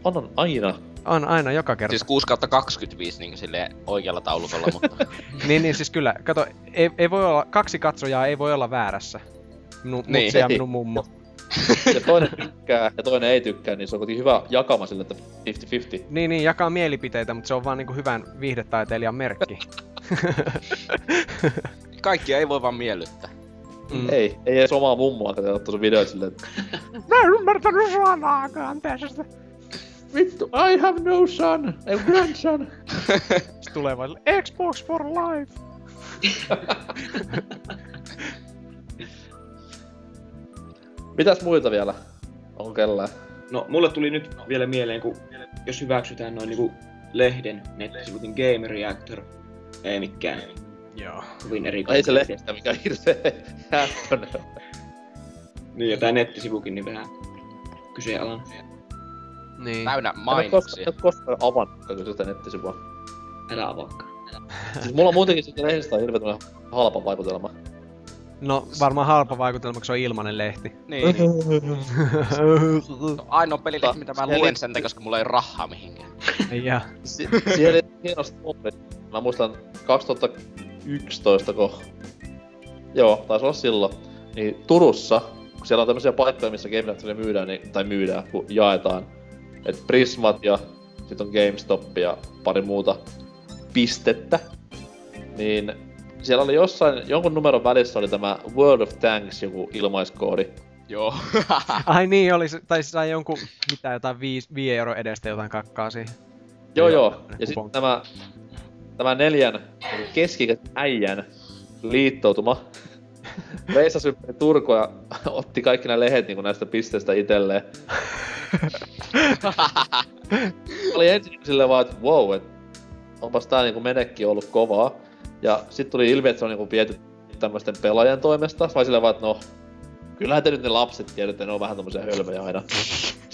on, on aina. on aina joka kerta. Siis 6 kautta 25 niin silleen oikealla taulukolla, mutta... *laughs* Niin, niin siis kyllä, kato, ei, ei voi olla, kaksi katsojaa ei voi olla väärässä. Minun Niin. mutsi ja minun mummo. *laughs* Ja toinen tykkää ja toinen ei tykkää, niin se on kuitenkin hyvä jakama sille, että 50-50. Niin, niin, jakaa mielipiteitä, mutta se on vaan niinku hyvän viihdetaiteilijan merkki. *laughs* Kaikkia ei voi vaan miellyttää. Mm. Ei, ei edes omaa mummoa, kun ottaa sun videoit silleen, että *laughs* Mä en ymmärtänyt sanaakaan tästä. Vittu, I have no son, a grandson. *laughs* Tulevalle Xbox for life. Mitäs muita vielä on kellään? No, mulle tuli nyt vielä mieleen, kun jos hyväksytään noin niinku lehden nettisivut, niin Game Reactor ei mikään Joo. kovin erikoinen. Ei se lehdistä mikä hirveä häppönen. Niin, ja tää nettisivukin niin vähän kyseenalainen. Niin. Täynnä mainoksia. en oo koskaan avannut kyseistä nettisivua. Älä avaakaan. Siis mulla on muutenkin siitä lehdistä hirveän halpa vaikutelma. No varmaan halpa vaikutelma, kun se on ilmanen lehti. Niin, niin. *laughs* No, ainoa pelilehti, mitä mä luen sen, koska mulla ei rahaa mihinkään. ja. Si- siellä hienosti. Mä muistan 2011, kun... Joo, taisi olla silloin. Niin Turussa, kun siellä on tämmöisiä paikkoja, missä Game Reactoria myydään, niin, tai myydään, kun jaetaan. Et Prismat ja sit on GameStop ja pari muuta pistettä. Niin siellä oli jossain, jonkun numeron välissä oli tämä World of Tanks joku ilmaiskoodi. Joo. *laughs* Ai niin, oli se, tai sai jonkun, mitä jotain 5, 5 euro edestä jotain kakkaa siihen. Joo Joo, Ja sitten kupon. Tämä, neljän keskikäisen äijän liittoutuma reissasi ympäri ja otti kaikki nämä lehdet niin näistä pisteistä itselleen. Oli ensin silleen vaan, että wow, että onpas tää niinku menekki ollut kovaa. Ja sitten tuli ilmi, että se on niinku viety tämmöisten pelaajien toimesta. Vai silleen vaan, että no, kyllähän te nyt ne lapset tiedätte, ne on vähän tommosia hölmöjä aina.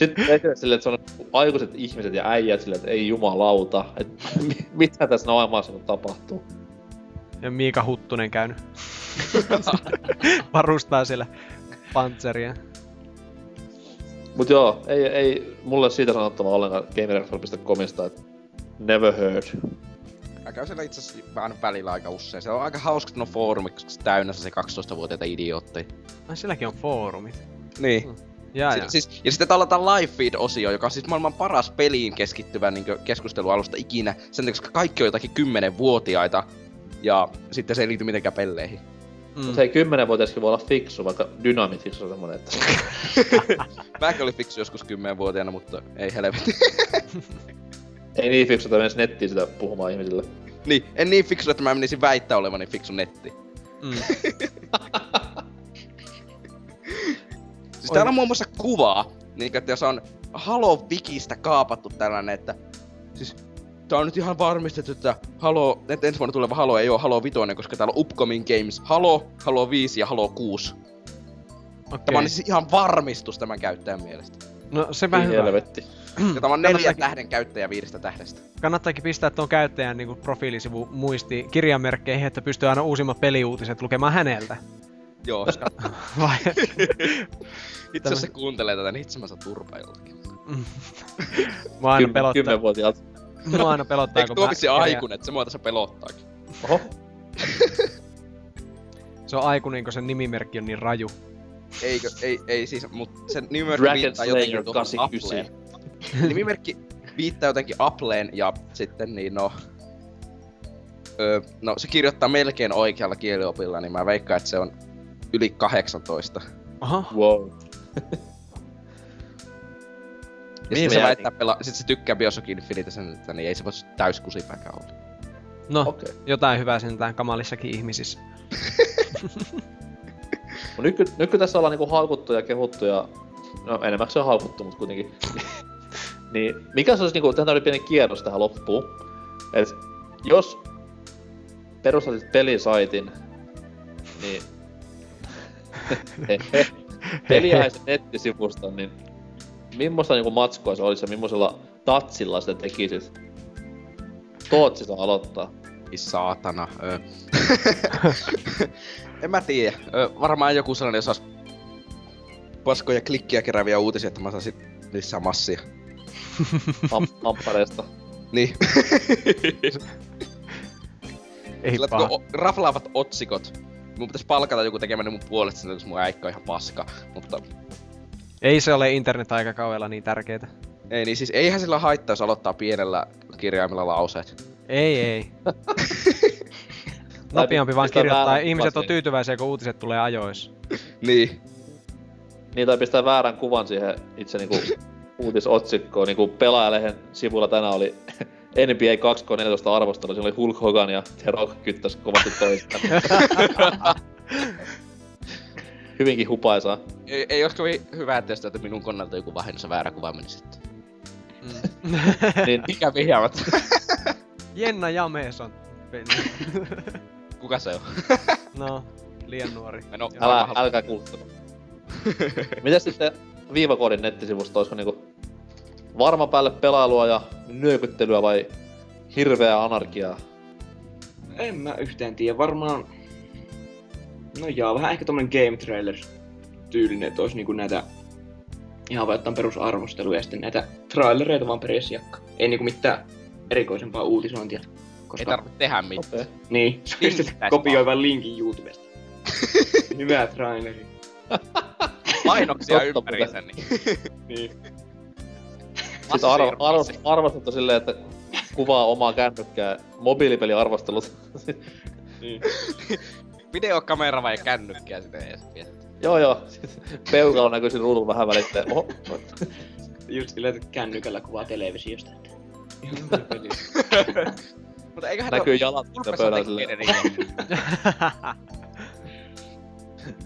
Sitten esille silleen, että se on aikuiset ihmiset ja äijät silleen, että ei jumalauta, että mi- *laughs* mitä tässä maailmassa nyt tapahtuu. Ja Miika Huttunen käynyt. Varustaa siellä pantseria. Mut joo, ei, ei mulle siitä sanottavaa ollenkaan GameReactor.comista, että never heard. Mä käyn siellä itse asiassa vähän välillä aika usein. Se on aika hauska no foorumi, koska se täynnä se 12-vuotiaita idiootteja. Ai silläkin on foorumit. Niin. Jaa, Si- jaa. siis, ja sitten täällä on live feed-osio, joka on siis maailman paras peliin keskittyvä niin keskustelualusta ikinä. Sen takia, koska kaikki on jotakin 10-vuotiaita. Ja sitten se ei liity mitenkään pelleihin. Mm. Mut hei, 10-vuotiaskin voi olla fiksu, vaikka Dynamitix on semmonen, että... *laughs* Mäkin oli fiksu joskus 10-vuotiaana, mutta ei helvetti. ei niin fiksu, että mennessä nettiin sitä puhumaan ihmisille. niin, en niin fiksu, että mä menisin väittää olevani fiksu netti. Mm. *laughs* Siis täällä on muun muassa kuvaa, niin että jos on Halo Wikistä kaapattu tällainen, että siis tää on nyt ihan varmistettu, että Halo, että ensi vuonna tuleva Halo ei oo Halo 5, koska täällä on Upcoming Games Halo, Halo 5 ja Halo 6. Tämä Okei. on siis ihan varmistus tämän käyttäjän mielestä. No sepä Ei hyvä. helvetti. Ja tämä on neljän tähden käyttäjä viidestä tähdestä. Kannattaakin pistää tuon käyttäjän niin profiilisivu muisti kirjamerkkeihin, että pystyy aina uusimmat peliuutiset lukemaan häneltä. Joo. *laughs* Vai? Itse asiassa se kuuntelee tätä, niin itse mä saan turpaa joltakin. Mua aina Kym- pelottaa, Kymmenvuotiaat. mua aina pelottaa, Eikö kun tuo mä aikuinen, että se mua tässä pelottaakin? Oho. Se on aikuinen, kun sen nimimerkki on niin raju. Eikö, ei, ei siis, mut sen nimimerkki Dragon viittaa Slayer jotenkin tuohon 89. Appleen. nimimerkki viittaa jotenkin Appleen ja sitten niin no... Öö, no se kirjoittaa melkein oikealla kieliopilla, niin mä veikkaan, että se on yli 18. Aha, Wow. Ja sitten se väittää pela... Sit se tykkää Bioshock Infinitestä, niin ei se voi täyskusipäkään olla. no. Okay. jotain hyvää sentään kamalissakin ihmisissä. *laughs* No nyt, nyt kun tässä ollaan niinku haukuttu ja kehuttu ja... No enemmän se on haukuttu, mutta kuitenkin. *laughs* niin mikä se olisi niinku, tähän oli pieni kierros tähän loppuun. Et jos perustaisit pelisaitin, niin *laughs* Peliäisen nettisivusta, niin millaista niinku matskua se olisi ja millaisella tatsilla sitä tekisit? Tootsi saa aloittaa. Ei saatana. Ö. *laughs* en mä tiedä. Ö, varmaan joku sellainen, jos olisi paskoja klikkiä kerääviä uutisia, että mä saisin lisää massia. Am- Amppareista. Niin. Ei Sillä paha. o- raflaavat otsikot. Mun pitäisi palkata joku tekemään ne mun puolesta, koska mun äikkä on ihan paska. Mutta Ei se ole internet-aikakaudella niin tärkeetä. ei niin siis eihän sillä haittaa, jos aloittaa pienellä kirjaimella lauseet. Ei, ei. *laughs* Nopeampi vaan kirjoittaa. väärän Ihmiset on tyytyväisiä, kun uutiset tulee ajoissa. Niin. Niin, tai pistää väärän kuvan siihen itse niinku *laughs* uutisotsikkoon. Niinku pelaajalehen sivulla tänään oli NBA 2K14 arvostelu. Siinä oli Hulk Hogan ja The Rock kyttäs kovasti toistaan. *laughs* Hyvinkin hupaisaa. Ei, ei olisi kovin hyvä, että jos minun koneelta joku vahingossa väärä kuva meni sitten. Niin, *laughs* Mikä vihjaavat? Jenna Jameson. peli. Kuka se on? *laughs* No, liian nuori. No, älä, älkää kuuntele. Miten sitten viivakoodin nettisivusto, olisiko niinku varma päälle pelailua ja nyökyttelyä vai hirveää anarkiaa? En mä yhtään tiedä. Varmaan... No jaa, vähän ehkä tommonen game trailer tyylinen, että olisi niinku näitä ihan vaan jotain perusarvosteluja ja sitten näitä trailereita vaan per jakka. Ei niinku mitään erikoisempaa uutisointia. Ei tarvitse tehdä mitään. Okei. Okay. Niin, *laughs* sitten kopioi vaan linkin YouTubesta. Hyvä traileri. Mainoksia Totta ympäriinsä, niin. Niin. Sitten arvo, arvo, arvostettu silleen, että kuvaa omaa kännykkää, mobiilipeliarvostelut. niin. Videokamera vai kännykkää sitten edes vielä. joo joo, *laughs* peukalo näkyy siinä ruudun vähän välittäin. Oho, Just silleen, että kännykällä kuvaa televisiosta. *laughs* Että. Mutta eiköhän näkyy jalat siinä pöydällä silleen.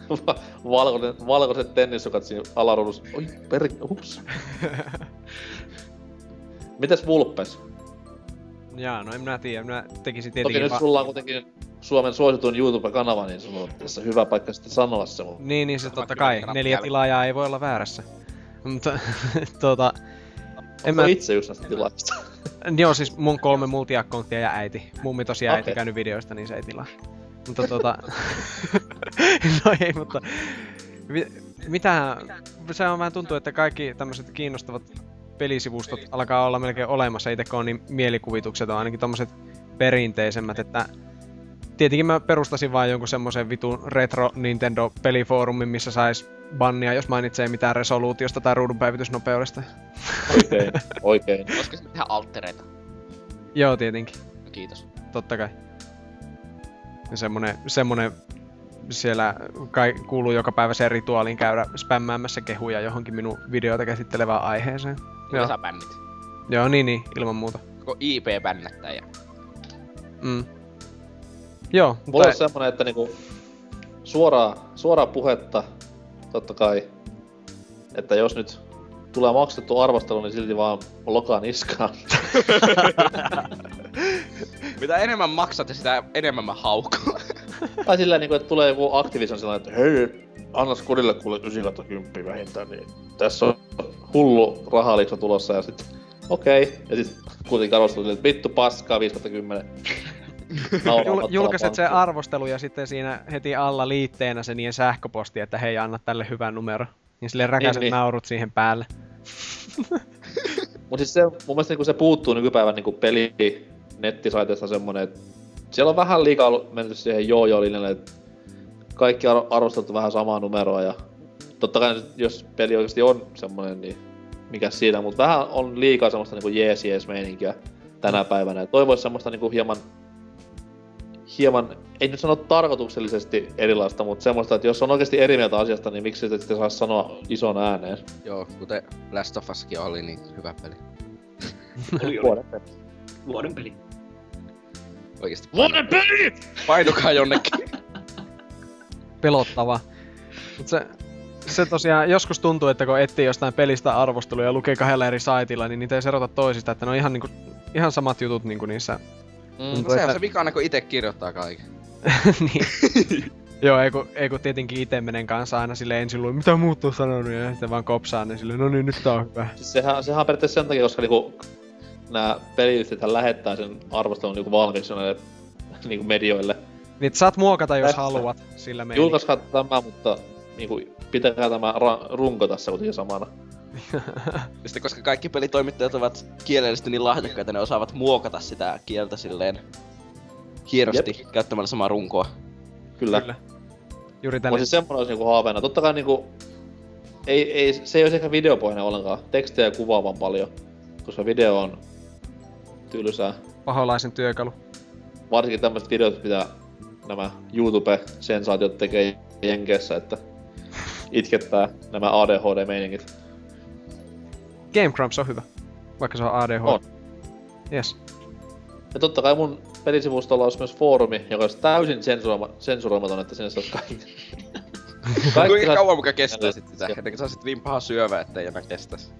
*laughs* Valkoiset, valkoiset tennissukat siinä alaruudussa. Oi, per... Hups. Mites Vulpes? Jaa, no en minä tiedä. Minä tekisin Toki tietenkin nyt va- sulla on kuitenkin Suomen suosituin YouTube-kanava, niin sulla on tässä hyvä paikka sitten sanoa se mun. Niin, niin se Tämä totta kai. Neljä jälkeen. tilaajaa ei voi olla väärässä. Mutta *laughs* tuota... En En mä- mä... itse just näistä tilaista. *laughs* Joo, siis mun kolme multiakkonttia ja äiti. Mummi tosiaan äiti Okei. käynyt videoista, niin se ei tilaa. Mutta tota... *laughs* no ei, mutta... Mi- mitä... Se on vähän tuntuu, että kaikki tämmöiset kiinnostavat pelisivustot alkaa olla melkein olemassa, itse kun on niin mielikuvitukset on ainakin tommoset perinteisemmät, että Tietenkin mä perustasin vaan jonkun semmoisen vitun retro Nintendo pelifoorumin, missä sais bannia, jos mainitsee mitään resoluutiosta tai ruudunpäivitysnopeudesta. Oikein, *laughs* oikein. Olisiko se tehdä altereita? Joo, tietenkin. No, kiitos. totta kai. Ja semmonen, semmonen siellä kai kuuluu joka päivä sen rituaaliin käydä spämmäämässä kehuja johonkin minun videoita käsittelevään aiheeseen. Joo. Joo. bännit. Joo, niin niin, ilman muuta. Koko IP bännättää ja... Mm. Joo, Mulla mutta on semmonen, että niinku suoraa, suoraa puhetta, totta kai, että jos nyt tulee maksettu arvostelu, niin silti vaan lokaan niskaan. *laughs* Mitä enemmän maksat ja sitä enemmän mä haukun. *laughs* tai sillä niinku, että tulee joku Activision sellainen, että hei, annas kodille kuule 9 vähintään, niin tässä on hullu rahaliikso tulossa ja sitten okei. Okay. Ja sitten kuitenkin arvostelu että vittu paskaa 5 10. *laughs* Jul- julkaiset sen arvostelu ja sitten siinä heti alla liitteenä se niiden sähköposti, että hei anna tälle hyvän numero. Niin sille räkäiset niin. naurut siihen päälle. *laughs* Mut siis se, mun mielestä niinku se puuttuu nykypäivän niinku peli nettisaiteesta semmonen, että siellä on vähän liikaa menty siihen joo linjalle, että kaikki ar- arvosteltu vähän samaa numeroa ja totta kai jos peli oikeasti on semmonen, niin mikä siinä, mutta vähän on liikaa semmoista niinku jees jees meininkiä tänä päivänä. Ja toivois semmoista niinku hieman, hieman, ei nyt sano tarkoituksellisesti erilaista, mutta semmoista, että jos on oikeasti eri mieltä asiasta, niin miksi sitä sitten saa sanoa ison ääneen? Joo, kuten Last of Uskin oli, niin hyvä peli. Oli. Vuoden peli. Vuoden peli. Oikeesti. Vuoden peli! Painukaa jonnekin. *laughs* Pelottava. Mut se, se tosiaan joskus tuntuu, että kun etsii jostain pelistä arvosteluja ja lukee kahdella eri saitilla, niin niitä ei erota toisista, että ne on ihan, niinku, ihan samat jutut niinku niissä. Mm, Tuntuu, se on että- se vikana, kun itse kirjoittaa kaiken. *laughs* niin. Joo, ei kun, ei kun tietenkin itse menen kanssa aina sille ensin luin, mitä muut on sanonut, ja sitten vaan kopsaan ne silleen, no niin, nyt tää on hyvä. Siis sehän, sehän on periaatteessa sen takia, koska niinku nämä peliyhtiöt lähettää sen arvostelun niinku valmiiksi näille niinku medioille. Niin, saat muokata, jos Tässä. haluat, sillä meininki. Julkaiskaa tämä, mutta niinku, pitäkää tämä ra- runko tässä kuitenkin samana. Sitten koska kaikki pelitoimittajat ovat kielellisesti niin lahjakkaita, ne osaavat muokata sitä kieltä silleen hienosti käyttämällä samaa runkoa. Kyllä. Kyllä. Juuri Mutta tälle. siis semmoinen olisi niinku haaveena. Totta kai niinku, ei, ei, se ei olisi ehkä videopohjainen ollenkaan. Tekstiä ja kuvaa vaan paljon. Koska video on tylsää. Paholaisen työkalu. Varsinkin tämmöiset videot, mitä nämä YouTube-sensaatiot tekee Jenkeissä, että itkettää nämä ADHD-meiningit. Game Grumps on hyvä. Vaikka se on ADHD. On. Yes. Ja totta kai mun pelisivustolla olisi myös foorumi, joka olisi täysin sensuroima- sensuroimaton, että sinne saisi kaikki. *laughs* Kuinka saisi- kauan muka kestää sit sitä? Ennen kuin sä sit niin paha syövä, ettei enää kestäisi.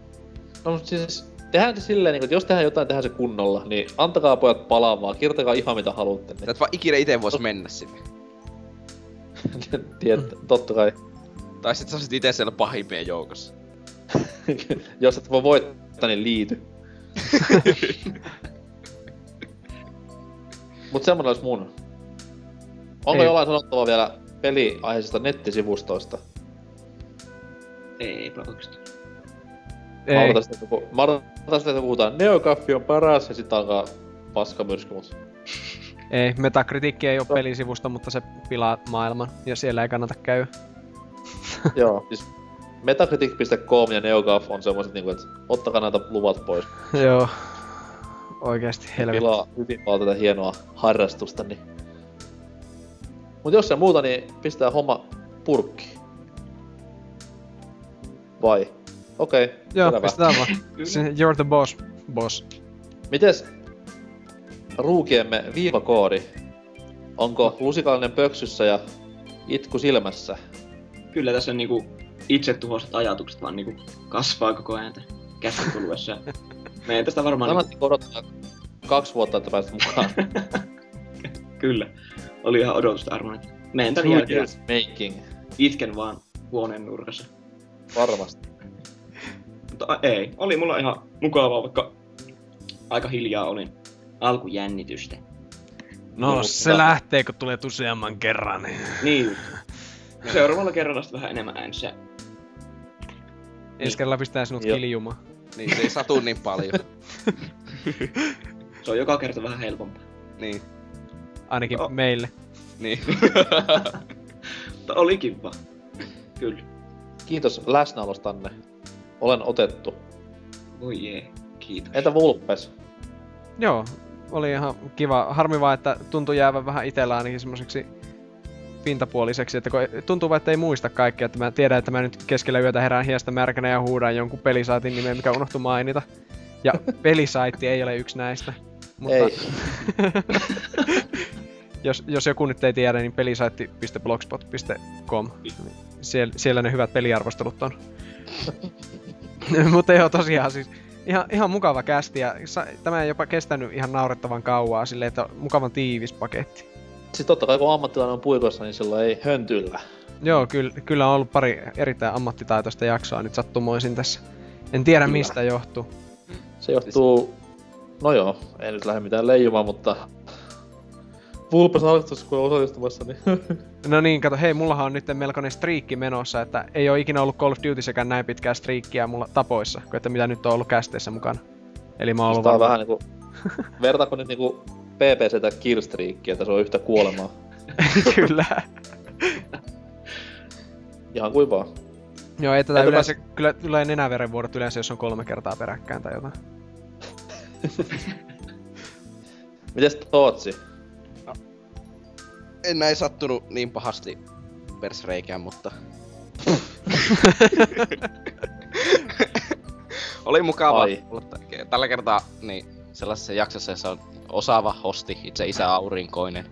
No mut siis, tehdään se silleen, niin että jos tehdään jotain, tehdään se kunnolla, niin antakaa pojat palaa vaan, kirjoittakaa ihan mitä haluatte. Sä et vaan ikinä ite vois mennä sinne. Niin, *laughs* tiedät, totta kai. Tai sit sä olisit ite siellä pahimpien joukossa. *laughs* jos et voi voittaa, niin liity. *laughs* Mut semmonen olisi mun. Onko Ei. jollain sanottavaa vielä peliaiheisista nettisivustoista? Eipä oikeastaan. Ei. Mä odotan sitä, että kun- mä odotan sitä, että puhutaan Neokaffi on paras ja sit alkaa paskamyrsky, mut Ei, Metacritic ei ole pelisivusto, mutta se pilaa maailman, ja siellä ei kannata käydä. *laughs* joo, siis Metacritic.com ja Neogaf on semmoiset niinku, että ottakaa näitä luvat pois. *laughs* Joo. Oikeesti helvetti. Pilaa hyvin paljon tätä hienoa harrastusta, niin... Mut jos se muuta, niin pistää homma purkki. Vai? Okei, okay, Joo, selvä. pistetään vaan. *laughs* You're the boss. Boss. Mites ruukiemme viivakoodi? Onko lusikallinen pöksyssä ja itku silmässä? Kyllä tässä niinku itsetuhoiset ajatukset vaan niinku kasvaa koko ajan käsin kuluessa. *laughs* Meidän tästä varmaan niinku, Kannatti odottaa kaksi vuotta, että pääset mukaan. *laughs* kyllä oli ihan odotusta arvoinen. Meidän tämän jälkeen making. itken vaan huoneen nurkassa. Varmasti. Mutta ei, oli mulla ihan mukavaa, vaikka aika hiljaa olin. Alkujännitystä. No, Mutta- se lähtee, kun tulee useamman kerran. Niin. Seuraavalla kerralla sitten vähän enemmän äänessä. Ensi kerralla pistää sinut Joo. kiljumaan. Niin, se ei satu niin paljon. Se on joka kerta vähän helpompaa. niin, Ainakin Oh. meille. niin. *laughs* Mutta oli kiva. Kyllä. Kiitos läsnäolostanne. Olen otettu. Voi jee, kiitos. Entä Vulpes? Joo, oli ihan kiva. Harmi vaan, että tuntui jäävän vähän itellä ainakin semmoiseksi pintapuoliseksi, että kun tuntuu vaan, että ei muista kaikkea, että mä tiedän, että mä nyt keskellä yötä herään hiestä märkänä ja huudan jonkun pelisaitin nimeä, mikä unohtui mainita. Ja *laughs* pelisaitti ei ole yksi näistä. Mutta Ei. *laughs* jos, jos joku nyt ei tiedä, niin pelisaitti.blogspot.com. Siellä, siellä ne hyvät peliarvostelut on. *laughs* Mutta joo, tosiaan siis ihan, ihan mukava kästi ja sa- tämä ei jopa kestänyt ihan naurettavan kauaa silleen, että on mukavan tiivis paketti. Siis totta kai kun ammattilainen on puikossa, niin silloin ei höntyllä. Joo, kyllä, kyllä on ollut pari erittäin ammattitaitoista jaksoa nyt sattumoisin tässä. En tiedä Kyllä. mistä johtuu. Se johtuu... No joo, ei nyt lähde mitään leijumaan, mutta... Vulpes harrastus, kun on osallistumassa, niin... *laughs* No niin, kato, hei, mullahan on nyt melkoinen striikki menossa, että ei ole ikinä ollut Call of Dutysäkään näin pitkää striikkiä mulla tapoissa, kuin että mitä nyt on ollut kästeissä mukana. Eli mä oon ollut varmaan... vähän niinku... *laughs* Vertaako nyt niinku PPCtä Killstreakia, että se on yhtä kuolemaa. *laughs* kyllä. Ihan kuin vaan. Joo, ei tätä Entäpä- yleensä, kyllä tulee nenäverenvuodot yleensä, jos on kolme kertaa peräkkäin tai jotain. *laughs* Mites Tootsi? En näin sattunut niin pahasti persreikään, mutta... *laughs* Oli mukava Ai. olla tä- tällä kertaa niin sellaisessa jaksossa, jossa on osaava hosti, itse isä aurinkoinen.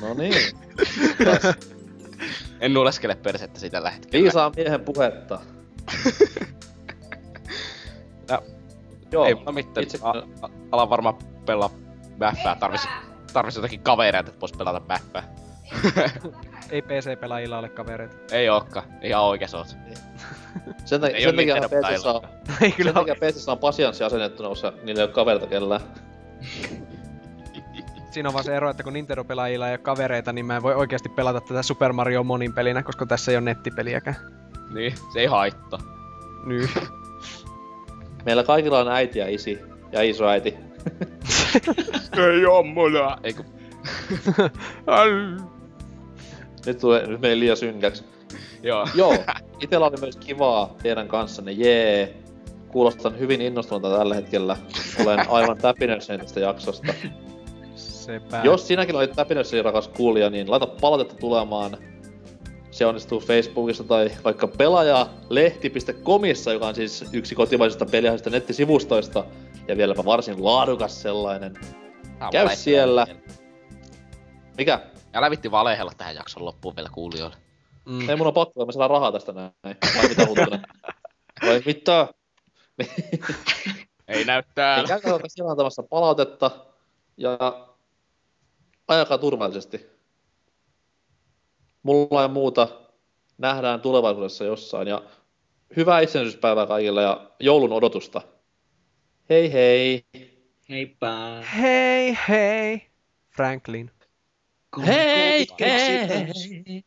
No niin. *laughs* En nuoleskele persettä sitä hetkellä. Viisaan miehen puhetta. Ja- Joo. Ei mulla mitään. Itse, A- a- alan varmaan pelaa bäffää. Tarvis, tarvis jotakin kavereita, että vois pelata bäffää. Ei PC-pelaajilla ole kavereita. Ei ooka. Ihan oikees oot. Sen, Ei sen oo takia PCssä on, *laughs* Ei kyllä sen takia PCssä on pasianssi asennettuna, koska niillä ei ole kaverita kellään. Siinä on vaan se ero, että kun Nintendo-pelaajilla ei ole kavereita, niin mä en voi oikeasti pelata tätä Super Mario monin pelinä, koska tässä ei ole nettipeliäkään. Niin, se ei haittaa. Nyt. *laughs* Meillä kaikilla on äiti ja isi ja isoäiti. *laughs* Ei oo mulla. Ei kun... Nyt, tulee, nyt meni liian synkäksi. Joo. *laughs* Joo, itellä oli myös kivaa teidän kanssanne, jee. Kuulostan hyvin innostunutta tällä hetkellä. Olen *laughs* aivan täpinöissäni tästä jaksosta. Sepä. Jos sinäkin olit täpinöissäni rakas kuulija, niin laita palautetta tulemaan. Se onnistuu Facebookissa tai vaikka pelaajalehti.comissa, joka on siis yksi kotimaisista peliaiheista nettisivustoista. Ja vieläpä varsin laadukas sellainen. Käy siellä. Mikä? Älä vitti valehella tähän jakson loppuun vielä kuulijoille. Mm. Ei mun on pakko, mä saan rahaa tästä näin. Vai mitä uutinen? Vai mitä? *laughs* Ei näy täällä. käykää siellä antamassa palautetta ja ajakaa turvallisesti. Mulla ei muuta. Nähdään tulevaisuudessa jossain ja hyvää itsenäisyyspäivää kaikille ja joulun odotusta. Hei hei! Heippa. Hei hei! Franklin. Hei hei!「地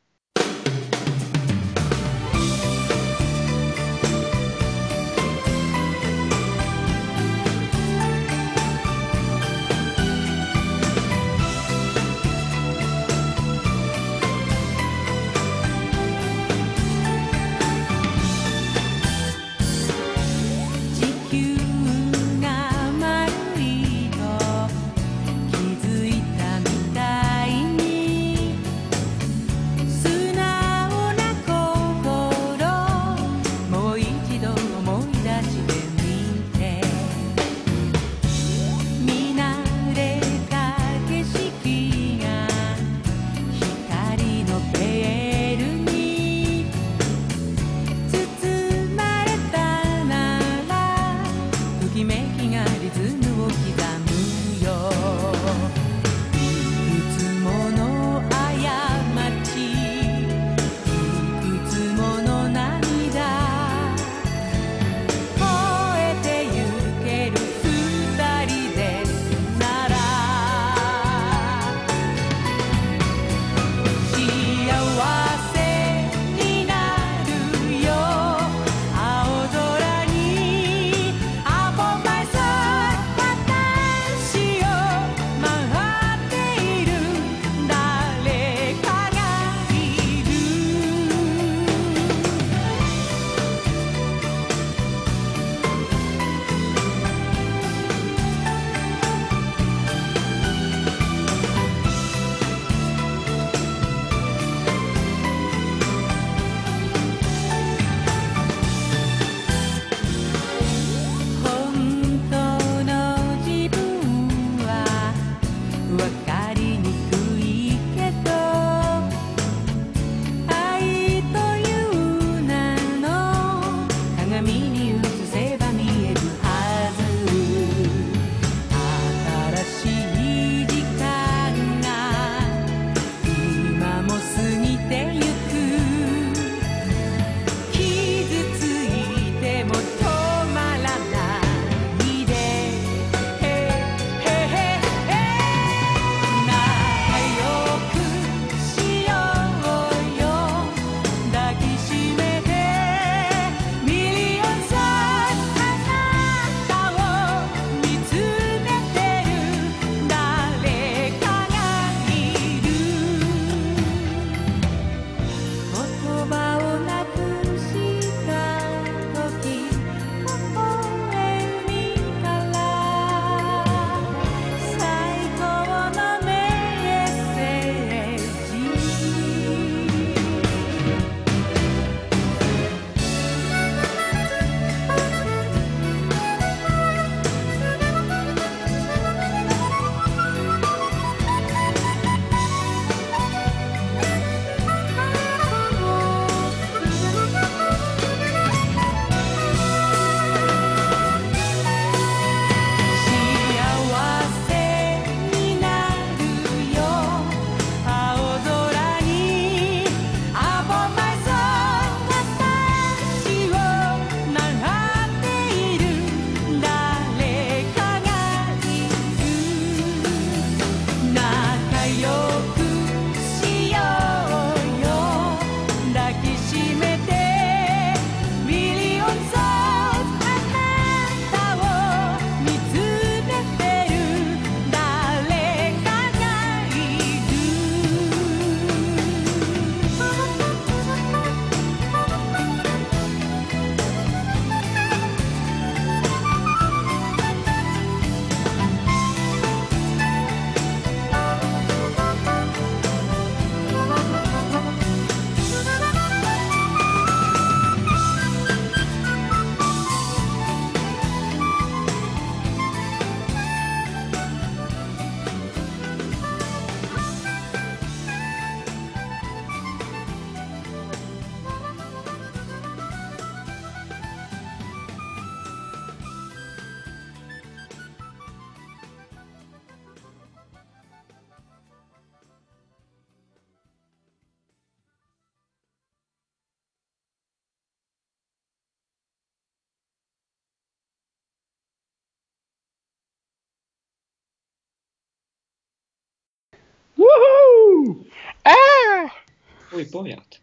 Voi pojat.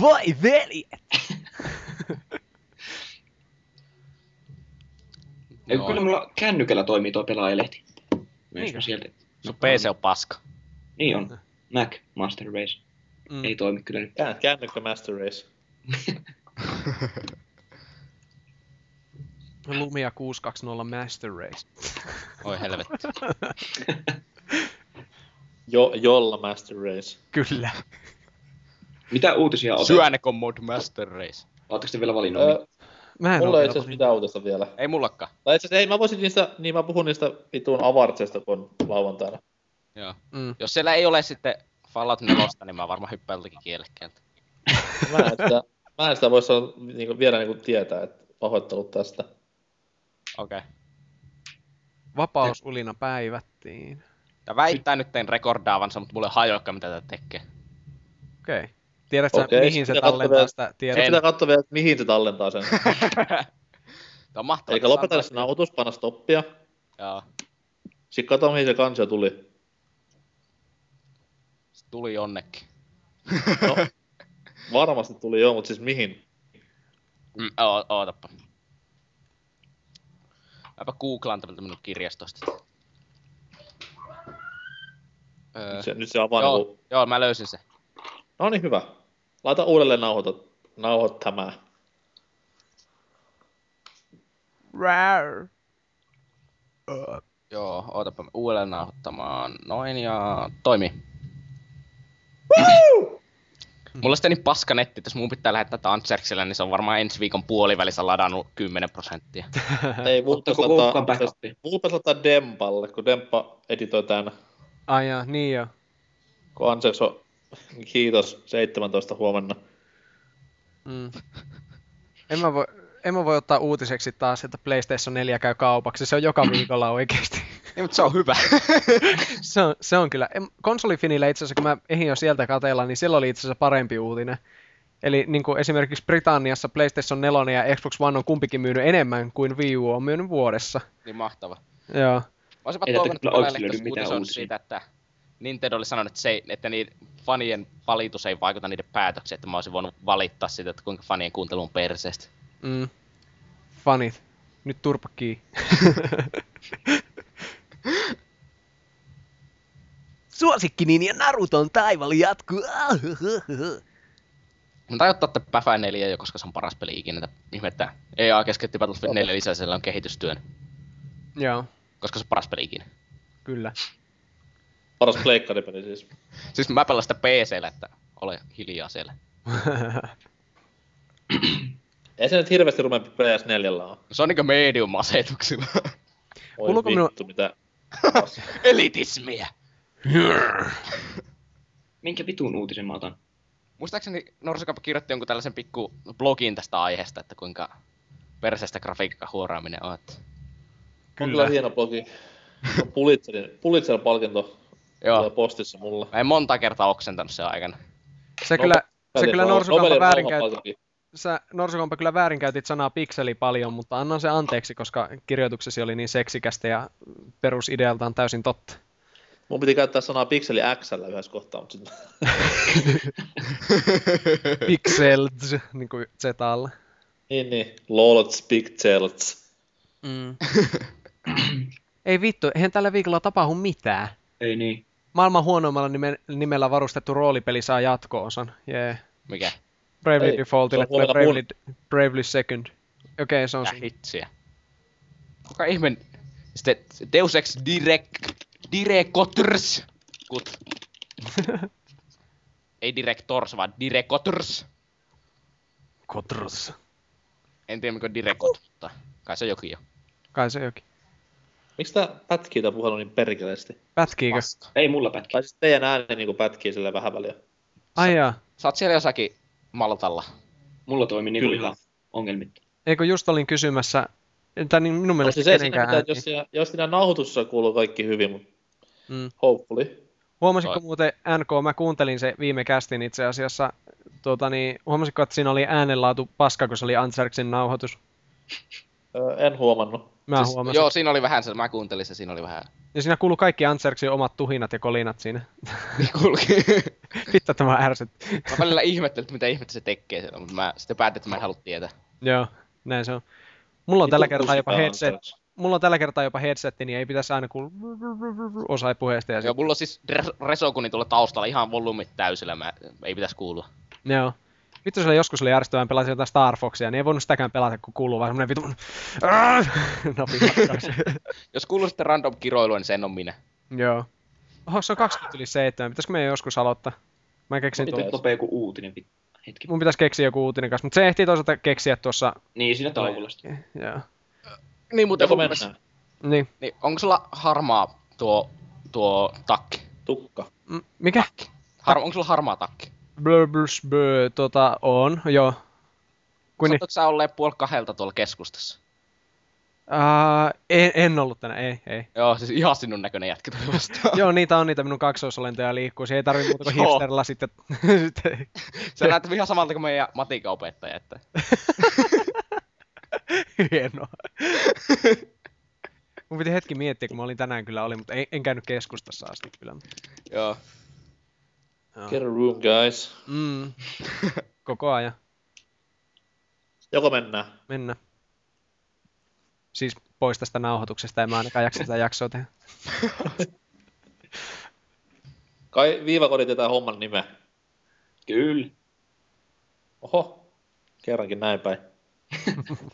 Voi veli! Ei, Joo. kyllä mulla kännykällä toimii tuo pelaajalehti. Myös Niinkö? mä sieltä. Sun PC on paska. Niin on. Mac Master Race. Mm. Ei toimi kyllä nyt. Kään, kännykkä Master Race. *laughs* Lumia 620 Master Race. *laughs* Oi helvetti. *laughs* Jo, jolla Master Race. Kyllä. Mitä uutisia otat? Syönekon mod master race. Oletteko te vielä valinnut? Öö, Mä en mulla ei vielä itse asiassa mitään uutista vielä. Ei mullakaan. Tai itse asiassa ei, mä voisin niistä, niin mä puhun niistä vitun avartsesta, kun on lauantaina. Joo. Mm. Jos siellä ei ole sitten Fallout 4, niin mä varmaan hyppään joltakin kielekkeeltä. Mä en sitä, mä en sitä voi sanoa, niinku, vielä niinku tietää, että pahoittelut tästä. Okei. Okay. Vapausulina päivättiin. Ja väittää nyt tein rekordaavansa, mutta mulle ei hajoakaan mitä tätä tekee. Okei. Okay. Tiedätkö sä, Okei, mihin se tallentaa vielä- sitä tietoa? Pitää katsoa vielä, että mihin se tallentaa sen. *laughs* Tämä on mahtavaa. Eli lopeta se nauhoitus, panna stoppia. Joo. Sitten katso, mihin se kansio tuli. Se tuli jonnekin. No, varmasti tuli joo, mutta siis mihin? Mm, o- ootappa. Mäpä googlaan tämmötä minun kirjastosta. Öö, Nyt se, nyt se avaa joo, niinku... joo, mä löysin se. No niin, hyvä. Laita uudelleen nauhoita, nauhoittamaan. Rar. Joo, ootapa uudelleen nauhoittamaan. Noin ja toimii. Mulla on sitten niin paska netti, että jos mun pitää lähettää Tantserkselle, niin se on varmaan ensi viikon puolivälissä ladannut 10 prosenttia. *laughs* Ei, backupia? mulla pitäisi laittaa Dempalle, kun Demppa editoi tän. Ai jaa, niin joo. Kun Anseks on, kiitos, 17 huomenna. Mm. En mä voi, en mä voi ottaa uutiseksi taas, että PlayStation 4 käy kaupaksi. Se on joka viikolla oikeesti. Ei, mutta se on hyvä. *laughs* se, on, se on kyllä. Konsolifinille itse asiassa, kun mä ehdin jo sieltä katella, niin siellä oli itse asiassa parempi uutinen. Eli niin kuin esimerkiksi Britanniassa PlayStation 4 ja Xbox One on kumpikin myynyt enemmän kuin Wii U on myynyt vuodessa. niin mahtava. Joo. Olisinpa Ei toivonut, että kyllä oikeasti siitä, että Nintendo oli sanonut, että, se ei, että niin fanien valitus ei vaikuta niiden päätöksiin, että mä olisin voinut valittaa siitä, että kuinka fanien kuuntelu on perseestä. Mm. Fanit. Nyt turpakkii. *laughs* Suosikkinin ja Naruton taival jatkuu. *laughs* Mä tajun ottaa että Päfä 4 jo, koska se on paras peli ikinä. että Ihmettä. EA keskeytti Battlefield 4 lisää, sillä on kehitystyön, Joo, koska se on paras peli ikinä. kyllä. Paras pleikkaripeli siis. Siis mä pelaan sitä PCllä, että ole hiljaa siellä. Ei se nyt hirveästi rumempi PS4 on. Se on niinku medium-asetuksilla. Oi Kuuluuko vittu, minun- mitä... *laughs* Elitismiä! Minkä vitun uutisen mä otan? Muistaakseni Norsukapa kirjoitti jonkun tällaisen pikku blogin tästä aiheesta, että kuinka perseestä grafiikka huoraaminen on. Että... On kyllä hieno blogi. On Pulitzerin, Pulitzer-palkinto tulee Joo, postissa mulle. mä en monta kertaa oksentanut sen aikana. Se kyllä, se kyllä Norsukampa väärinkäytti. Sä Norsukampa kyllä väärinkäytit sanaa pikseli paljon, mutta annan se anteeksi, koska kirjoituksesi oli niin seksikästä ja perusidealtaan täysin totta. Mun piti käyttää sanaa pikseli XL yhdessä kohtaa, mutta sitten... *laughs* Pixels, niin kuin Zalla. niin, niin. Lolts, pixels. Mm. Ei vittu, eihän tällä viikolla tapahdu mitään. Ei niin. Maailman huonoimmalla nime, nimellä varustettu roolipeli saa jatko-osan. Jee. Mikä? Bravely Ei, Defaultille se tulee Bravely, Bravely Second. Okei, se on siinä. hitsiä. Kuka ihme... Sitten Deus Ex Direct... Directors. Kut. *laughs* Ei Directors, vaan Directors. Kotros. En tiedä mikä on Direcot, mutta kai se jokin jo. Kai se jokin. Miksi tää pätkii tää puhelu niin perkeleesti? Pätkiikö? Ei mulla pätki. Tai siis teidän ääni niinku pätkii sille vähän väliä. Ai jaa. Sä oot siellä jossakin Maltalla. Mulla toimi niinku Kyllä. ihan ongelmitta. Eikö just olin kysymässä, tai niin minun No, mielestä siis ei siinä kenenkään mitään, ääni. jos siinä, jos siinä nauhoitussa kuuluu kaikki hyvin, mutta Mm. hopefully. Huomasitko Ai. muuten, NK, mä kuuntelin se viime kästin itse asiassa, tuota, niin, huomasitko, että siinä oli äänenlaatu paska, kun se oli Anserksin nauhoitus? Öö, en huomannut. Mä siis, huomasin. joo, siinä oli vähän se, mä kuuntelin se, siinä oli vähän Ja siinä kuuluu kaikki Antserksin omat tuhinat ja kolinat siinä. Niin kulki. *laughs* Vittu tämä ärsytti. mä välillä ihmettelin, että mitä ihmettä se tekee siellä, mutta mä sitten päätin, että mä en halua tietää. Joo, näin se on. Mulla on tällä Vittu kertaa jopa headset, mulla on tällä kertaa jopa headsetti, niin ei pitäisi aina kuulla osa puheesta ja Joo, mulla on siis Res- Resokuni tuolla taustalla ihan volyymit täysillä, mä, ei pitäisi kuulua. Joo. Vittu sillä joskus oli järjestävän pelasin jotain Star Foxia, niin ei voinut sitäkään pelata, kun kuuluu vaan semmonen vitun. *laughs* *laughs* Jos kuuluu sitten random kiroilua, niin sen on minä. Joo. Oho, se on 20 yli 7. Pitäisikö meidän joskus aloittaa? Mä keksin tuon. nopea joku uutinen. Hetki. Mun pitäisi keksiä joku uutinen kanssa, mutta se ehtii toisaalta keksiä tuossa. Niin, siinä tauolla sitten. Joo. Niin muuten Joko Vulpes, mennään? Niin. niin onko sulla harmaa tuo, tuo takki? Tukka. M- Mikä? Har, onko sulla harmaa takki? Blö, blös, blö, tota, on, joo. Kun Sattuiko sä olleen puoli kahdelta tuolla keskustassa? uh, en, en, ollut tänä, ei, ei. Joo, siis ihan sinun näköinen jätkä tuli vastaan. *laughs* Joo, niitä on niitä minun kaksoisolentoja liikkuu. Siihen ei tarvi muuta kuin hipsterilla sitten. *laughs* sitten. Sä näet ihan samalta kuin meidän matikan opettaja, että *laughs* Hienoa. Mun piti hetki miettiä, kun mä olin tänään kyllä oli, mutta en, en käynyt keskustassa asti kyllä. joo. Joo. Get a room, guys. Mm. *laughs* Koko ajan. Joko mennään? Mennä. Siis pois tästä nauhoituksesta, en mä ainakaan jaksa tätä jaksoa tehdä. *laughs* Kai viivakodi tietää homman nimeä. Kyllä. Oho, kerrankin näin päin. *laughs*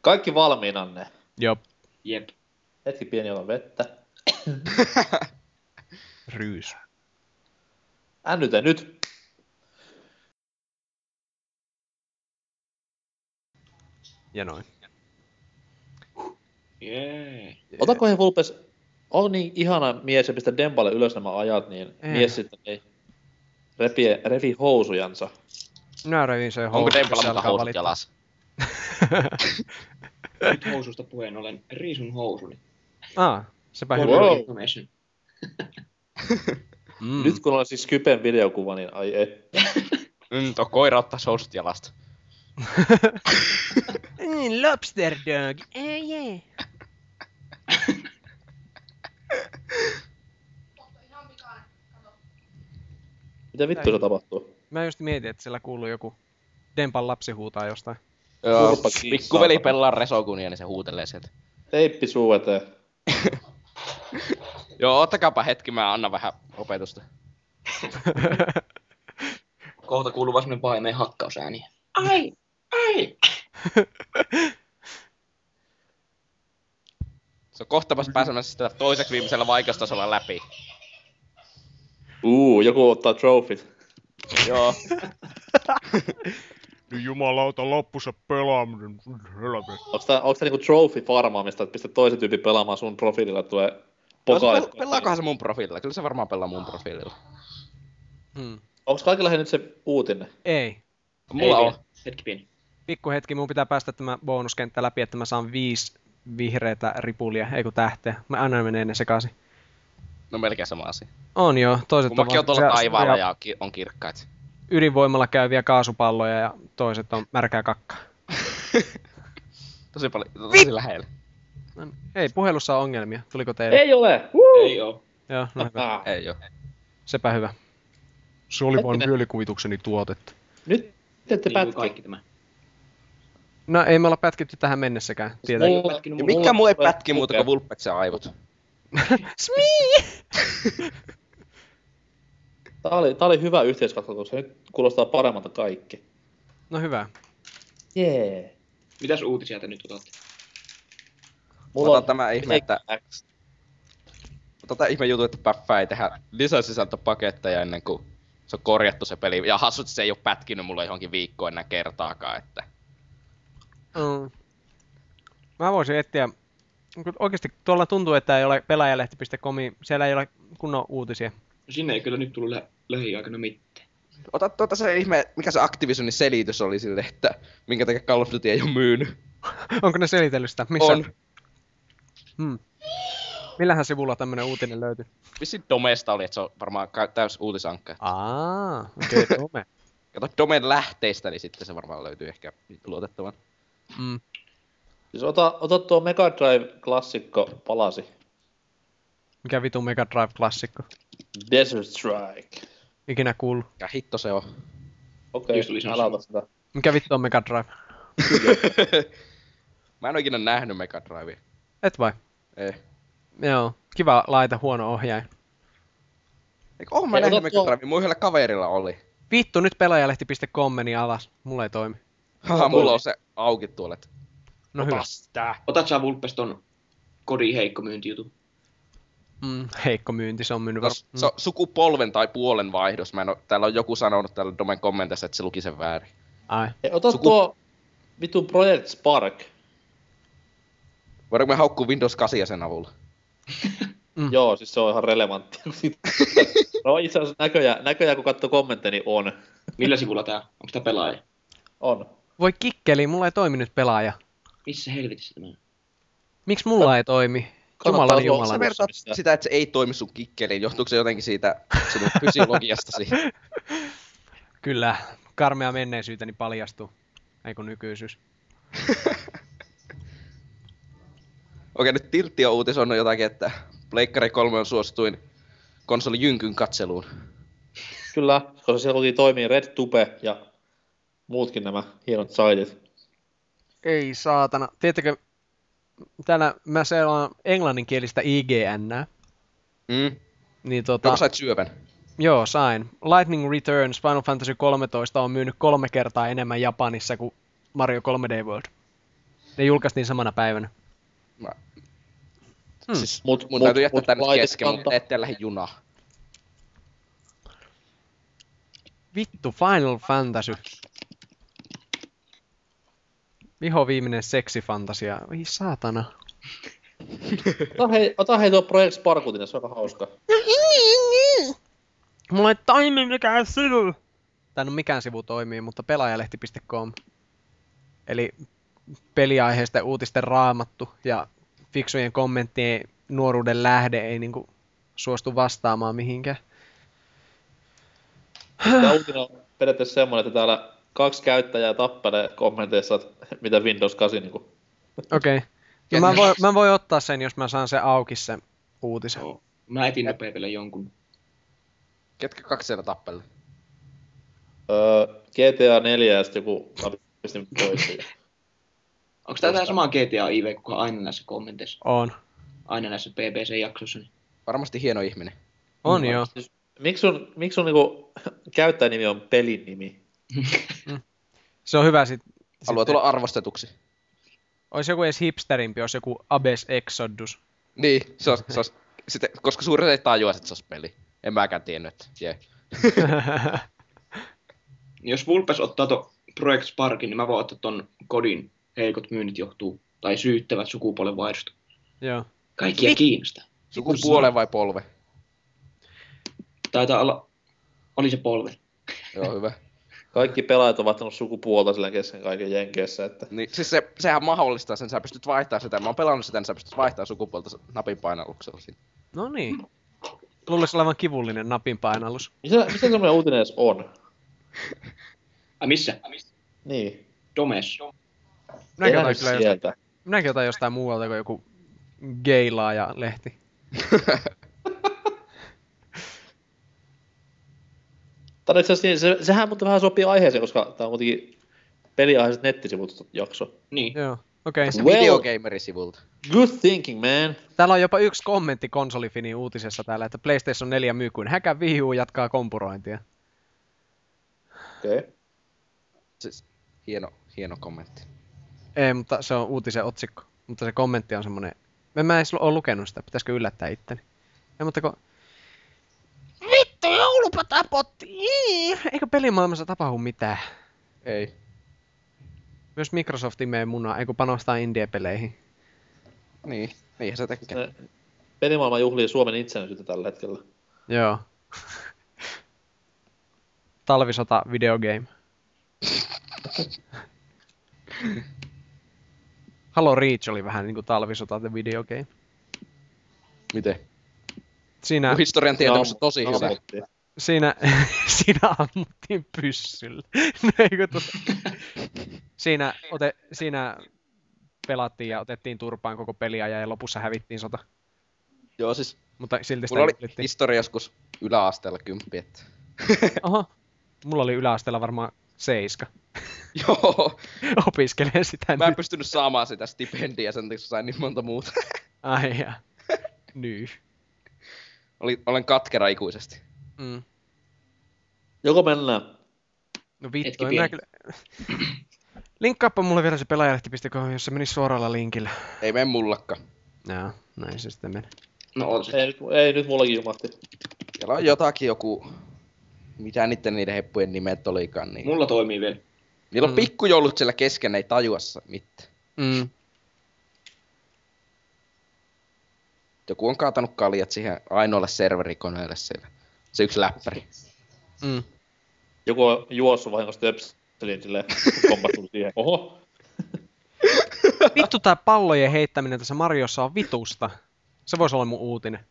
Kaikki valmiinanne. Joo. Jep. Hetki pieni ota vettä. Ryys. Ännytä nyt. Ja noin. Jee. Otako he Vulpes, on niin ihana mies ja pistä Dempalle ylös nämä ajat, niin Ei. mies sitten ei repi, revi housujansa. Minä revin se Onko housut, jos Dempalla se muka alkaa housut valittaa. jalassa? *laughs* Nyt housusta puheen ollen riisun housuni. Ah, sepä hyvä. Wow. *laughs* Mm. Nyt kun on siis Kypen videokuva, niin ai et. *laughs* Mm, tuo koira ottaa housut jalasta. *laughs* Mm, lobster dog. Eh, yeah. *laughs* Mitä vittu se tapahtuu? Mä just mietin, että siellä kuuluu joku Dempan lapsi huutaa jostain. Joo, pikkuveli pelaa Resokunia, niin se huutelee sieltä. Teippi suu eteen. Joo, ottakaapa hetki, mä annan vähän opetusta. *laughs* Kohta kuuluu vaan semmonen paimeen hakkausääni. Ai! Ai! *laughs* Se on kohta vasta pääsemässä sitä toiseksi viimeisellä vaikeustasolla läpi. Uu, joku ottaa trofit. Joo. *laughs* Niin jumalauta loppussa pelaaminen. Onks tää, onks tää niinku trophy farmaamista, että pistät toisen tyypin pelaamaan sun profiililla, että tulee Pel- pokaalit? pelaakohan se mun profiililla? Kyllä se varmaan pelaa mun profiililla. Hmm. Onks kaikilla he nyt se uutinen? Ei. Mulla Ei on. vielä. Hetki pieni. Pikku hetki, mun pitää päästä tämä bonuskenttä läpi, että mä saan viisi vihreitä ripulia, ei kun tähteä. Mä aina menee ne sekaisin. No melkein sama asia. On joo, toiset Kun on tuolla taivaalla ja ja on kirkkaat. ydinvoimalla käyviä kaasupalloja ja toiset on märkää kakkaa. *laughs* Tosi paljon, tosi lähellä. No. Ei, puhelussa on ongelmia. Tuliko teille? Ei ole! Ei oo. Joo, no hyvä. Ei oo. Sepä hyvä. Se oli vain mielikuvitukseni tuotetta. Nyt te ette Niin pätki. kaikki tämä. No ei me olla pätkitty tähän mennessäkään. Tietää. Mulla- pätkinyt mikä muu ei pätki muuta kuin Vulpeksen aivot? *laughs* *laughs* Tää oli, tää oli hyvä yhteiskatsotus. Nyt kuulostaa paremmalta kaikki. No hyvä. Jee. Yeah. Mitäs uutisia te nyt otatte? Mulla on tämä ihme, että tota ihme juttu, että Päffä ei tehdä lisäsisältöpaketteja ennen kuin se on korjattu se peli. Ja hassut se ei ole pätkinyt mulle johonkin viikkoon enää kertaakaan, että... Mm. Mä voisin etsiä, kun oikeasti tuolla tuntuu, että ei ole pelaajalehti.comi, siellä ei ole kunnon uutisia. Sinne ei kyllä nyt tullut lä- lähiaikana mitään. Ota tuota se ihme, mikä se Activisionin selitys oli sille, että minkä takia Call of Duty ei ole myynyt. Onko ne selitellyt sitä? Missä? On. Hmm. Millähän sivulla tämmönen uutinen löytyy? Vissi Domesta oli, että se on varmaan täys uutisankka. Aa, okei, okay, *laughs* Dome. Kato Domen lähteistä, niin sitten se varmaan löytyy ehkä luotettavan. Mm. Siis ota, ota tuo Mega Drive-klassikko palasi. Mikä vitu Mega Drive-klassikko? Desert Strike. Ikinä kuullut. Ja hitto se on. Okei, Just oli okay, älä sitä. Mikä vittu on Mega Drive? *laughs* Mä en oo ikinä nähnyt Mega Drivea. Et vai? Ei. Joo. Kiva laita, huono ohjain. Eikö oon mä Ei, nähnyt ota Mega tuo- Drivea? Mun yhdellä kaverilla oli. Vittu, nyt pelaajalehti.com meni alas. Mulla ei toimi. Haha, mulla on se auki tuolla. et- No Ota hyvä. sitä. Otat sä Vulpes ton kodin heikko myyntijutu? Mm, heikko myynti, se on myynyt No, var... se on sukupolven tai puolen vaihdos. Mä en oo, täällä on joku sanonut täällä Domen kommenteissa, että se luki sen väärin. Ai. Ota Suku- tuo vitun Project Spark. Voidaanko me haukkua Windows 8 sen avulla? Mm. *laughs* Joo, siis se on ihan relevantti. *laughs* no itse asiassa näköjään, näköjään kun katsoo kommentteja, niin on. Millä sivulla tää? Onko tää pelaaja? On. Voi kikkeli, mulla ei toimi nyt pelaaja. Missä helvetissä tämä on? Miksi mulla ei toimi? Jumalan Jumala. Sä vertaat mistä? sitä, että se ei toimi sun kikkeliin. Johtuuko se jotenkin siitä sinun *laughs* fysiologiastasi? Kyllä, karmea menneisyyteni paljastuu. Ei kun nykyisyys. Okei, nyt Tiltti on uutisoinut jotakin, että Pleikkari 3 on suosituin konsoli Jynkyn katseluun. Kyllä, koska siellä luki toimii RedTube ja muutkin nämä hienot saitit. Ei saatana. Tiedättekö, täällä mä seuraan englanninkielistä IGN. Mm. Niin tota, Joko sait syövän? joo, sain. Lightning Returns Final Fantasy 13 on myynyt kolme kertaa enemmän Japanissa kuin Mario 3D World. Ne julkaistiin samana päivänä. Mä... Hmm. Siis Mut, mun täytyy jättää mut tänne kesken, mutta ette lähde junaa. Vittu, Final Fantasy. Viho viimeinen seksifantasia. Oi saatana. Ota hei, ota hei tuo Project Sparkutin, se on aika hauska. Mulla ei toimi mikään sivu. Tai no mikään sivu toimii, mutta pelaajalehti.com. Eli peliaiheisten uutisten raamattu ja fiksujen kommenttien nuoruuden lähde ei niinku suostu vastaamaan mihinkään. Tämä uutinen on periaatteessa semmoinen, että täällä kaksi käyttäjää tappelee kommenteissa, että mitä Windows 8 niin Okei. Okay. No mä, voin, mä voin ottaa sen, jos mä saan sen auki sen uutisen. Joo. Mä etin vielä jonkun. Ketkä kaksi siellä tappelle? öö, GTA 4 ja sitten joku pistin pois. Onko tää tää sama GTA IV kuin aina näissä kommenteissa? On. Aina näissä BBC-jaksoissa? Niin. Varmasti hieno ihminen. On Mm. joo. Siis, miksi sun, miksi sun niinku käyttäjänimi on pelin nimi? Se on hyvä sit. Haluaa sitten- tulla arvostetuksi. Olisi joku edes hipsterimpi, olisi joku Abes Exodus. Niin, se on, se on, sitten, koska suurin ei tajua, että se olisi peli. En mäkään tiennyt, että jee. *laughs* Jos Vulpes ottaa to Project Sparkin, niin mä voin ottaa ton kodin heikot myynnit johtuu, tai syyttävät sukupuolen vaihdosta. joo. Kaikkia kiinnostaa. Sukupuolen vai polve? Taitaa olla, oli se polve. Joo, hyvä. Kaikki pelaajat ovat vaihtanut sukupuolta sillä kesken kaiken Jenkeissä, että Niin, siis se, sehän mahdollistaa sen, sä pystyt vaihtamaan sitä. Mä oon pelannut sitä, niin sä pystyt vaihtamaan sukupuolta napin painalluksella siinä. No niin. Luulisi olevan kivullinen napin painallus. missä, missä semmoinen uutinen edes on? Ai missä? Niin, Domes. Minäkin otan, kyllä jostain, sieltä. minäkin otan jostain muualta kuin joku geilaaja lehti. On *laughs* itse asiassa, niin, se, sehän mutta vähän sopii aiheeseen, koska tää on kuitenkin peliaiheiset nettisivut jakso. Niin. Joo, okei. Okay. Se Well- videogamerisivulta. Good thinking, man. Täällä on jopa yksi kommentti konsolifinin uutisessa täällä, että PlayStation 4 myy kuin häkä Wii U jatkaa kompurointia. Okei. Okay. Siis, hieno, hieno kommentti. Ei, mutta se on uutisen otsikko. Mutta se kommentti on semmonen... En mä edes ole lukenut sitä, pitäisikö yllättää itteni. Ei, mutta kun... Vittu, joulupatapotti! Eikö pelimaailmassa tapahdu mitään? Ei. Myös Microsoft imee munaa, eikö panostaa indie-peleihin. Niin, niinhän se tekee. Ne- Pelimaailma juhlii Suomen itsenäisyyttä tällä hetkellä. Joo. *laughs* Talvisota videogame. *laughs* Halo Reach oli vähän niinku talvisota the videogame. Miten? Siinä, historian tietämys on tosi hyvä. Ammuttiin. siinä, *laughs* siinä ammuttiin pyssyllä. *laughs* No siinä, ote, siinä pelattiin ja otettiin turpaan koko peliä ja lopussa hävittiin sota. Joo, siis Mutta silti sitä mulla oli historia joskus yläasteella kymppi, että... Oho. Mulla oli yläasteella varmaan seiska. *laughs* Joo, *laughs* Opiskelen sitä mä en nyt. pystynyt saamaan sitä stipendiä sen takia, sain niin monta muuta. *laughs* Ai ja. Ny. Oli, olen katkera ikuisesti. Mm. Joko mennään? No vittu, en kyllä... *clears throat* Linkkaappa mulle vielä se pelaajalehti.com, jos se menisi suoralla linkillä. Ei mene mullakka. Joo, näin se sitten meni. No oota se. Ei, nyt- ei nyt mullakin jumahti. Siellä on jotakin joku... Mitä niiden niiden heppujen nimet olikaan, niin... Mulla toimii vielä. Niillä on Mm. pikkujoulut siellä kesken, ei tajua sa- mitään. Mm. Joku on kaatanut kaljat siihen ainoalle serverikoneelle siellä. Se yksi läppäri. Mm. Joku on juossut vahingossa töpselin silleen, kompastunut siihen. Oho, Vittu tää pallojen heittäminen tässä Mariossa on vitusta. Se voisi olla mun uutinen. *laughs*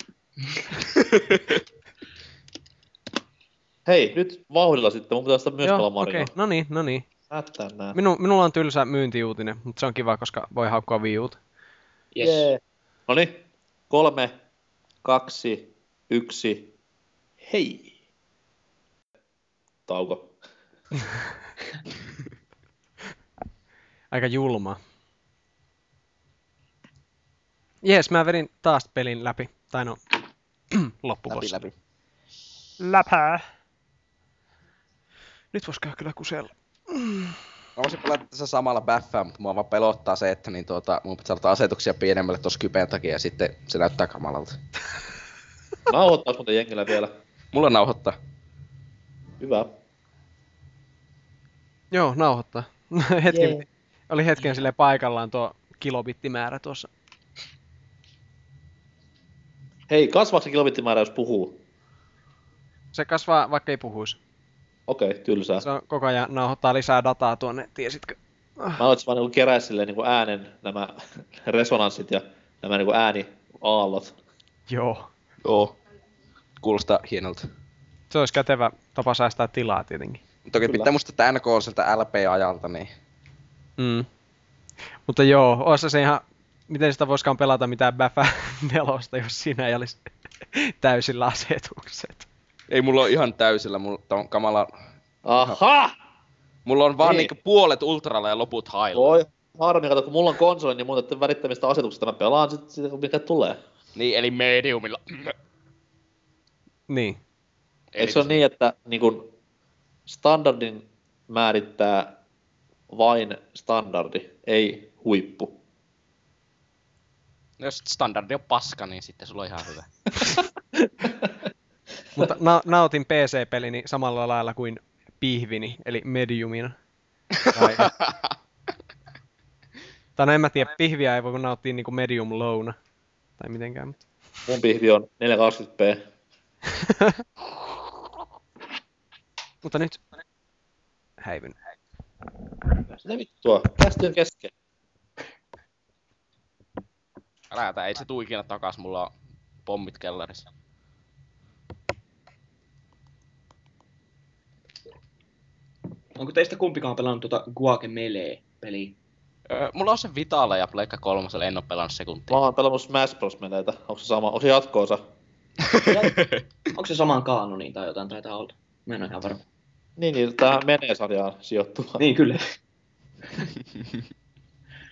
hei, nyt vauhdilla sitten, mun pitää sitä myös pelaa Joo, Mario. okei. No niin, no niin. Minu, minulla on tylsä myyntiuutinen, mutta se on kiva, koska voi haukkua Wii Uta. Yes. Jee. Noniin, kolme, kaksi, yksi, hei. Tauko. *laughs* Aika julma. Jees, mä vedin taas pelin läpi. Tai no, *clears throat* Läpi, loppupossa. läpi. Läpää. Nyt vois käydä kyllä kusella. Mä voisin pelata tässä samalla baffaa, mutta mua vaan pelottaa se, että niin tuota, mun pitää saada asetuksia pienemmälle tossa kypeen takia ja sitten se näyttää kamalalta. *laughs* Nauhoittaas muuten jengillä vielä. Mulla nauhoittaa. Hyvä. Joo, nauhoittaa. *laughs* hetken, Jee. oli hetken sille paikallaan tuo kilobittimäärä tuossa. Hei, kasvaako se kilobittimäärä, jos puhuu? Se kasvaa, vaikka ei puhuisi. Okei, tylsää. Se on koko ajan nauhoittaa lisää dataa tuonne, tiesitkö? Mä aloitin vaan niinku kerää silleen niinku äänen nämä *laughs* resonanssit ja nämä niinku ääniaallot. Joo. Joo. Kuulostaa hienolta. Se olisi kätevä tapa säästää tilaa tietenkin. Toki Kyllä. pitää musta että NK on sieltä LP-ajalta, niin Mm. Mutta joo, olisi se ihan, miten sitä voisikaan pelata mitään Bäfä nelosta, jos siinä ei olisi täysillä asetukset. Ei mulla ole ihan täysillä, mulla on kamala... Aha! Mulla on vaan Niin. niinku puolet ultralla ja loput hailla. Voi harmi, kato, kun mulla on konsoli, niin mun täytyy välittämistä asetuksista mä pelaan sit sitä, mikä tulee. Niin, eli mediumilla. Niin. Eikö se ole niin, että niin kun standardin määrittää vain standardi, ei huippu? No Jos standardi on paska, niin sitten sulla on ihan hyvä. *laughs* Mutta na- nautin PC-pelini samalla lailla kuin pihvini, eli mediumina. Tai, *laughs* tai no en mä tiedä, pihviä ei voi nauttia niinku medium lowna. Tai mitenkään, mutta... Mun pihvi on 420p. *laughs* Mutta nyt... Häivyn. Mitä vittua? Kästi on kesken. Älä ei se tuu ikinä takas, mulla on pommit kellarissa. Onko teistä kumpikaan pelannut tuota Guacamelee-peliä? Öö, mulla on se Vitala ja Pleikka kolmosella, en oo pelannut sekuntia. Mä oon pelannut Smash Bros. meleitä. Onko se sama? Onko se jatkoosa? Onko se saman kaanoniin tai jotain taitaa olla? Mä en ole ihan varma. Niin, niin tähän menee sarjaan sijoittuva. Niin, kyllä.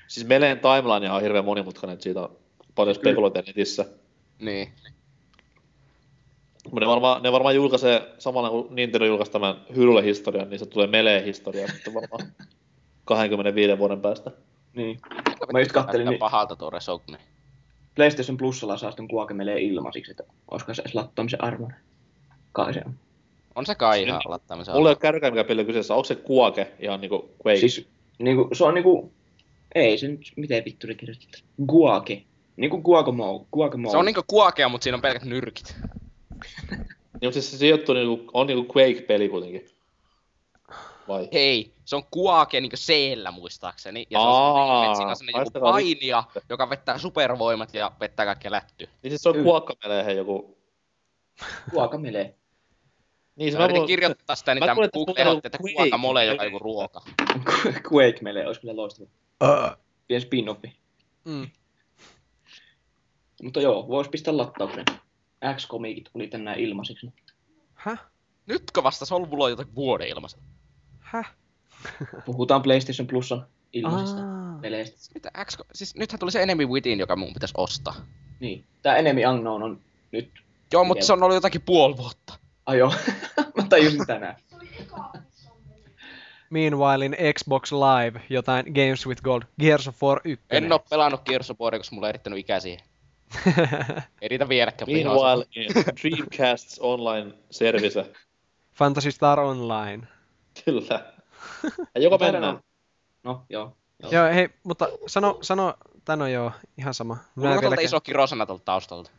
Siis Meleen timeline on hirveän monimutkainen, että siitä on paljon spekuloita netissä. Niin. Mutta ne varmaan, ne varmaan julkaisee samalla kun Nintendo julkaisi tämän Hyrule-historian, niin se tulee Melee-historia sitten varmaan *laughs* 25 vuoden päästä. Niin. Mä just kattelin, niin pahalta tuo Resogne. PlayStation Plusalla saa sitten Guacamelee ilmaisiksi, että olisiko se edes lattoamisen arvoinen. Kai se on. On se kai Siis ihan lattamisen Mulla ei ole kärkää mikä peli on kyseessä. Onko se Kuake ihan niinku Quake? Siis niinku, se on niinku, ei se nyt, miten vittu ne kirjoitetaan. Guake. Niinku Guacamole. Guacamole. Se on niinku kuakea, mutta siinä on pelkät nyrkit. Niin, mutta siis se sijoittuu niinku, on niinku Quake-peli kuitenkin. Vai? Hei, se on kuake niinku seellä muistaakseni. Ja se Aa, on siinä on sellainen joku painija, joka vettää supervoimat ja vettää kaikkea lättyä. Niin siis se on Kyllä. Kuakkapeleihin joku... Guacamele. Niin se Mä mä yritin muistan- kirjoittaa sitä, niin Mä tämä kuulin, että Google ehdotti, että kuakamole joka joku ruoka. *laughs* Quake Melee olisi kyllä loistava. Uh. pieni spin-offi. Mm. Mutta joo, voisi pistää latauksen. X-komikit oli tänään ilmaiseksi. Häh? Nytkö vasta on jotain vuoden ilmassa? Häh? Puhutaan PlayStation Plusan ilmaisista Aa. peleistä. Mitä X... Siis nythän tuli se Enemy Within, joka mun pitäisi ostaa. Niin. Tää Enemy Unknown on nyt... Joo, mutta se on ollut jotakin puoli vuotta. Ai joo, *laughs* mä tajusin tänään. Meanwhile in Xbox Live, jotain Games with Gold, Gears of War 1. En oo pelannut Gears of Waria, koska mulla ei erittänyt ikä siihen. *laughs* Ei riitä vieläkään Meanwhile, Dreamcast's online service. Fantasy Star Online. Kyllä. Ja joko mennään? No, joo. joo. Joo, hei, mutta sano, sano, tän on joo, ihan sama. Mä Mulla on tuolta iso kirosana tuolta taustalta.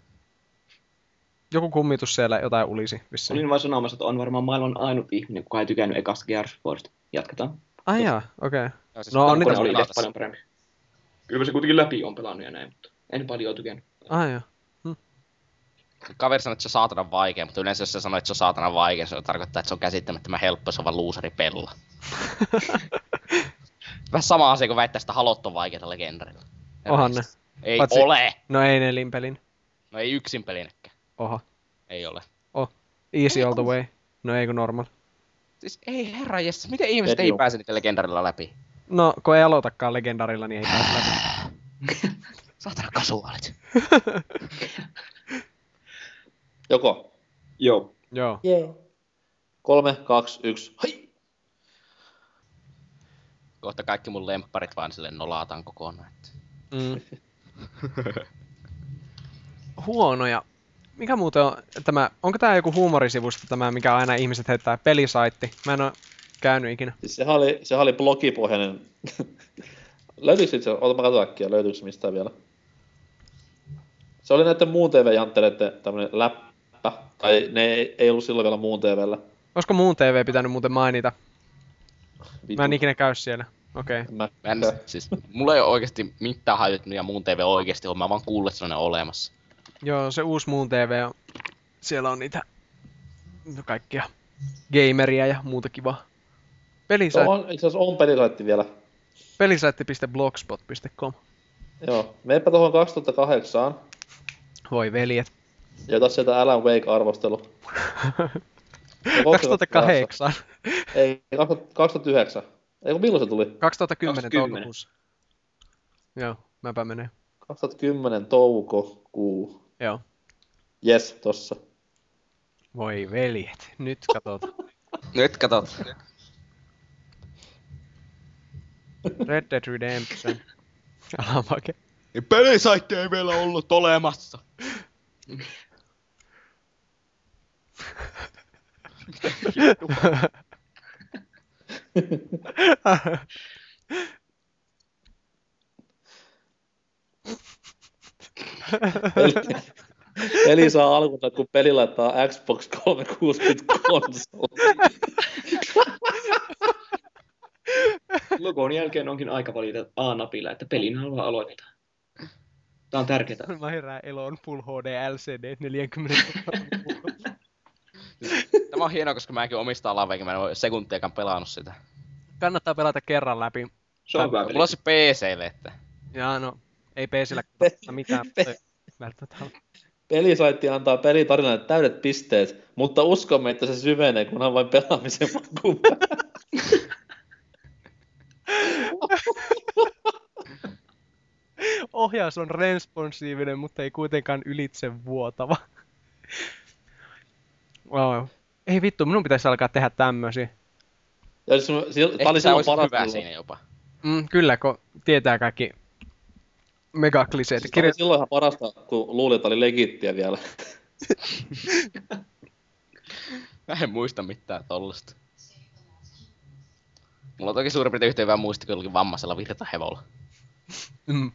Joku kummitus siellä jotain ulisi vissiin. Olin vain sanomassa, että on varmaan maailman ainut ihminen, kuka ei tykännyt ekasta Gears of Warista. Jatketaan. Ai jaa, okei. Okay. Joo, siis No, on niitä- oli paljon parempi. Kyllä mä se kuitenkin läpi on pelannut ja näin, mutta en paljon tykännyt. Ai joo. Kaveri sanoi, että se on saatanan vaikea, mutta yleensä jos se sanoo, että se on saatanan vaikea, se tarkoittaa, että se on käsittämättömän helppo, se on vaan luusari pella. *laughs* Vähän sama asia kuin väittää sitä halot on vaikeita legendarilla. Onhan ne. Ei Paitsi- ole! No ei nelinpelin. No ei yksin pelinäkään. Oho. Ei ole. Easy all the way. No ei kun normal. Siis ei herra jes, miten ihmiset ei Edu. pääse niitä legendarilla läpi? No, kun ei aloitakaan legendarilla, niin ei pääse läpi. *laughs* Saatana kasuaalit. *laughs* Joko? Joo. Joo. Kolme, kaksi, yksi. Hei! Kohta kaikki mun lempparit vaan sille nolaataan kokonaan. Että. Mm. Huonoja. Mikä muuten on tämä, onko tää joku huumorisivusto tämä, mikä aina ihmiset heittää pelisaitti? Mä en oo käynyt ikinä. Siis sehän oli, sehän oli blogipohjainen. Löytyykö itse, ota mä katson äkkiä, löytyykö se mistään vielä? Se oli näiden muun TV-jantteleiden tämmönen läppä. Tai ne ei, ei ollut silloin vielä muun TVllä. Olisiko muun TV pitänyt muuten mainita? Vitu. Mä en ikinä käy siellä. Okei. Okay. Mä, Mä en, siis, mulla ei ole oikeasti mitään hajuttu ja muun TV oikeasti on. Mä vaan kuullut, että se on olemassa. Joo, se uusi muun TV on. Siellä on niitä kaikkia gameria ja muuta kivaa. se Pelisaitti, on, itse asiassa on pelisaitti vielä. pelisaitti.blogspot.com. Joo. Meepä tuohon 2008 Voi veljet. ja ota sieltä Alan Wake-arvostelu. Ja *laughs* onko se 2008. Ei, 2009. Ei kun milloin se tuli? 2010 2010. toukokuussa. Joo, mäpä menee. 2010 toukokuu. Joo. Jes, tossa. Voi veljet. Nyt katsotaan. *laughs* Nyt katot. Red Dead Redemption. *laughs* Alamake. Pelisaitti ei vielä ollut olemassa. Eli, eli saa alkunsa, kun peli laittaa Xbox 360 konsoli. Logon jälkeen onkin aika valita A-napilla, että pelin haluaa aloittaa. Tää on tärkeää. *laughs* Mä herään eloon Full HD LCD 40 Tämä on hienoa, koska mäkin omistan Wake, mä en ole sekuntiakaan pelannut sitä. Kannattaa pelata kerran läpi. Se on hyvä Mulla on peli. se PClle, että... Ja no, ei PCllä kannata mitään. Pelisaitti antaa pelitarinalle täydet pisteet, mutta uskomme, että se syvenee, kunhan vain pelaamisen makuun. *laughs* Ohjaus on responsiivinen, mutta ei kuitenkaan ylitse vuotava. Wow. Ei vittu, minun pitäisi alkaa tehdä tämmösiä. Ja siis, tää oli silloin paras hyvä siinä jopa. Mm, kyllä, kun tietää kaikki megakliseet. Siis Kirjo- silloin ihan parasta, kun luulin, että oli legittiä vielä. *laughs* Mä en muista mitään tollasta. Mulla on toki suurin piirtein yhtä hyvä muisti kuin vammaisella virtahevolla. mm.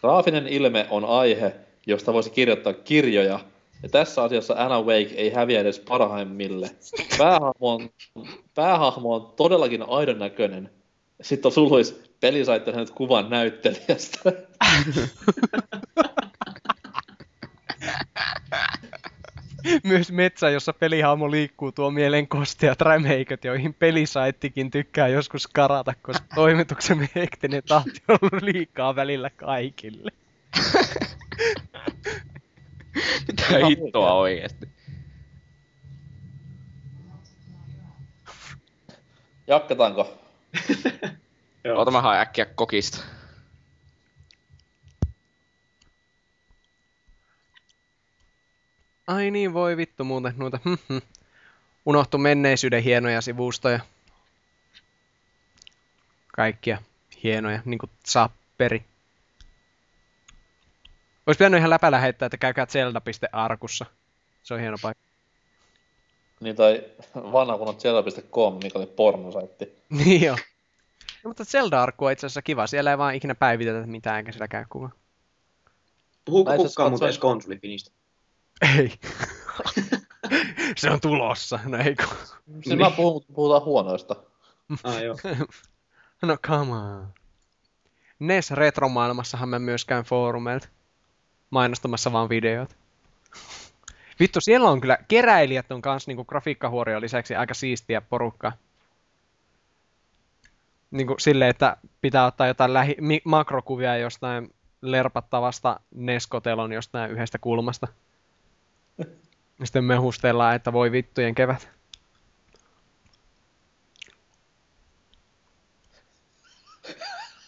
Graafinen ilme on aihe, josta voisi kirjoittaa kirjoja, ja tässä asiassa Alan Wake ei häviä edes parhaimmille. Päähahmo on, päähahmo on todellakin aidon näköinen. Sitten on suluis pelisaitte hänet kuvan näyttelijästä. *laughs* *laughs* Myös metsä, jossa pelihahmo liikkuu, tuo mieleen kosteat rämeiköt, joihin pelisaittikin tykkää joskus karata, koska *laughs* toimituksemme hektinen tahti on ollut liikaa välillä kaikille. *laughs* Mitä hittoa oikeesti? Jatketaanko? Joo. Oota mä haen äkkiä kokista. Ai niin, voi vittu muuten noita. hm, hm. Unohtu menneisyyden hienoja sivustoja. Kaikkia hienoja, niinku Zapperi. Ois pitänyt ihan läpällä heittää, että käykää zelda.arkussa. Se on hieno paikka. Niin tai vanha kunnon zelda.com, mikä oli pornosaitti. *laughs* Niin joo. No, mutta Zelda-arkku on itse asiassa kiva. Siellä ei vaan ikinä päivitetä mitään, eikä siellä käy kukaan. Puhuuko kukaan muuten edes konsolifinistä? Ei. *laughs* se on tulossa. No ei kun. Siis mä puhun, mutta puhutaan huonoista. Ah, joo. *laughs* No come on. NES Retromaailmassahan mä myös käyn foorumeilta. Mainostamassa vaan videoita. Vittu, siellä on kyllä, keräilijät on kans niinku grafiikkahuorio lisäksi aika siistiä porukkaa. Niinku silleen, että pitää ottaa jotain lähi- mi- makrokuvia jostain lerpattavasta Neskotelon jostain yhdestä kulmasta. Ja Sitten mehustellaan, että voi vittujen kevät.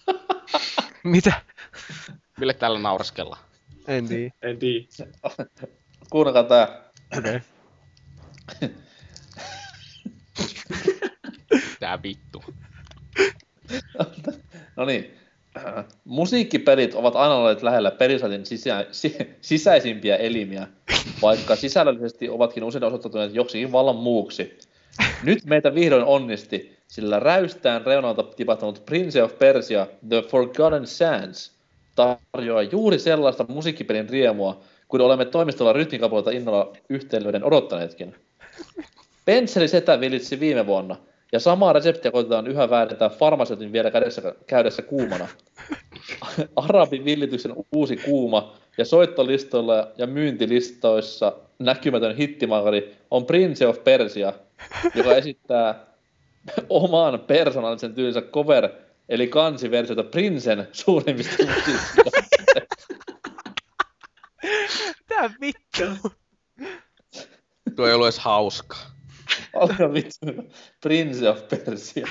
*laughs* Mitä? Mille täällä nauraskellaan? En tiedä. En tiedä. Kuunnelkaa tää. Okei. Okay. Tää vittu. *laughs* No niin. Äh, Musiikkipelit ovat aina olleet lähellä pelisaitin sisä, si, sisäisimpiä elimiä, vaikka sisällöllisesti ovatkin usein osoittautuneet joksikin vallan muuksi. Nyt meitä vihdoin onnisti, sillä räystään reunalta tipahtanut Prince of Persia The Forgotten Sands tarjoaa juuri sellaista musiikkipelin riemua, kun olemme toimistolla rytmikapuolta innolla yhteenlyöden odottaneetkin. Penseli Setä vilitsi viime vuonna, ja samaa reseptiä koitetaan yhä vääntää farmaseutin vielä kädessä, käydessä kuumana. *laughs* Arabin villityksen uusi kuuma ja soittolistoilla ja myyntilistoissa näkymätön hittimakari on Prince of Persia, joka esittää *laughs* oman persoonallisen tyylinsä cover, eli kansiversiota Princen suurimmista musiikkia. *laughs* Tää vittu. Tuo ei ollut edes hauskaa. Olkaa vittu. Prince of Persia.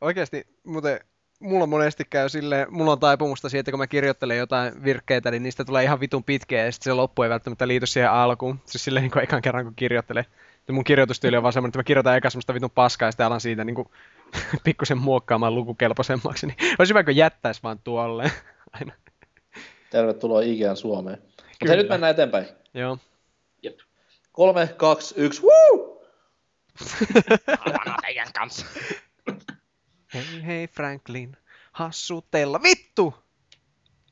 Oikeesti, muuten mulla monesti käy silleen, mulla on taipumusta siihen, että kun mä kirjoittelen jotain virkkeitä, niin niistä tulee ihan vitun pitkeä ja sitten se loppu ei välttämättä liity siihen alkuun. Siis silleen niin kuin ekan kerran kun kirjoittelee. Ja mun kirjoitustyyli on vaan semmoinen, että mä kirjoitan eka semmoista vitun paskaa ja sitten alan siitä niin kuin *laughs* pikkusen muokkaamaan lukukelpoisemmaksi. Niin olisi hyvä, kun jättäis vaan tuolle. *laughs* Aina. Tervetuloa IGN Suomeen. Mutta Kyllä. hei, nyt mennään eteenpäin. Joo. Kolme, kaksi, yksi, woo! Teidän kanssa. Hei hei Franklin, hassutella. Vittu!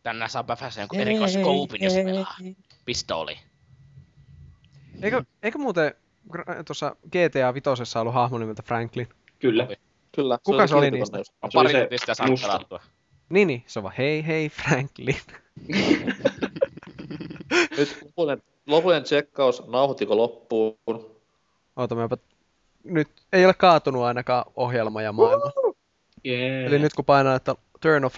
Tänään saa päästä jonkun erikoiskoupin, jos pelaa. Pistooli. Eikö, eikö muuten tuossa GTA Vitosessa ollut hahmo nimeltä Franklin? Kyllä. Kyllä. Kuka se oli niistä? On Se oli pari sitä saanut musta. pelattua. Niin, niin, se on vaan hei hei Franklin. *laughs* Nyt lopullinen, lopullinen tsekkaus, nauhoittiko loppuun? Oota, mäpä... Nyt ei ole kaatunut ainakaan ohjelma ja maailma. Yeah. Eli nyt kun painaa, että turn off